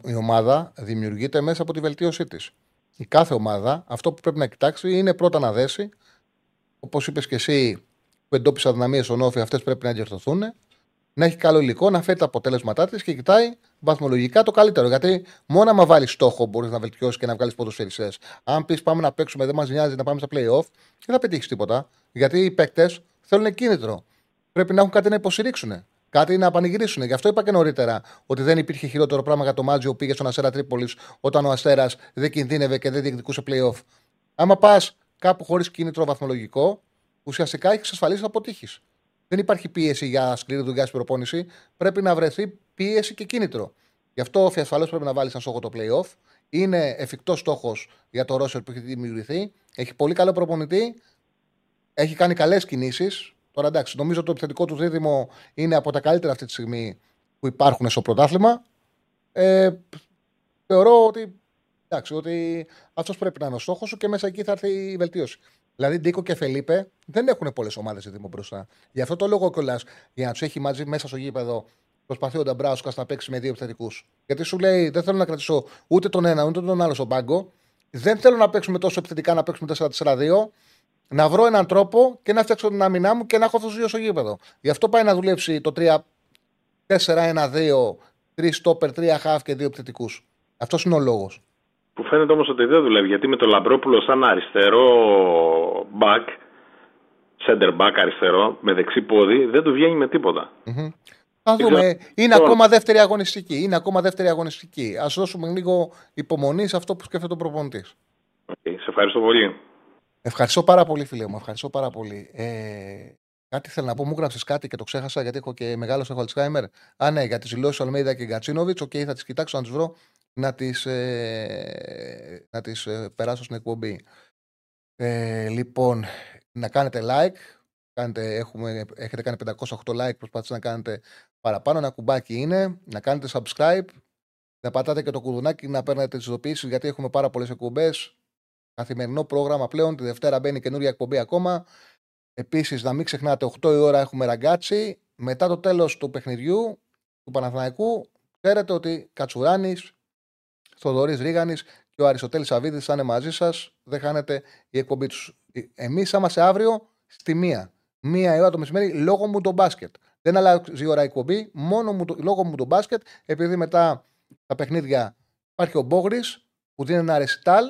η ομάδα δημιουργείται μέσα από τη βελτίωσή της. Η κάθε ομάδα αυτό που πρέπει να κοιτάξει είναι πρώτα να δέσει. Όπως είπες και εσύ, που εντόπισε αδυναμίες στον Όφη, αυτές πρέπει να διορθωθούν να έχει καλό υλικό, να φέρει τα αποτέλεσματά της και κοιτάει βαθμολογικά το καλύτερο. Γιατί μόνο άμα βάλεις στόχο μπορείς να βελτιώσεις και να βγάλεις ποδοσφαιριστές. Αν πεις πάμε να παίξουμε, δεν μας νοιάζει να πάμε στα playoff, δεν θα πετύχεις τίποτα. Γιατί οι παίκτες θέλουν κίνητρο. Πρέπει να έχουν κάτι να υποστηρίξουν. Κάτι να πανηγυρίσουν. Γι' αυτό είπα και νωρίτερα ότι δεν υπήρχε χειρότερο πράγμα για το Μάτζιο που πήγε στον Αστέρα Τρίπολης όταν ο Αστέρας δεν κινδύνευε και δεν διεκδικούσε playoff. Άμα πας κάπου χωρίς κίνητρο βαθμολογικό, ουσιαστικά έχει εξασφαλίσει να αποτύχεις δεν υπάρχει πίεση για σκληρή δουλειά στην προπόνηση. Πρέπει να βρεθεί πίεση και κίνητρο. Γι' αυτό ασφαλώ πρέπει να βάλει σαν στόχο το playoff. Είναι εφικτός στόχος για το Ρώσερ που έχει δημιουργηθεί. Έχει πολύ καλό προπονητή. Έχει κάνει καλές κινήσεις. Τώρα εντάξει, νομίζω το επιθετικό του δίδυμο είναι από τα καλύτερα αυτή τη στιγμή που υπάρχουν στο πρωτάθλημα. Ε, θεωρώ ότι, εντάξει, ότι αυτός πρέπει να είναι ο στόχος σου και μέσα εκεί θα έρθει η βελτίωση. Δηλαδή, Ντίκο και Φελίπε δεν έχουν πολλές ομάδες δίδυμο μπροστά. Γι' αυτό το λόγο κιόλας, για να τους έχει μαζί μέσα στο γήπεδο, προσπαθεί ο Νταμπράουσκα να παίξει με δύο επιθετικούς. Γιατί σου λέει, δεν θέλω να κρατήσω ούτε τον ένα ούτε τον άλλο στον πάγκο. Δεν θέλω να παίξουμε τόσο επιθετικά, να παίξουμε 4-4-2. Να βρω έναν τρόπο και να φτιάξω την άμυνά μου και να έχω αυτούς τους δύο στο γήπεδο. Γι' αυτό πάει να δουλέψει το 3-4-1-2, 3 στόπερ, 3 χαφ και δύο επιθετικούς. Αυτός είναι ο λόγος. Που φαίνεται όμως ότι δεν δουλεύει γιατί με το Λαμπρόπουλο σαν αριστερό back, center back αριστερό, με δεξί πόδι, δεν του βγαίνει με τίποτα. Mm-hmm. Θα δούμε. Είναι ακόμα δεύτερη αγωνιστική. Είναι ακόμα δεύτερη αγωνιστική. Ας δώσουμε λίγο υπομονή σε αυτό που σκέφτεται ο προπονητής. Okay. Σε ευχαριστώ πολύ. Ευχαριστώ πάρα πολύ, φίλε μου. Ευχαριστώ πάρα πολύ. Ε, κάτι θέλω να πω, μου γράψει κάτι και το ξέχασα γιατί έχω και μεγάλο έχω Αλτσχάιμερ. Α, ναι, για τις δηλώσεις Αλμέιδα και Γκατσίνοβιτς. OK, okay, θα τις κοιτάξω να τις βρω να τις, ε, να τις ε, περάσω στην εκπομπή. Ε, λοιπόν, να κάνετε like. Κάνετε, έχουμε, έχετε κάνει 508 like, προσπαθήστε να κάνετε παραπάνω. Ένα κουμπάκι είναι. Να κάνετε subscribe. Να πατάτε και το κουδουνάκι να παίρνετε τις ειδοποιήσεις γιατί έχουμε πάρα πολλές εκπομπές. καθημερινό πρόγραμμα πλέον. Τη Δευτέρα μπαίνει καινούργια εκπομπή ακόμα. Επίσης, να μην ξεχνάτε, 8 η ώρα έχουμε ραγκάτσι. Μετά το τέλος του παιχνιδιού του Παναθηναϊκού, ξέρετε ότι Κατσουράνης, Θοδωρής Ρίγανης και ο Αριστοτέλης Σαββίδης θα είναι μαζί σας. Δεν χάνετε η εκπομπή τους. Εμείς θα είμαστε αύριο στη μία. Μία η ώρα το μεσημέρι λόγω μου το μπάσκετ. Δεν αλλάζει η ώρα η εκπομπή, μόνο μου, λόγω μου το μπάσκετ, επειδή μετά τα παιχνίδια υπάρχει ο Μπόγρης που δίνει ένα ρεστάλ.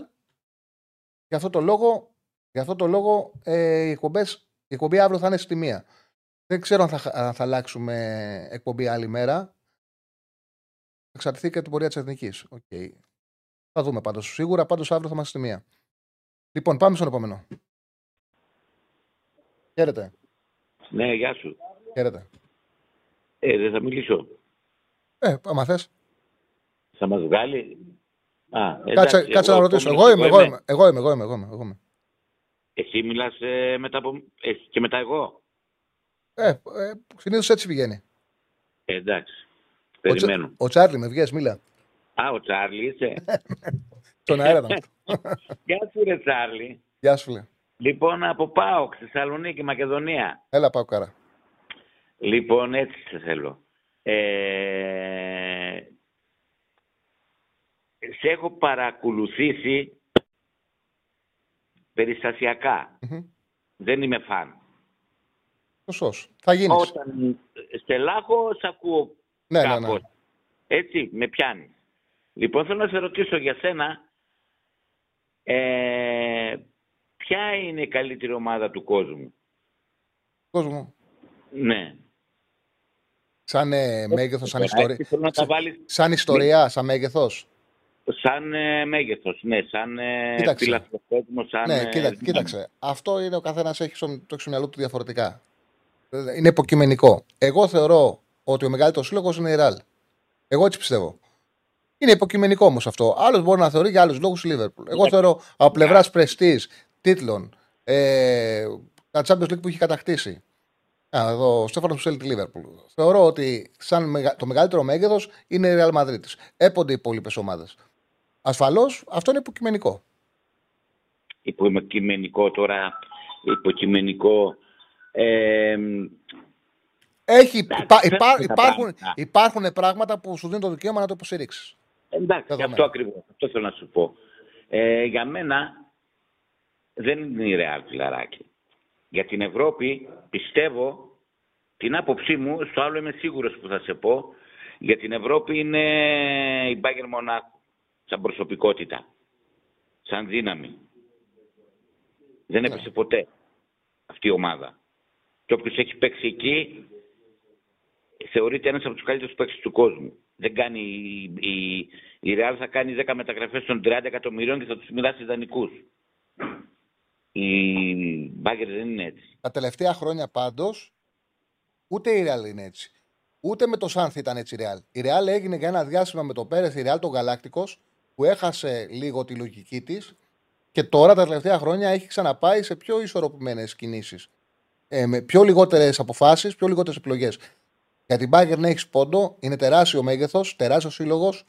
Γι' αυτό το λόγο, για αυτό το λόγο ε, οι εκπομπές, η εκπομπή αύριο θα είναι στη μία. Δεν ξέρω αν θα, αν θα αλλάξουμε εκπομπή άλλη μέρα. Εξαρτηθεί και την πορεία της Εθνικής. Okay. Θα δούμε πάντως. Σίγουρα πάντως αύριο θα είμαστε στη μία. Λοιπόν, πάμε στον επόμενο. Χαίρετε. Ναι, γεια σου. Χαίρετε. Ε, δεν θα μιλήσω. Ε, άμα θες. Θα μας βγάλει. Α, κάτσε, εντάξει, κάτσε να ρωτήσω. Εγώ είμαι, εγώ είμαι, εγώ είμαι, εγώ είμαι, εγώ είμαι. Εγώ είμαι. Εσύ μιλάς ε, μετά από... ε, και μετά εγώ. Ε, ε συνήθως έτσι πηγαίνει. Ε, εντάξει. Περιμένω. Ο, ο Τσάρλι με βγες, μίλα. Α, ο Τσάρλι είσαι. Στον αέρα ήταν. Γεια σου ρε Τσάρλι. Γεια σου φίλε. Λοιπόν, από Πάοκ, Θεσσαλονίκη, Μακεδονία. Έλα, πάω κάρα. Λοιπόν, έτσι σε θέλω. Ε, σε έχω παρακολουθήσει Δεν είμαι φαν. Σωστός. Θα γίνεις. Όταν στελάχω, σ' ακούω ναι, κάπως. Ναι, ναι. Έτσι, με πιάνει. Λοιπόν, θέλω να σε ρωτήσω για σένα, ε, ποια είναι η καλύτερη ομάδα του κόσμου; Κόσμου. Ναι. Σαν ε, μέγεθος, σαν ιστορία. Σαν, ιστορία, σαν μέγεθος; Σαν ε, μέγεθος, ναι. Σαν ε, κόσμος, σαν. Ναι, ε, κοίταξε, κοίταξε. Αυτό είναι ο καθένας έχει στο, το μυαλό του διαφορετικά. Είναι υποκειμενικό. Εγώ θεωρώ ότι ο μεγαλύτερος σύλλογος είναι η Ραλ. Εγώ έτσι πιστεύω. Είναι υποκειμενικό όμως αυτό. Άλλος μπορεί να θεωρεί για άλλους λόγους η Λίβερπουλ. Εγώ ναι. θεωρώ από πλευράς πρεστής, τίτλων, ε, τα Champions League που έχει κατακτήσει. Α, εδώ ο Στέφανος που τη Λίβερπουλ. Θεωρώ ότι σαν το μεγαλύτερο μέγεθος είναι η Real Madrid. Έπονται οι υπόλοιπες ομάδες. Ασφαλώς αυτό είναι υποκειμενικό. Υποκειμενικό τώρα. Υποκειμενικό. Ε, έχει, υπά, υπά, υπάρχουν, υπάρχουν πράγματα που σου δίνουν το δικαίωμα να το υποστηρίξεις. Εντάξει, αυτό ακριβώς. Αυτό θέλω να σου πω. Ε, για μένα δεν είναι η Real φιλαράκι. Για την Ευρώπη πιστεύω, την άποψή μου, στο άλλο είμαι σίγουρος που θα σε πω, για την Ευρώπη είναι η Μπάγκερ Μονάχου, σαν προσωπικότητα, σαν δύναμη. Δεν έπεσε ναι. ποτέ αυτή η ομάδα. Και όποιος έχει παίξει εκεί, θεωρείται ένας από τους καλύτερους παίξεις του κόσμου. Δεν κάνει, η, η, η Real θα κάνει 10 μεταγραφές των 30 εκατομμυρίων και θα τους μοιράσει δανεικούς. Η Μπάγκερ δεν είναι έτσι. Τα τελευταία χρόνια πάντως ούτε η Ρεάλ είναι έτσι. Ούτε με το Σάνθ ήταν έτσι η Ρεάλ. Η Ρεάλ έγινε για ένα διάστημα με το Πέρε, η Ρεάλ τον Γαλάκτικος, που έχασε λίγο τη λογική της και τώρα τα τελευταία χρόνια έχει ξαναπάει σε πιο ισορροπημένες κινήσεις. Ε, με πιο λιγότερες αποφάσεις, πιο λιγότερες επιλογές. Για την Μπάγκερ να έχεις πόντο, είναι τεράστιο μέγεθος, τεράστιος σύλλογος,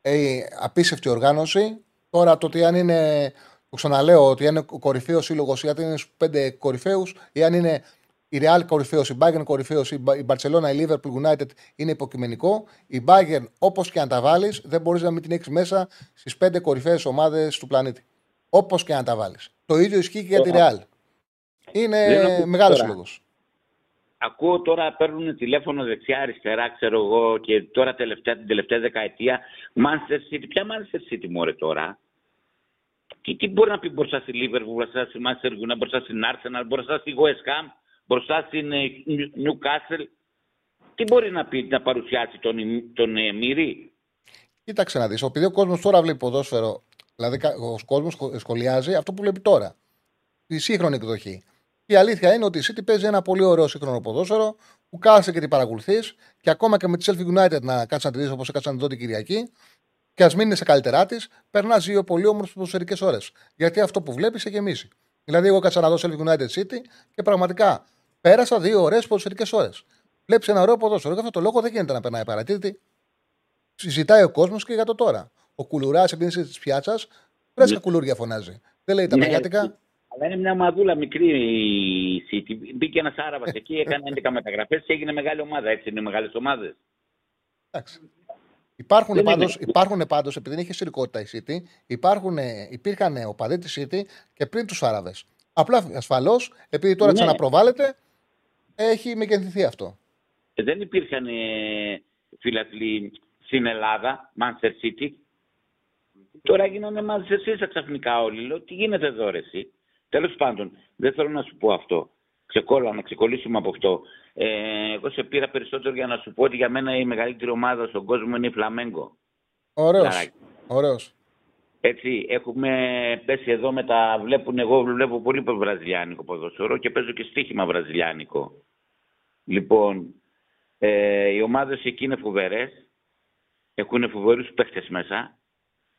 ε, απίστευτη οργάνωση. Τώρα το ότι αν είναι το ξαναλέω ότι αν είναι ο κορυφαίος σύλλογος ή αν είναι στους πέντε κορυφαίους ή αν είναι η Real κορυφαίος, η Bayern κορυφαίος, η Barcelona, η Liverpool United είναι υποκειμενικό. Η Bayern, όπως και αν τα βάλεις, δεν μπορείς να μην την έχεις μέσα στις πέντε κορυφαίες ομάδες του πλανήτη. Όπως και αν τα βάλεις. Το ίδιο ισχύει και για τη Real. Είναι μεγάλος σύλλογος. Ακούω τώρα παίρνουν τηλέφωνο δεξιά-αριστερά, ξέρω εγώ, και τώρα τελευταία, την τελευταία δεκαετία. Manchester City. Ποια Manchester City μόρε τώρα; Τι, τι μπορεί να πει μπροστά στη Λίβερπουλ, μπροστά στη Manchester United, μπροστά στην Arsenal, μπροστά στη West Ham, μπροστά στην ε, Newcastle; Τι μπορεί να πει να παρουσιάσει τον, τον Εμμύρη. Κοίταξε να δεις. Επειδή ο κόσμος τώρα βλέπει ποδόσφαιρο, δηλαδή ο κόσμος σχολιάζει αυτό που βλέπει τώρα. Τη σύγχρονη εκδοχή. Η αλήθεια είναι ότι η City παίζει ένα πολύ ωραίο σύγχρονο ποδόσφαιρο που κάθεσαι και την παρακολουθείς και ακόμα και με τη Selfie United να κάτσεις να τη δεις όπως έκανα την Κυριακή και ας μην είναι σε καλύτερά της, περνάς δύο πολύ όμορφες ποδοσφαιρικές ώρες. Γιατί αυτό που βλέπεις σε γεμίσει. Δηλαδή, εγώ κάτσα να δω Selfie United City και πραγματικά πέρασα δύο ωραίες ποδοσφαιρικές ώρες. Βλέπεις ένα ωραίο ποδόσφαιρο. Και αυτό το λόγο δεν γίνεται να περνάει παρατήρητη. Συζητάει ο κόσμος και για το τώρα. Ο Κουλουράς, επειδή είναι της πιάτσας, Φρέσκα ναι. κουλούρια φωνάζει. Δεν λέει τα ναι, μεγάτικα. Αλλά είναι μια μαδούλα μικρή η City. Μπήκε ένας Άραβας εκεί, έκανε 11 μεταγραφές και έγινε μεγάλη ομάδα. Έτσι είναι μεγάλες ομάδες. Εντάξει. Υπάρχουν πάντως, υπάρχουν πάντως, επειδή δεν είχε σειρικότητα η City, υπάρχουν, υπήρχαν οπαδοί της City και πριν τους Άραβες. Απλά ασφαλώς, επειδή τώρα ναι. ξαναπροβάλλεται, έχει μεγεθυνθεί αυτό. Ε, δεν υπήρχαν ε, φιλαθλοί στην Ελλάδα, Manchester City. Τώρα γίνανε Manchester ξαφνικά όλοι. Λέω, τι γίνεται εδώ, ρε, εσύ; Τέλος πάντων, δεν θέλω να σου πω αυτό. Ξεκόλα, να ξεκολλήσουμε από αυτό. Ε, εγώ σε πήρα περισσότερο για να σου πω ότι για μένα η μεγαλύτερη ομάδα στον κόσμο είναι η Φλαμέγκο. Ωραίος. Ωραίος. Έτσι, έχουμε πέσει εδώ με τα βλέπουν, εγώ βλέπω πολύ βραζιλιάνικο ποδοσφαιρό και παίζω και στοίχημα βραζιλιάνικο. Λοιπόν, ε, οι ομάδες εκεί είναι φοβερές, έχουν φοβερούς παίχτες μέσα,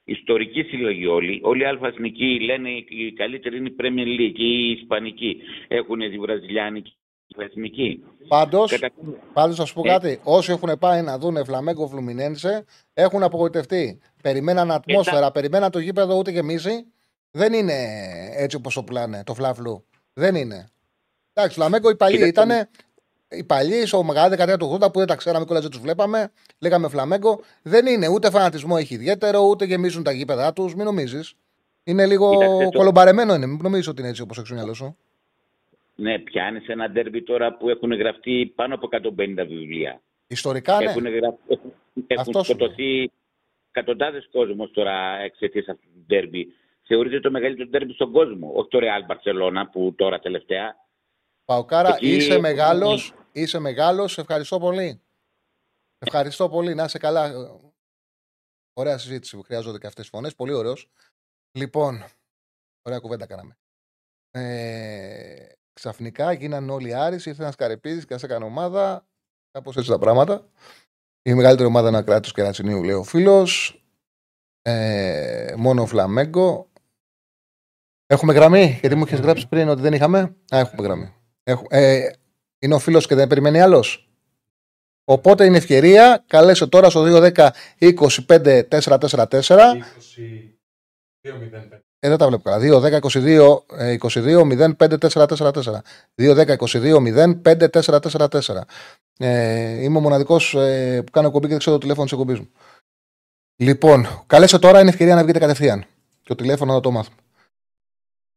ιστορική συλλογή όλοι. Όλοι οι αλφαθνικοί λένε η καλύτερη είναι η Premier League, η Ισπανική. Έχουν τη Βραζιλιάνικη εθνική. Πάντως, πάντως, θα σου πω ε. κάτι. Όσοι έχουν πάει να δουν Φλαμέγκο Φλουμινένσε έχουν απογοητευτεί. Περιμέναν ατμόσφαιρα, περιμέναν το γήπεδο ούτε γεμίζει. Δεν είναι έτσι όπως το πλάνε, το φλαφλού. Δεν είναι. Εντάξει, Φλαμέγκο οι παλιοί ήταν. Οι παλιοί, στο μεγάλη δεκαετία του 80 που δεν τα ξέραμε και δεν τους βλέπαμε, λέγαμε Φλαμέγκο. Δεν είναι ούτε φανατισμό έχει ιδιαίτερο, ούτε γεμίζουν τα γήπεδά τους. Μην νομίζεις. Είναι λίγο κολομπαρεμένο είναι. Μην νομίζεις ότι είναι έτσι όπως έχει το μυαλό σου. Ναι, πιάνεις ένα ντέρμπι τώρα που έχουν γραφτεί πάνω από 150 βιβλία. Ιστορικά, ναι. Έχουν, γραφτεί, έχουν σκοτωθεί εκατοντάδες κόσμος τώρα εξαιτίας αυτού του ντέρμπι. Θεωρείται το μεγαλύτερο ντέρμπι στον κόσμο. Όχι το Real Barcelona που τώρα τελευταία. Παοκάρα, Εκεί... είσαι μεγάλος. Είσαι μεγάλος. Ευχαριστώ πολύ. Ευχαριστώ πολύ. Να είσαι καλά. Ωραία συζήτηση που χρειάζονται και αυτές τι φωνές. Πολύ ωραίος. Λοιπόν, ωραία κουβέντα κάναμε. Ε, Ξαφνικά γίνανε όλοι Άρης, ήρθε ένας Καρεπίδης και έκανε ομάδα. Κάπως έτσι τα πράγματα. Η μεγαλύτερη ομάδα είναι κράτος Κερατσινίου, λέει ο φίλος. Ε, μόνο Φλαμέγκο. Έχουμε γραμμή, γιατί μου είχες γράψει πριν ότι δεν είχαμε. Α, έχουμε γραμμή. Έχουμε. Ε, είναι ο φίλος και δεν περιμένει άλλος. Οπότε είναι ευκαιρία. Καλέσαι τώρα στο 210 25 444. 20 ε, δεν τα βλέπω καλά. 2-10-22-22-05-444. 2-10-22-05-444. Ε, είμαι ο μοναδικός ε, που κάνω εκπομπή και δεν ξέρω το τηλέφωνο της εκπομπής μου. Λοιπόν, καλέσαι τώρα, είναι ευκαιρία να βγείτε κατευθείαν. Και το τηλέφωνο να το μάθουμε.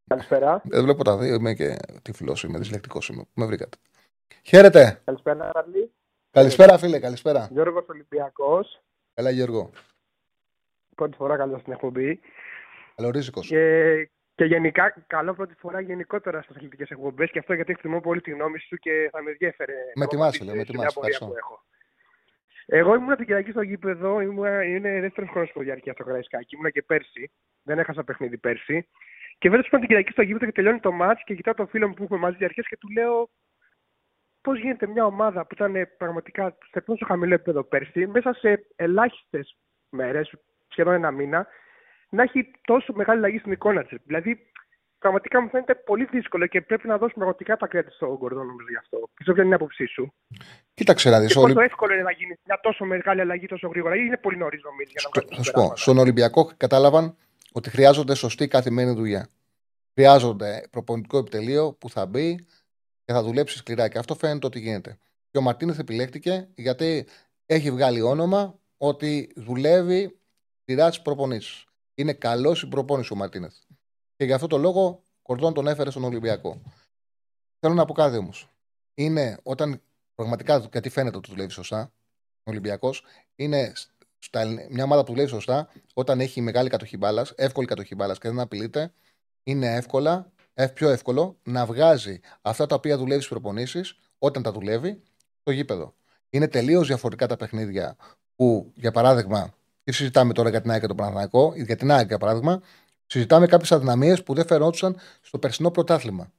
Καλησπέρα. Δεν βλέπω τα δύο, είμαι και τυφλό, είμαι δυσλεκτικός. Είμαι. Με βρήκατε; Χαίρετε. Καλησπέρα, Ραλή. Καλησπέρα, φίλε, καλησπέρα. Γιώργος Ολυμπιακός. Καλά, Γιώργο. Πρώτη φορά καλώς στην εκπομπή. Καλορίζικο. Και, και γενικά, καλό πρώτη φορά γενικότερα στις αθλητικές εκπομπές και αυτό γιατί εκτιμώ πολύ τη γνώμη σου και θα με ενδιαφέρε. Με τιμάσαι, με τιμάσαι. Εγώ ήμουν την Κυριακή στο γήπεδο, ήμουν, είναι δεύτερος χρόνος που διαρκεί αυτό το Καραϊσκάκι. Ήμουν και πέρσι, δεν έχασα παιχνίδι πέρσι. Και βέβαια ήμουν την Κυριακή στο γήπεδο και τελειώνει το μάτ και κοιτάω τον φίλο μου που έχουμε μαζί διαρκέ και του λέω πώς γίνεται μια ομάδα που ήταν πραγματικά σε τόσο χαμηλό επίπεδο πέρσι, μέσα σε ελάχιστες μέρες, σχεδόν ένα μήνα, να έχει τόσο μεγάλη αλλαγή στην εικόνα της. Δηλαδή, πραγματικά μου φαίνεται πολύ δύσκολο και πρέπει να δώσουμε πραγματικά τα κρέτη στον Γκορδόν νομίζω γι' αυτό. Ξέρω ποια είναι η άποψή σου. Κοίταξε να δεις. Πόσο Ολυ... εύκολο είναι να γίνει μια τόσο μεγάλη αλλαγή τόσο γρήγορα, ή είναι πολύ νωρίς νομίζω για να Θα σου πω. Στον Ολυμπιακό κατάλαβαν ότι χρειάζονται σωστή καθημερινή δουλειά. Χρειάζονται προπονητικό επιτελείο που θα μπει και θα δουλέψει σκληρά. Και αυτό φαίνεται ότι γίνεται. Και ο Μαρτίνεθ επιλέχτηκε γιατί έχει βγάλει όνομα ότι δουλεύει σειρά στι προπονήσεις. Είναι καλός η προπόνηση ο Μαρτίνεθ. Και για αυτό το λόγο Κορδόν τον έφερε στον Ολυμπιακό. Θέλω να πω κάτι όμως. Είναι όταν πραγματικά, γιατί φαίνεται ότι δουλεύει σωστά, ο Ολυμπιακός, είναι στα, μια ομάδα που δουλεύει σωστά, όταν έχει μεγάλη κατοχή μπάλας, εύκολη κατοχή μπάλας και δεν απειλείται, είναι εύκολα, πιο εύκολο να βγάζει αυτά τα οποία δουλεύει στις προπονήσεις, όταν τα δουλεύει, στο γήπεδο. Είναι τελείως διαφορετικά τα παιχνίδια που, για παράδειγμα, τι συζητάμε τώρα για την ΑΕΚ και τον Παναθηναϊκό, για την ΑΕΚ για παράδειγμα, συζητάμε κάποιες αδυναμίες που δεν φαινόντουσαν στο περσινό πρωτάθλημα.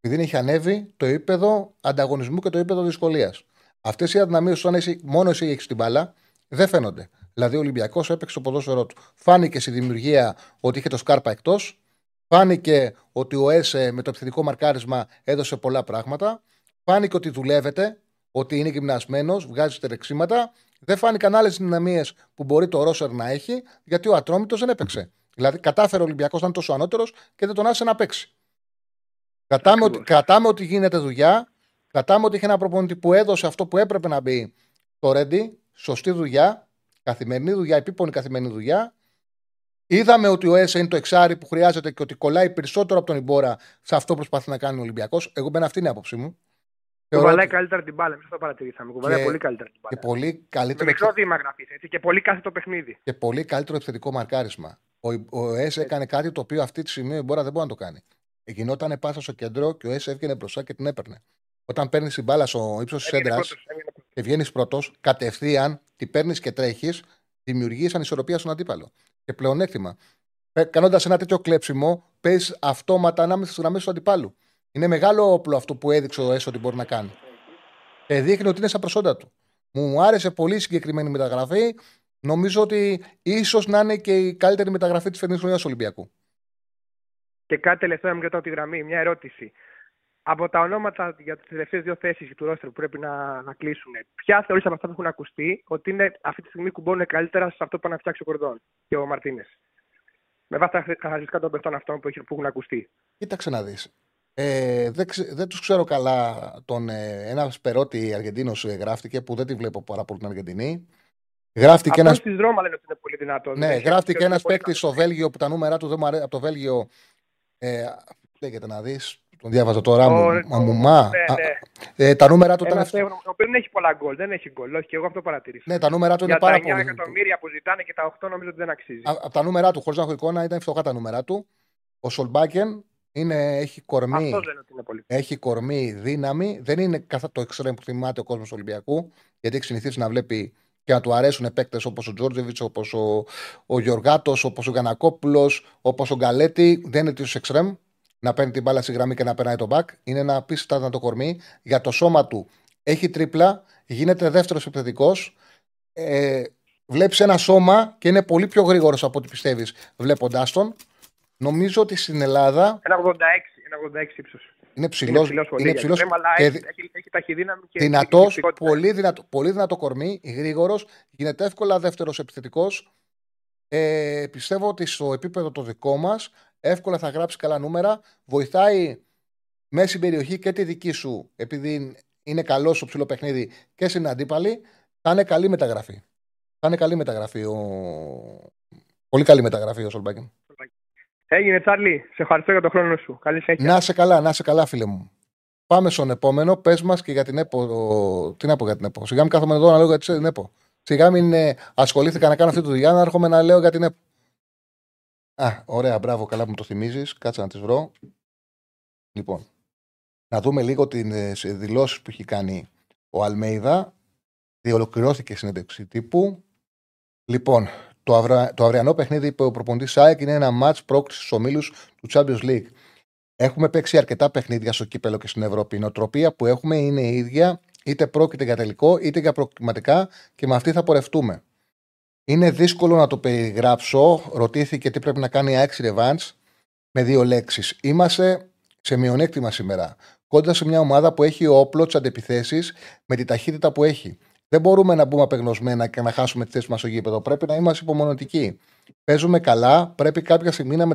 Επειδή έχει ανέβει το επίπεδο ανταγωνισμού και το επίπεδο δυσκολίας. Αυτές οι αδυναμίες, όταν εσύ, μόνο εσύ έχεις την μπάλα, δεν φαίνονται. Δηλαδή, ο Ολυμπιακός έπαιξε το ποδόσφαιρό του. Φάνηκε στη δημιουργία ότι είχε το Σκάρπα εκτός. Φάνηκε ότι ο ΕΣΕ με το επιθετικό μαρκάρισμα έδωσε πολλά πράγματα. Φάνηκε ότι δουλεύεται, ότι είναι γυμνασμένος, βγάζει τερεξίματα δεν φάνηκαν άλλες δυναμίες που μπορεί το Ρόσερ να έχει, γιατί ο Ατρόμητος δεν έπαιξε. Δηλαδή, κατάφερε ο Ολυμπιακός να είναι τόσο ανώτερος και δεν τον άφησε να παίξει. Κρατάμε ότι, κρατάμε ότι γίνεται δουλειά. Κρατάμε ότι είχε ένα προπονητή που έδωσε αυτό που έπρεπε να μπει το Ρέντι. Σωστή δουλειά. Καθημερινή δουλειά, επίπονη καθημερινή δουλειά. Είδαμε ότι ο ΕΣΕ είναι το εξάρι που χρειάζεται και ότι κολλάει περισσότερο από τον Ιμπόρα σε αυτό που προσπαθεί να κάνει ο Ολυμπιακός. Εγώ μπαίνω αυτή είναι η άποψή μου. Κουβαλάει καλύτερα την μπάλα, εμεί το παρατηρήσαμε. Κουβαλάει πολύ καλύτερα την μπάλα. Και πολύ καλύτερο. Με μικρό βήμα γραφής έτσι και πολύ κάθε το παιχνίδι. Και πολύ καλύτερο επιθετικό μαρκάρισμα. Ο, ο ΕΣ έκανε κάτι το οποίο αυτή τη στιγμή ο Μπόρα δεν μπορεί να το κάνει. Γινόταν πάσα στο κέντρο και ο ΕΣ έβγαινε μπροστά και την έπαιρνε. Όταν παίρνεις την μπάλα στο ύψος της έντρα και βγαίνεις πρώτος, κατευθείαν την παίρνεις και τρέχεις, δημιουργείς ανισορροπία στον αντίπαλο. Και πλεονέκτημα. Κάνοντας ένα τέτοιο κλέψιμο, παίζεις αυτόματα ανάμεσα στι γραμμέ του αντιπάλου. Είναι μεγάλο όπλο αυτό που έδειξε ο ΕΣ ότι μπορεί να κάνει. Και δείχνει ότι είναι στα προσόντα του. Μου άρεσε πολύ συγκεκριμένη μεταγραφή. Νομίζω ότι ίσως να είναι και η καλύτερη μεταγραφή της φετινής χρονιάς Ολυμπιακού. Και κάτι τελευταίο, μου τη γραμμή, μια ερώτηση. Από τα ονόματα για τις τελευταίες δύο θέσεις του ρόστερ που πρέπει να, να κλείσουν, ποια θεωρείς από αυτά που έχουν ακουστεί ότι είναι αυτή τη στιγμή κουμπώνουν καλύτερα σε αυτό που πάνε να φτιάξει ο Κορδόν και ο Μαρτίνες; Με βάση τα χαρακτηριστικά των παιχτών αυτών που έχουν ακουστεί. Κοίταξε να δεις. Ε, δεν, δεν τους ξέρω καλά. Τον, ε, ένα σπερότη Αργεντίνος ε, γράφτηκε που δεν τη βλέπω πάρα πολύ την Αργεντινή. Γράφτηκε ένα. Στη Ρώμα λένε ότι είναι πολύ δυνατός. Ναι, γράφτηκε ένας παίκτης στο Βέλγιο που τα νούμερα του δεν μου αρέσει. Από το Βέλγιο. Ε, λέγεται να δεις. Τον διάβαζα τώρα. Μου, μα, ναι, ναι. Ε, τα νούμερα του ήταν. Ο οποίος δεν έχει πολλά γκολ. Δεν έχει γκολ. Όχι, και εγώ αυτό παρατηρήσα. Ναι, τα νούμερα του είναι πάρα πολύ. Για τα 9 εκατομμύρια που ζητάνε και τα 8 νομίζω ότι δεν αξίζει. Από τα νούμερα του, χωρίς να έχω εικόνα, ήταν φτωχά τα νούμερα του. Ο Σολμπάκεν είναι, έχει κορμί. Αυτό δεν είναι πολύ. Έχει κορμί, δύναμη. Δεν είναι καθ' το εξτρέμ που θυμάται ο κόσμος Ολυμπιακού. Γιατί έχει συνηθίσει να βλέπει και να του αρέσουν παίκτες όπως ο Τζόρτζεβιτς, όπως ο, ο Γιωργάτο, όπως ο Γανακόπουλο, όπως ο Γκαλέτη. Δεν είναι του εξτρέμ να παίρνει την μπάλα στη γραμμή και να περνάει το μπακ. Είναι ένα απίστευτα το κορμί. Για το σώμα του έχει τρίπλα, γίνεται δεύτερος επιθετικός. Ε, Βλέπεις ένα σώμα και είναι πολύ πιο γρήγορος από ό,τι πιστεύεις βλέποντάς τον. Νομίζω ότι στην Ελλάδα. Ένα 86, ένα 86 ύψος. Είναι ψηλός. Είναι ψηλός. Και... Έχει, έχει ταχυδύναμη και. Δυνατός, πολύ, δυνατό, πολύ δυνατό κορμί, γρήγορος. Γίνεται εύκολα δεύτερος επιθετικός. Ε, πιστεύω ότι στο επίπεδο το δικό μας εύκολα θα γράψει καλά νούμερα. Βοηθάει μέσα στην περιοχή και τη δική σου, επειδή είναι καλός στο ψηλό παιχνίδι και στην αντίπαλη. Θα είναι καλή μεταγραφή. Θα είναι καλή μεταγραφή. Ο... Πολύ καλή μεταγραφή ο Σολμπάκιν. Έγινε, Τσάρλι. Σε ευχαριστώ για τον χρόνο σου. Καλή συνέχεια. Να σε καλά, να σε καλά, φίλε μου. Πάμε στον επόμενο. Πες μας και για την ΕΠΟ. Τι να πω για την ΕΠΟ. Σιγά μην κάθομαι εδώ να λέω για την ΕΠΟ. Σιγά μην ε, ασχολήθηκα να κάνω αυτή τη δουλειά να έρχομαι να λέω για την ΕΠΟ. Α, ωραία, μπράβο, καλά που μου το θυμίζεις. Κάτσε να τις βρω. Λοιπόν, να δούμε λίγο τι ε, δηλώσεις που έχει κάνει ο Αλμέιδα. Διολοκληρώθηκε η συνέντευξη τύπου. Λοιπόν, το, αυρα... το αυριανό παιχνίδι που ο προποντή ΣΑΕΚ είναι ένα match πρόκλησης στους ομίλους του Champions League. Έχουμε παίξει αρκετά παιχνίδια στο κύπελο και στην Ευρώπη. Η νοοτροπία που έχουμε είναι η ίδια, είτε πρόκειται για τελικό είτε για προκριματικά και με αυτή θα πορευτούμε. Είναι δύσκολο να το περιγράψω. Ρωτήθηκε τι πρέπει να κάνει η Ajax Revenge με δύο λέξεις. Είμαστε σε μειονέκτημα σήμερα. Κόντρα σε μια ομάδα που έχει όπλο τις αντεπιθέσεις με τη ταχύτητα που έχει. Δεν μπορούμε να μπούμε απεγνωσμένα και να χάσουμε τη θέση μας στο γήπεδο. Πρέπει να είμαστε υπομονωτικοί. Παίζουμε καλά. Πρέπει κάποια στιγμή να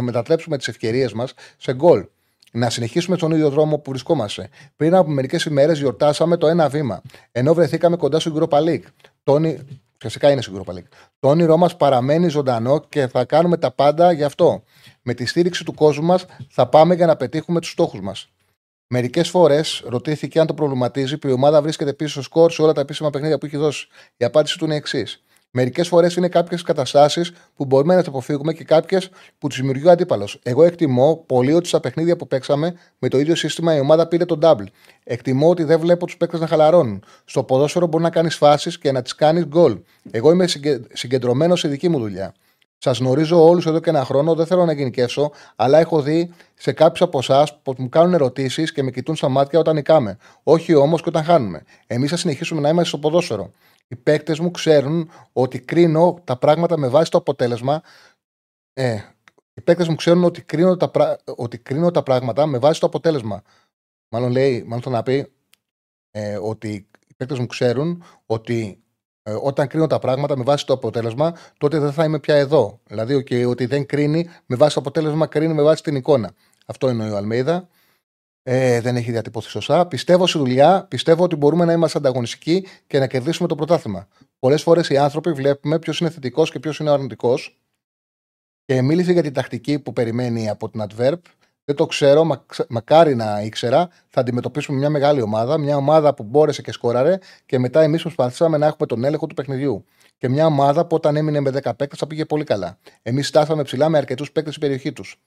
μετατρέψουμε τις ευκαιρίες μας σε γκολ. Να συνεχίσουμε στον ίδιο δρόμο που βρισκόμαστε. Πριν από μερικές ημέρες γιορτάσαμε το ένα βήμα. Ενώ βρεθήκαμε κοντά στο Europa League. Τόνι, φυσικά είναι στο Europa League. Το όνειρό μας παραμένει ζωντανό και θα κάνουμε τα πάντα γι' αυτό. Με τη στήριξη του κόσμου μας θα πάμε για να πετύχουμε τους στόχους μας. Μερικές φορές ρωτήθηκε αν το προβληματίζει που η ομάδα βρίσκεται πίσω στο σκορ σε όλα τα επίσημα παιχνίδια που έχει δώσει. Η απάντηση του είναι εξής. Μερικές φορές είναι κάποιες καταστάσεις που μπορούμε να τις αποφύγουμε και κάποιες που τις δημιουργεί ο αντίπαλος. Εγώ εκτιμώ πολύ ότι στα παιχνίδια που παίξαμε με το ίδιο σύστημα η ομάδα πήρε τον double. Εκτιμώ ότι δεν βλέπω τους παίκτες να χαλαρώνουν. Στο ποδόσφαιρο μπορεί να κάνεις φάσεις και να τις κάνεις γκολ. Εγώ είμαι συγκεντρωμένος σε δική μου δουλειά. Σας γνωρίζω όλους εδώ και ένα χρόνο, δεν θέλω να γενικεύσω, αλλά έχω δει σε κάποιους από εσάς που μου κάνουν ερωτήσεις και με κοιτούν στα μάτια όταν νικάμε. Όχι όμως και όταν χάνουμε. Εμείς θα συνεχίσουμε να είμαστε στο ποδόσφαιρο. Οι παίκτες μου ξέρουν ότι κρίνω τα πράγματα με βάση το αποτέλεσμα. Ε, οι παίκτες μου ξέρουν ότι κρίνω, τα, ότι κρίνω τα πράγματα με βάση το αποτέλεσμα. Μάλλον λέει, μάλλον θα να πει ε, ότι οι παίκτες μου ξέρουν ότι Ε, όταν κρίνω τα πράγματα με βάση το αποτέλεσμα, τότε δεν θα είμαι πια εδώ. Δηλαδή, okay, ότι δεν κρίνει με βάση το αποτέλεσμα, κρίνει με βάση την εικόνα. Αυτό εννοεί ο Αλμέιδα. Ε, δεν έχει διατυπωθεί σωστά. Πιστεύω στη δουλειά, πιστεύω ότι μπορούμε να είμαστε ανταγωνιστικοί και να κερδίσουμε το πρωτάθλημα. Πολλές φορές οι άνθρωποι βλέπουμε ποιος είναι θετικός και ποιος είναι αρνητικός. Και μίλησε για την τακτική που περιμένει από την Adverb. Δεν το ξέρω, μα, μακάρι να ήξερα. Θα αντιμετωπίσουμε μια μεγάλη ομάδα. Μια ομάδα που μπόρεσε και σκόραρε και μετά εμείς προσπαθήσαμε να έχουμε τον έλεγχο του παιχνιδιού. Και μια ομάδα που όταν έμεινε με 10 παίκτες θα πήγε πολύ καλά. Εμείς στάθαμε ψηλά με αρκετούς παίκτες στην περιοχή τους.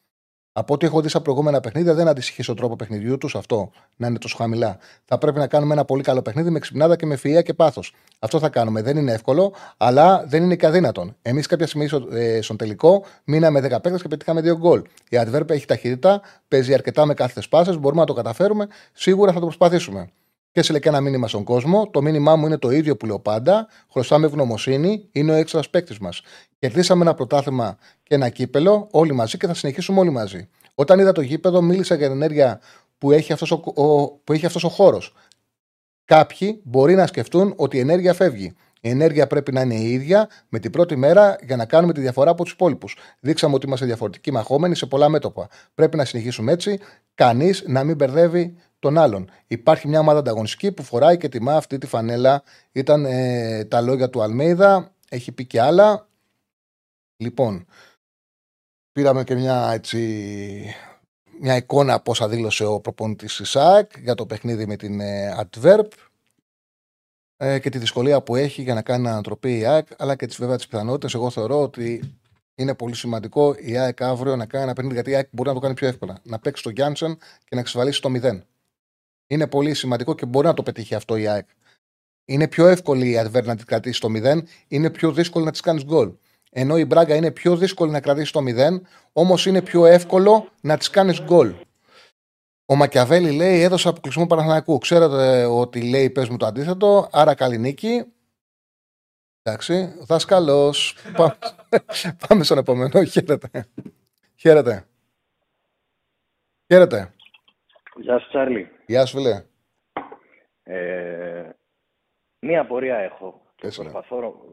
Από ό,τι έχω δει στα προηγούμενα παιχνίδια, δεν αντιστοιχεί στον τρόπο παιχνιδιού τους αυτό να είναι τόσο χαμηλά. Θα πρέπει να κάνουμε ένα πολύ καλό παιχνίδι με ξυπνάδα και με φυα και πάθος. Αυτό θα κάνουμε. Δεν είναι εύκολο, αλλά δεν είναι και αδύνατον. Εμείς κάποια στιγμή ε, στον τελικό μείναμε 10 παίκτες και πετύχαμε 2 γκολ. Η Adverb έχει ταχύτητα, παίζει αρκετά με κάθε πάσες, μπορούμε να το καταφέρουμε. Σίγουρα θα το προσπαθήσουμε. Και έστειλε και ένα μήνυμα στον κόσμο. Το μήνυμά μου είναι το ίδιο που λέω πάντα. Χρωστάμε ευγνωμοσύνη. Είναι ο έξτρας παίκτης μας. Κερδίσαμε ένα πρωτάθλημα και ένα κύπελο όλοι μαζί και θα συνεχίσουμε όλοι μαζί. Όταν είδα το γήπεδο, μίλησα για την ενέργεια που έχει αυτός ο, ο, που έχει αυτός ο χώρος. Κάποιοι μπορεί να σκεφτούν ότι η ενέργεια φεύγει. Η ενέργεια πρέπει να είναι η ίδια με την πρώτη μέρα για να κάνουμε τη διαφορά από τους υπόλοιπους. Δείξαμε ότι είμαστε διαφορετικοί μαχόμενοι σε πολλά μέτωπα. Πρέπει να συνεχίσουμε έτσι. Κανείς να μην μπερδεύει τον άλλον. Υπάρχει μια ομάδα ανταγωνιστική που φοράει και τιμά αυτή τη φανέλα. Ήταν ε, τα λόγια του Αλμέιδα. Έχει πει και άλλα. Λοιπόν, πήραμε και μια έτσι μια εικόνα πόσα δήλωσε ο προπονητής της ΣΑΚ για το παιχνίδι με την ε, Adverb ε, και τη δυσκολία που έχει για να κάνει ανατροπή η ΑΕΚ αλλά και τις βέβαια τις πιθανότητες εγώ θεωρώ ότι είναι πολύ σημαντικό η ΑΕΚ αύριο να κάνει ένα παιχνίδι γιατί η ΑΕΚ μπορεί να το κάνει πιο εύκολα να παίξει το Γιάνσεν και να εξασφαλίσει το 0 είναι πολύ σημαντικό και μπορεί να το πετύχει αυτό η ΑΕΚ είναι πιο εύκολη η Adverb να την κρατήσει το 0 είναι πιο δύσκολο να της κάνεις γκολ ενώ η Μπράγκα είναι πιο δύσκολη να κρατήσει το 0, όμως είναι πιο εύκολο να της κάνεις γκολ. Ο Μακιαβέλη λέει: Έδωσα αποκλεισμό Παναθηναϊκού. Ξέρετε ότι λέει: Πες μου το αντίθετο, άρα καλή νίκη. Εντάξει, δάσκαλος. Πάμε, πάμε στον επόμενο. Χαίρετε. Χαίρετε. Χαίρετε. Γεια σου, Τσάρλι. Γεια σου, φίλε. Ε, μία απορία έχω. Προσπαθώ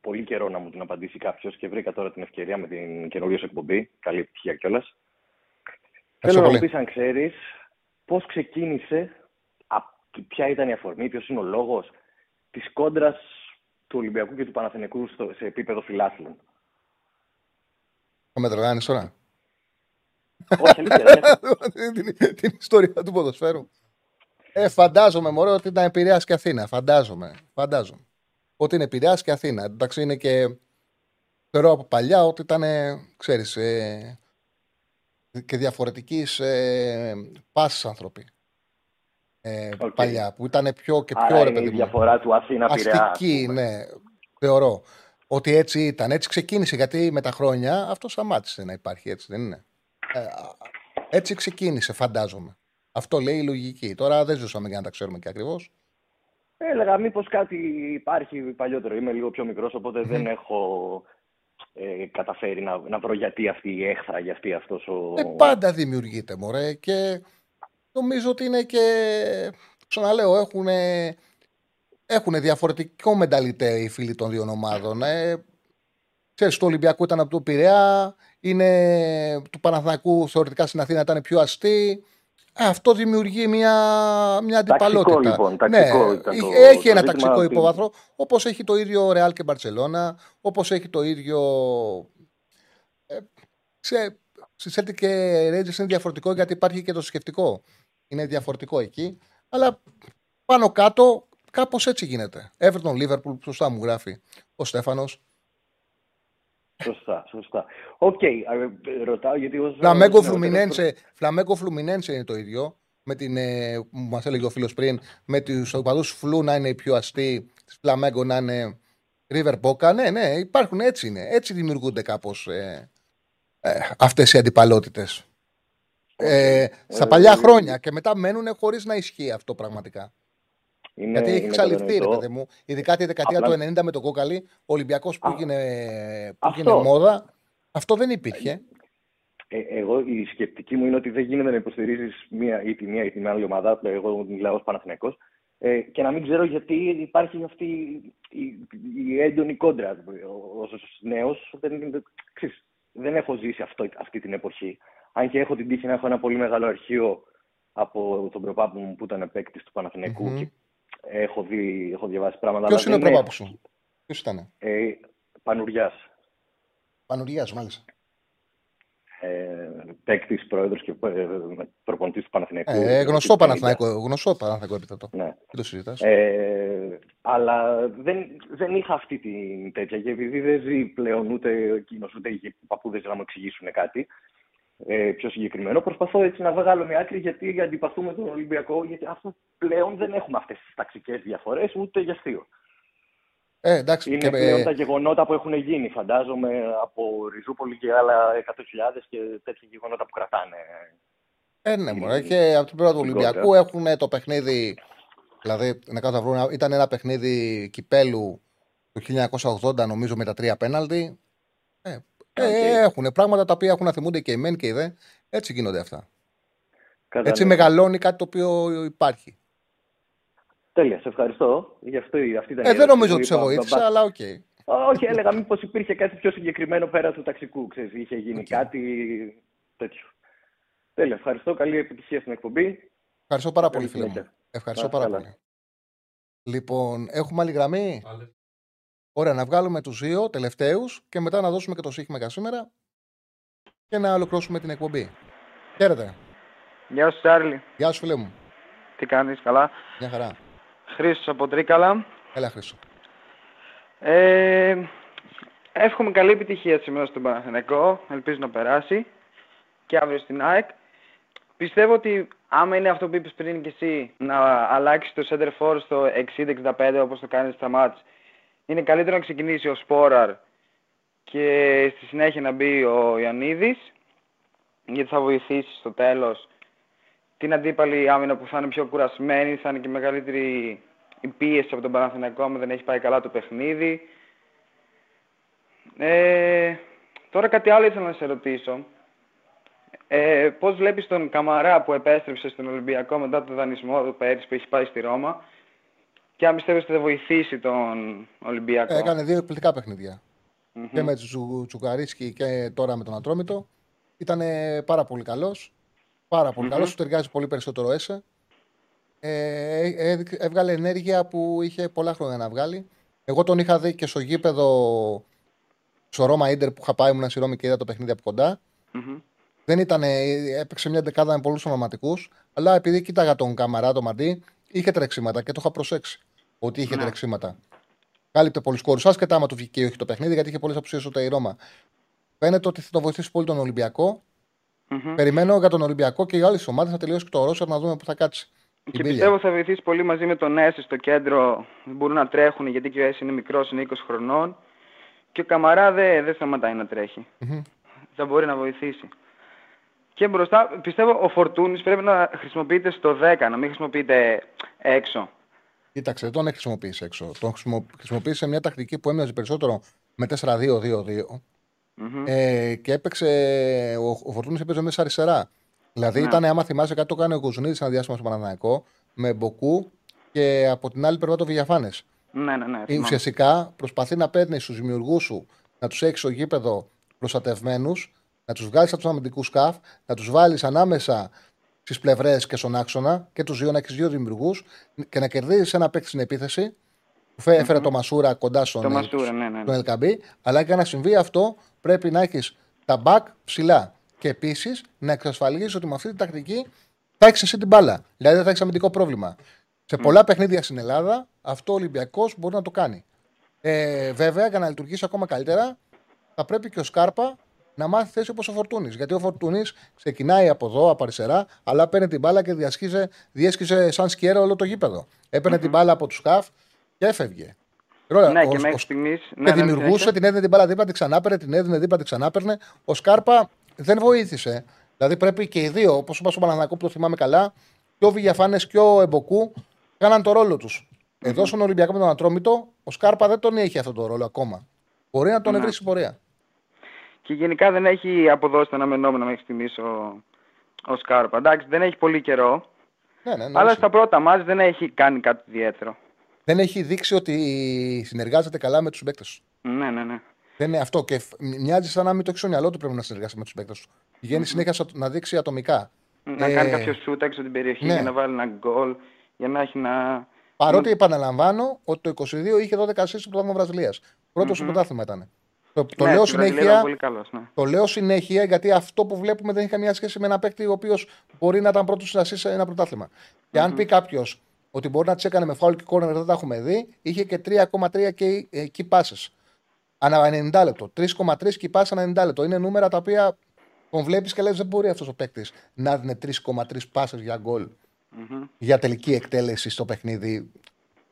πολύ καιρό να μου την απαντήσει κάποιος και βρήκα τώρα την ευκαιρία με την καινούργια εκπομπή. Καλή επιτυχία κιόλας. Θέλω να μου πεις αν ξέρεις πώς ξεκίνησε, ποια ήταν η αφορμή, ποιος είναι ο λόγος της κόντρας του Ολυμπιακού και του Παναθηνικού σε επίπεδο φιλάθλων; Θα με τρελάνει τώρα. Όχι, αλήθεια. την, ιστορία του ποδοσφαίρου. Ε, φαντάζομαι, μωρέ, ότι ήταν Πειραιάς και Αθήνα. Φαντάζομαι. Φαντάζομαι ότι είναι Πειραιάς και Αθήνα. Εντάξει, είναι και θεωρώ από παλιά ότι ήταν, ξέρεις, ε, και διαφορετικής ε, πάσης άνθρωποι. Ε, Παλιά, που ήταν πιο και πιο ρε παιδί. η διαφορά του Αθήνα Πειραιά. Αστική, ναι, θεωρώ. Ότι έτσι ήταν. Έτσι ξεκίνησε, γιατί με τα χρόνια αυτό σταμάτησε να υπάρχει έτσι, δεν είναι. Ε, έτσι ξεκίνησε, φαντάζομαι. Αυτό λέει η λογική. Τώρα δεν ζούσαμε για να τα ξέρουμε και ακριβώς. Έλεγα μήπως κάτι υπάρχει παλιότερο. Είμαι λίγο πιο μικρός, οπότε δεν έχω ε, καταφέρει να, να βρω γιατί αυτή η έχθρα, γιατί αυτός ο. Ε, πάντα δημιουργείται, μωρέ. Και νομίζω ότι είναι και. Ξαναλέω, έχουν, έχουν διαφορετικό μενταλιτέ οι φίλοι των δύο ομάδων. Ε, ξέρεις, το Ολυμπιακό ήταν από το Πειραιά, είναι του Παναθηνακού θεωρητικά στην Αθήνα ήταν πιο αστή. Αυτό δημιουργεί μια, μια αντιπαλότητα. Ταξικό, λοιπόν, ταξικό ναι, το, έχει ένα ταξικό υπόβαθρο, όπως έχει το ίδιο Ρεάλ και Μπαρσελώνα, όπως έχει το ίδιο... Ε, σε, σε και Rangers είναι διαφορετικό γιατί υπάρχει και το θρησκευτικό. Είναι διαφορετικό εκεί. Αλλά πάνω κάτω κάπως έτσι γίνεται. Everton, Liverpool, σωστά μου γράφει ο Στέφανος. Σωστά, σωστά. OK, okay, ρωτάω γιατί... Ως... Φλαμέγκο Φλουμινένσε είναι το ίδιο. Με την, ε, μας έλεγε ο φίλος πριν, με τους οπαδούς Φλου να είναι οι πιο αστοί, τη Φλαμέγκο να είναι River Boca. Ναι, ναι, υπάρχουν έτσι είναι. Έτσι δημιουργούνται κάπως ε, ε, αυτές οι αντιπαλότητες. Ε, στα παλιά χρόνια και μετά μένουν χωρίς να ισχύει αυτό πραγματικά. Είναι, Γιατί έχει εξαλειφθεί, ρε παιδί μου. Ειδικά τη δεκαετία Απλά... του 90 με τον Κόκαλη, ο Ολυμπιακός που, έγινε, που έγινε μόδα, αυτό δεν υπήρχε. Ε, εγώ η σκεπτική μου είναι ότι δεν γίνεται να υποστηρίζεις μία ή τη μία ή την άλλη ομάδα. Εγώ μιλάω ως Παναθηναϊκός. Ε, και να μην ξέρω γιατί υπάρχει αυτή η, η έντονη κόντρα. Ω νέος δεν, δεν έχω ζήσει αυτό, αυτή την εποχή. Αν και έχω την τύχη να έχω ένα πολύ μεγάλο αρχείο από τον προπάπου μου που ήταν παίκτης του Παναθηναϊκού mm-hmm. και έχω, δει, έχω διαβάσει πράγματα. Ποιος είναι ο προπάπου σου, Ποιος ήταν, ε, Πανουριάς. Πανουριάς, μάλιστα ε, παίκτης, πρόεδρος και ε, προπονητής του Παναθηναϊκού. Ε, γνωστό Παναθηναϊκό, γνωστό Παναθηναϊκό επίθετο. Ναι. Δεν το συζητάς. Ε, αλλά δεν, δεν είχα αυτή την τέτοια και επειδή δεν ζει πλέον ούτε εκείνος ούτε οι παππούδες να μου εξηγήσουν κάτι ε, πιο συγκεκριμένο, προσπαθώ έτσι να βγάλω μια άκρη γιατί αντιπαθούμε τον Ολυμπιακό, γιατί αυτό πλέον δεν έχουμε αυτές τις ταξικές διαφορές ούτε για αστείο. Ε, εντάξει, είναι και... πλέον τα γεγονότα που έχουν γίνει, φαντάζομαι, από Ριζούπολη και άλλα 100.000 και τέτοια γεγονότα που κρατάνε. Ε, ναι, μωρέ, και από την πλευρά του Ολυμπιακού έχουν το παιχνίδι. Δηλαδή, να βρουν, ήταν ένα παιχνίδι κυπέλου του 1980, νομίζω, με τα τρία πέναλτι. Ε, ε, έχουν πράγματα τα οποία έχουν να θυμούνται και οι μεν και οι δε. Έτσι γίνονται αυτά. Έτσι μεγαλώνει κάτι το οποίο υπάρχει. Τέλεια, σε ευχαριστώ. Για αυτό, αυτή ήταν ε, δεν νομίζω ότι σε βοήθησα, αλλά OK. Okay. Όχι, έλεγα μήπως υπήρχε κάτι πιο συγκεκριμένο πέρα του ταξικού. Ξέρεις, είχε γίνει okay. κάτι τέτοιο. Τέλεια, ευχαριστώ. Καλή επιτυχία στην εκπομπή. Ευχαριστώ πάρα πολύ, φίλε μου. Ευχαριστώ πάρα πολύ. Λοιπόν, έχουμε άλλη γραμμή; Ωραία, να βγάλουμε τους δύο τελευταίους και μετά να δώσουμε και το σύγχυμα για σήμερα και να ολοκληρώσουμε την εκπομπή. Χαίρετε. Γεια σου, Τσάρλι. Γεια σου, φίλε μου. Τι κάνεις, καλά; Μια χαρά. Χρήστος από Τρίκαλα. Έλα, Χρήστο. Ε, εύχομαι καλή επιτυχία σήμερα στον Παναθηναϊκό. Ελπίζω να περάσει. Και αύριο στην ΑΕΚ. Πιστεύω ότι άμα είναι αυτό που είπες πριν και εσύ, να αλλάξεις το center for στο 60-65 όπως το κάνεις στα μάτς, είναι καλύτερο να ξεκινήσει ο Σπόραρ και στη συνέχεια να μπει ο Ιωαννίδης, γιατί θα βοηθήσει στο τέλος την αντίπαλη άμυνα που θα είναι πιο κουρασμένη, θα είναι και μεγαλύτερη η πίεση από τον Παναθηναϊκό άμα δεν έχει πάει καλά το παιχνίδι. Ε, τώρα κάτι άλλο ήθελα να σε ρωτήσω. Ε, πώς βλέπεις τον Καμαρά που επέστρεψε στον Ολυμπιακό μετά τον δανεισμό του πέρυσι που έχει πάει στη Ρώμα; Και αν πιστεύεις ότι θα βοηθήσει τον Ολυμπιακό. Ε, έκανε δύο εκπληκτικά Και με τον Τσουκαρίσκι και τώρα με τον Ατρόμητο. Ήταν πάρα πολύ καλός. Πάρα πολύ mm-hmm. καλός. Σου ταιριάζει πολύ περισσότερο ΕΣΕ. Ε, ε, έβγαλε ενέργεια που είχε πολλά χρόνια να βγάλει. Εγώ τον είχα δει και στο γήπεδο στο Ρώμα Ιντερ που είχα πάει, ήμουν στη Ρώμη και είδα το παιχνίδι από κοντά. Mm-hmm. Δεν ήταν, έπαιξε μια δεκάδα με πολλούς ονοματικού, αλλά επειδή κοίταγα τον Καμαρά, τον Μαντί, είχε τρεξίματα και το είχα προσέξει ότι είχε ναι. τρεξίματα. Κάλυπτε πολλούς κόρους, άσχετα άμα του βγήκε όχι το παιχνίδι, γιατί είχε πολλές απουσίες ούτε η Ρώμα. Φαίνεται ότι θα το βοηθήσει πολύ τον Ολυμπιακό Mm-hmm. Περιμένω για τον Ολυμπιακό και για όλε τι ομάδες να τελειώσει και το Ρώσο να δούμε πού θα κάτσει. Και πιστεύω θα βοηθήσει πολύ μαζί με τον Έση στο κέντρο. Μπορούν να τρέχουν γιατί και ο Έση είναι μικρός, είναι 20 χρονών. Και ο Καμαρά δεν δε σταματάει να τρέχει. Mm-hmm. Θα μπορεί να βοηθήσει. Και μπροστά πιστεύω ο Φορτούνης πρέπει να χρησιμοποιείται στο 10, να μην χρησιμοποιείται έξω. Κοίταξε, δεν τον έχει χρησιμοποιήσει έξω. Τον χρησιμοποιήσει σε μια τακτική που έμοιαζε περισσότερο με 4-2-2-2. Mm-hmm. Ε, και έπαιξε. Ο, ο Φορτούνης έπαιζε μέσα αριστερά. Δηλαδή ναι. ήταν, άμα θυμάσαι, κάτι το κάνει ο Κουζουνίδη ένα διάστημα στο Παναναναϊκό με Μποκού και από την άλλη πλευρά το Βηγιαφάνε. Ναι, ναι, ναι. Ουσιαστικά προσπαθεί να παίρνει στους δημιουργούς σου να τους έχει στο γήπεδο προστατευμένους, να τους βγάλεις από τους αμυντικούς σκαφ, να τους βάλεις ανάμεσα στις πλευρές και στον άξονα και τους δύο να έχεις δύο δημιουργούς και να κερδίζεις ένα παίκτη στην επίθεση που έφερε mm-hmm. το Μασούρα κοντά στον το Μασούρα, ναι, ναι, ναι. LKB. Αλλά για να συμβεί αυτό, πρέπει να έχεις τα back ψηλά. Και επίσης να εξασφαλίσει ότι με αυτή την τακτική θα έχεις εσύ την μπάλα. Δηλαδή δεν θα έχεις αμυντικό πρόβλημα. Σε πολλά mm. παιχνίδια στην Ελλάδα, αυτό ο Ολυμπιακός μπορεί να το κάνει. Ε, βέβαια, για να λειτουργήσει ακόμα καλύτερα, θα πρέπει και ο Σκάρπα να μάθει θέση όπως ο Φορτούνης. Γιατί ο Φορτούνης ξεκινάει από εδώ, από αριστερά, αλλά παίρνει την μπάλα και διέσχιζε σαν σκιέρα όλο το γήπεδο. Έπαιρνε mm-hmm. την μπάλα από τους σκαφ και έφευγε. Ρόλα, ναι, ο, και μέχρι στιγμής. Ναι, και δημιουργούσε, την έδινε την μπάλα δίπλα, την ξανάπαιρνε, την έδινε δίπλα, την ξανάπαιρνε. Ο Σκάρπα δεν βοήθησε. Δηλαδή πρέπει και οι δύο, όπως είπα στο Παναθανακό που το θυμάμαι καλά, και ο Βηγιαφάνες και ο Εμποκού κάναν το ρόλο τους. Mm-hmm. Εδώ στον Ολυμπιακό με τον Ατρόμητο, ο Σκάρπα δεν τον έχει αυτό το ρόλο ακόμα. Μπορεί να τον mm-hmm. ευρύσει πορεία. Και γενικά δεν έχει αποδώσει τα αναμενόμενα μέχρι στιγμής ο, ο Σκάρπα. Εντάξει, δεν έχει πολύ καιρό. Ναι, ναι, ναι, αλλά στα πρώτα μα δεν έχει κάνει κάτι ιδιαίτερο. δεν έχει δείξει ότι συνεργάζεται καλά με τους παίκτες Ναι, ναι, ναι. Δεν είναι αυτό. Και μοιάζει σαν να μην το έχει στο μυαλό του πρέπει να συνεργάσει με τους παίκτες του. Πηγαίνει mm-hmm. συνέχεια να δείξει ατομικά. Να ε, κάνει κάποιο σούτ έξω την περιοχή ναι. για να βάλει ένα γκολ, για να έχει να. Παρότι επαναλαμβάνω ότι το 22 είχε 12 assist στο πρωτάθλημα Βραζιλίας. Πρώτο mm-hmm. στο πρωτάθλημα ήταν. Το, το, ναι, λέω συνέχεια, πολύ καλός, ναι. το λέω συνέχεια γιατί αυτό που βλέπουμε δεν έχει καμία σχέση με ένα παίκτη ο οποίος μπορεί να ήταν πρώτος στην σε ένα πρωτάθλημα. Mm-hmm. Και αν πει κάποιος ότι μπορεί να τις έκανε με φάουλ και κόρνερ, δεν τα έχουμε δει, είχε και 3,3 και εκεί πάσε. Ανά 90 λεπτό. 3,3 και πάσε ανά 90 λεπτό. Είναι νούμερα τα οποία τον βλέπεις και λες: Δεν μπορεί αυτός ο παίκτης να δίνει 3,3 πάσε για γκολ mm-hmm. για τελική εκτέλεση στο παιχνίδι.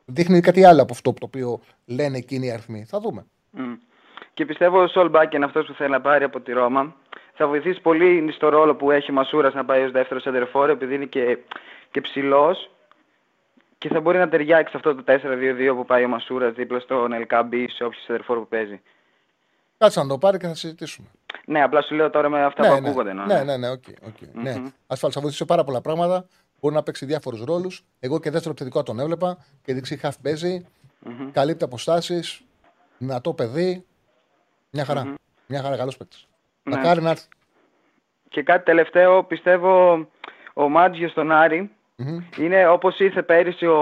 Δείχνει κάτι άλλο από αυτό το οποίο λένε εκείνοι οι αριθμοί. Θα δούμε. Mm. Και πιστεύω ο Σολ Μπάκεν, αυτός που θέλει να πάρει από τη Ρώμα, θα βοηθήσει πολύ στο ρόλο που έχει ο Μασούρας να πάει ως δεύτερο σεντερφόρο, επειδή είναι και, και ψηλός. Και θα μπορεί να ταιριάξει αυτό το 4-2-2 που πάει ο Μασούρας δίπλα στον Ελκάμπη σε όποιο σεντερφόρο που παίζει. Κάτσε να το πάρει και θα συζητήσουμε. Ναι, απλά σου λέω τώρα με αυτά ναι, που ναι, ακούγονται. Ναι, ναι, ναι, okay, okay. mm-hmm. ναι. Ασφαλώς θα βοηθήσει πάρα πολλά πράγματα. Μπορεί να παίξει διάφορους ρόλους. Εγώ και δεύτερο επιθετικό τον έβλεπα και δεξί χαφ παίζει. Mm-hmm. Καλύπτει αποστάσεις. Δυνατό παιδί. Μια χαρά. Mm-hmm. Μια χαρά, καλός παίκτης. Ναι. Μακάρι να έρθει. Και κάτι τελευταίο, πιστεύω ο Μάτζιος στον Άρη mm-hmm. είναι όπως ήρθε πέρυσι ο,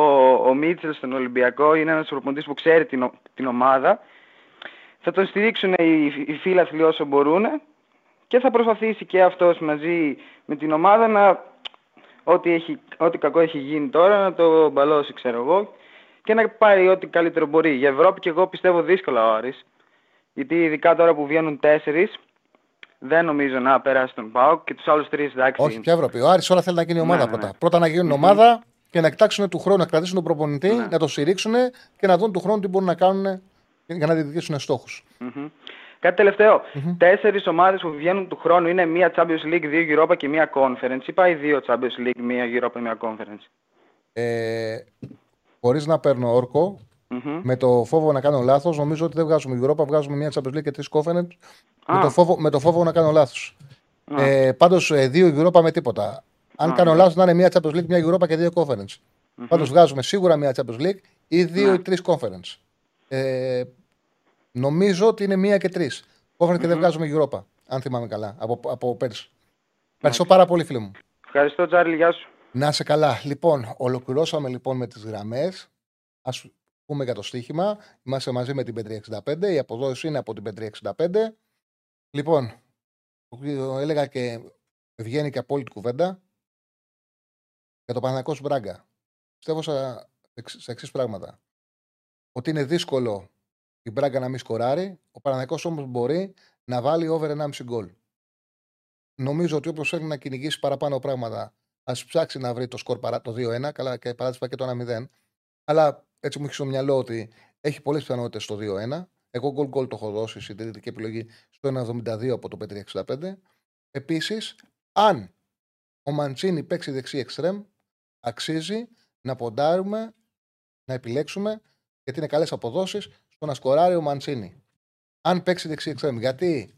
ο Μίτσελ στον Ολυμπιακό. Είναι ένας προπονητή που ξέρει την, την ομάδα. Θα τον στηρίξουν οι, οι φίλαθλοι όσο μπορούν και θα προσπαθήσει και αυτός μαζί με την ομάδα να ό,τι, έχει, ό,τι κακό έχει γίνει τώρα να το μπαλώσει ξέρω εγώ και να πάρει ό,τι καλύτερο μπορεί. Για Ευρώπη και εγώ πιστεύω δύσκολα ο Άρης. Γιατί ειδικά τώρα που βγαίνουν τέσσερις, δεν νομίζω να περάσει τον Πάοκ και τους άλλους τρεις εντάξει. Όχι, πια Ευρώπη. Ο Άρης όλα θέλει να γίνει ομάδα ναι, πρώτα. Ναι. Πρώτα να γίνουν mm-hmm. ομάδα και να εκτάξουν του χρόνου, να κρατήσουν τον προπονητή, ναι. να το στηρίξουν και να δουν του χρόνου τι μπορούν να κάνουν για να διεκδικήσουν στόχους. Mm-hmm. Κάτι τελευταίο. Mm-hmm. Τέσσερις ομάδες που βγαίνουν του χρόνου είναι μία Champions League, δύο Europa και μία Conference. Ή πάει δύο Champions League, μία Europa και μία Conference. Ε, Χωρίς να παίρνω όρκο, mm-hmm. με το φόβο να κάνω λάθος, νομίζω ότι δεν βγάζουμε Europa, βγάζουμε μία Champions League και τρεις Conference. Με, το φόβο, με το φόβο να κάνω λάθος. Ε, Πάντως ε, δύο Europa με τίποτα. Αν κάνω λάθος, να είναι μία Champions League, μία Europa και δύο Conference. Mm-hmm. Πάντως βγάζουμε σίγουρα μία Champions League ή δύο ή τρεις Conference. Ε, νομίζω ότι είναι μία και τρεις. Conference και δεν βγάζουμε Europa, αν θυμάμαι καλά, από, από πέρσι. Ευχαριστώ πάρα πολύ, φίλε μου. Ευχαριστώ, Τζάρλι, γεια σου. Να σε καλά. Λοιπόν, ολοκληρώσαμε λοιπόν με τις γραμμές. Α πούμε για το στοίχημα. Είμαστε μαζί με την Πέτρια Η αποδόση είναι από την Πέτρια 65. Λοιπόν, έλεγα και βγαίνει και απόλυτη κουβέντα για το Παναγικό Μπράγκα. Πιστεύω σε εξής πράγματα. Ότι είναι δύσκολο η Μπράγκα να μην σκοράρει. Ο Παναγικό όμως μπορεί να βάλει over 1,5 γκολ. Νομίζω ότι όποιο θέλει να κυνηγήσει παραπάνω πράγματα, ας ψάξει να βρει το σκορ παρά το 2-1. Καλά, και παράδειγμα και το 1-0. Αλλά έτσι μου έχει στο μυαλό ότι έχει πολλές πιθανότητες στο 2-1. Εγώ γκολ γκολ το έχω δώσει συντηρητική επιλογή στο 1,72 από το 5,65. Επίσης, αν ο Μαντσίνη παίξει δεξί εξτρέμ, αξίζει να ποντάρουμε, να επιλέξουμε, γιατί είναι καλές αποδόσεις στο να σκοράρει ο Μαντσίνη. Αν παίξει δεξί εξτρέμ, γιατί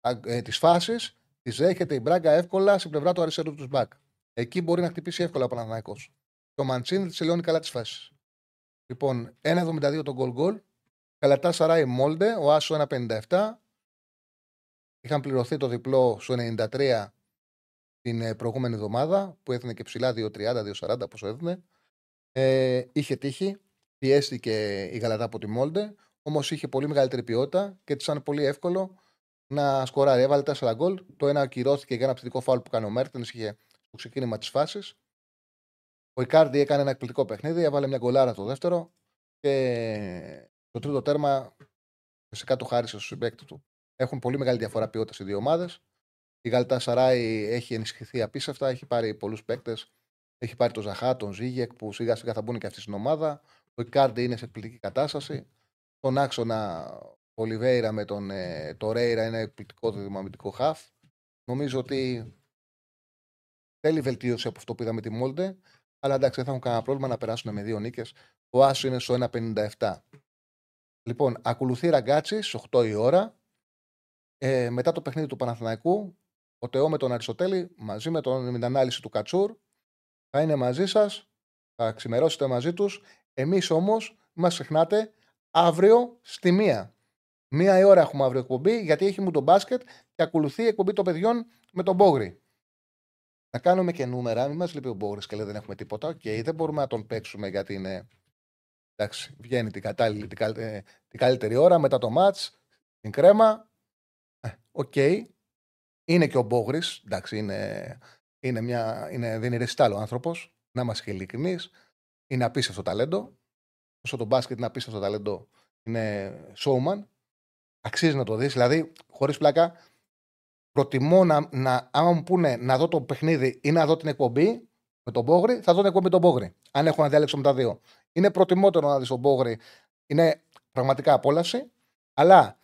ε, τις φάσεις τις δέχεται η Μπράγκα εύκολα στην πλευρά του αριστερού τους μπακ. Εκεί μπορεί να χτυπήσει εύκολα ο Παναθηναϊκός. Και ο Μαντσίνη τελειώνει καλά τις φάσεις. Λοιπόν, 1,72 το γκολ γκολ. Καλατά Σαράι Μόλντε, ο Άσο 1,57. Είχαν πληρωθεί το διπλό στο 93 την ε, προηγούμενη εβδομάδα που έδινε και ψηλά 2,30, 2,40 πόσο έδινε. Ε, είχε τύχει, πιέστηκε η Γαλατά από τη Μόλντε, όμως είχε πολύ μεγαλύτερη ποιότητα και τη ήταν πολύ εύκολο να σκοράρει. Έβαλε 4 γκολ. Το ένα ακυρώθηκε για ένα ψητικό φάουλ που κάνει ο Μέρτενς, είχε στο ξεκίνημα της φάσης. Ο Ικάρντι έκανε ένα εκπληκτικό παιχνίδι, έβαλε μια γκολάρα το δεύτερο και το τρίτο τέρμα φυσικά το χάρισε στους συμπαίκτες του. Έχουν πολύ μεγάλη διαφορά ποιότητας οι δύο ομάδες. Η Γαλτά Σαράι έχει ενισχυθεί απίστευτα, έχει πάρει πολλούς παίκτες. Έχει πάρει τον Ζαχά, τον Ζήγεκ που σιγά σιγά θα μπουν και αυτή στην ομάδα. Ο Ικάρντι είναι σε εκπληκτική κατάσταση. Τον άξονα ο Λιβέιρα με τον ε, το Ρέιρα είναι εκπληκτικό δυναμητικό χαφ. Νομίζω ότι θέλει βελτίωση από αυτό που είδαμε τη Μόλτε. Αλλά εντάξει, δεν θα έχουν κανένα πρόβλημα να περάσουν με δύο νίκες. Ο Άσο είναι στο 1,57. Λοιπόν, ακολουθεί ραγκάτσι στι 8 η ώρα. Ε, μετά το παιχνίδι του Παναθηναϊκού, ο Τεό με τον Αριστοτέλη μαζί με, τον, με την ανάλυση του Κατσούρ θα είναι μαζί σας. Θα ξημερώσετε μαζί τους Εμείς όμως, μας ξεχνάτε, αύριο στη μία. Μία η ώρα έχουμε αύριο εκπομπή, γιατί έχουμε το μπάσκετ και ακολουθεί η εκπομπή των παιδιών με τον Μπόγρι. Να κάνουμε και νούμερα, μην μας λείπει ο Μπόγρι και λέει δεν έχουμε τίποτα. OK, okay, δεν μπορούμε να τον παίξουμε γιατί είναι. Εντάξει, βγαίνει την, κατάλληλη, την, καλύτερη, την καλύτερη ώρα μετά το ματς, την κρέμα. Ε, OK. Okay. Είναι και ο Μπόγρι. Εντάξει, είναι, είναι, μια, είναι, δεν είναι ρεστάλο άνθρωπος. Να είμαστε ειλικρινείς. Είναι απίστευτο ταλέντο. Όσο το μπάσκετ είναι απίστευτο ταλέντο, είναι showman. Αξίζει να το δεις. Δηλαδή, χωρίς πλάκα, προτιμώ να, να, άμα μου πούνε να δω το παιχνίδι ή να δω την εκπομπή με τον Μπόγρι, θα δω την εκπομπή με τον Μπόγρι. Αν έχω να διαλέξω με τα δύο. Είναι προτιμότερο να δεις τον Μπόγρι. Είναι πραγματικά απόλαυση. Αλλά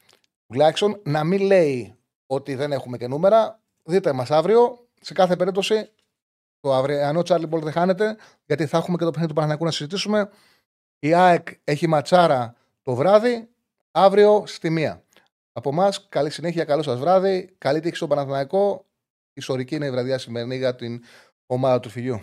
τουλάχιστον να μην λέει ότι δεν έχουμε και νούμερα. Δείτε μας αύριο. Σε κάθε περίπτωση το αυριανό Τσάρλι Μπολ δεν χάνεται, γιατί θα έχουμε και το παιχνίδι του Παναθηναϊκού να συζητήσουμε. Η ΑΕΚ έχει ματσάρα το βράδυ, αύριο στη μία. Από εμάς, καλή συνέχεια, καλό σας βράδυ. Καλή τύχη στον Παναθηναϊκό. Ιστορική είναι η βραδιά σημερινή για την ομάδα του φιλιού.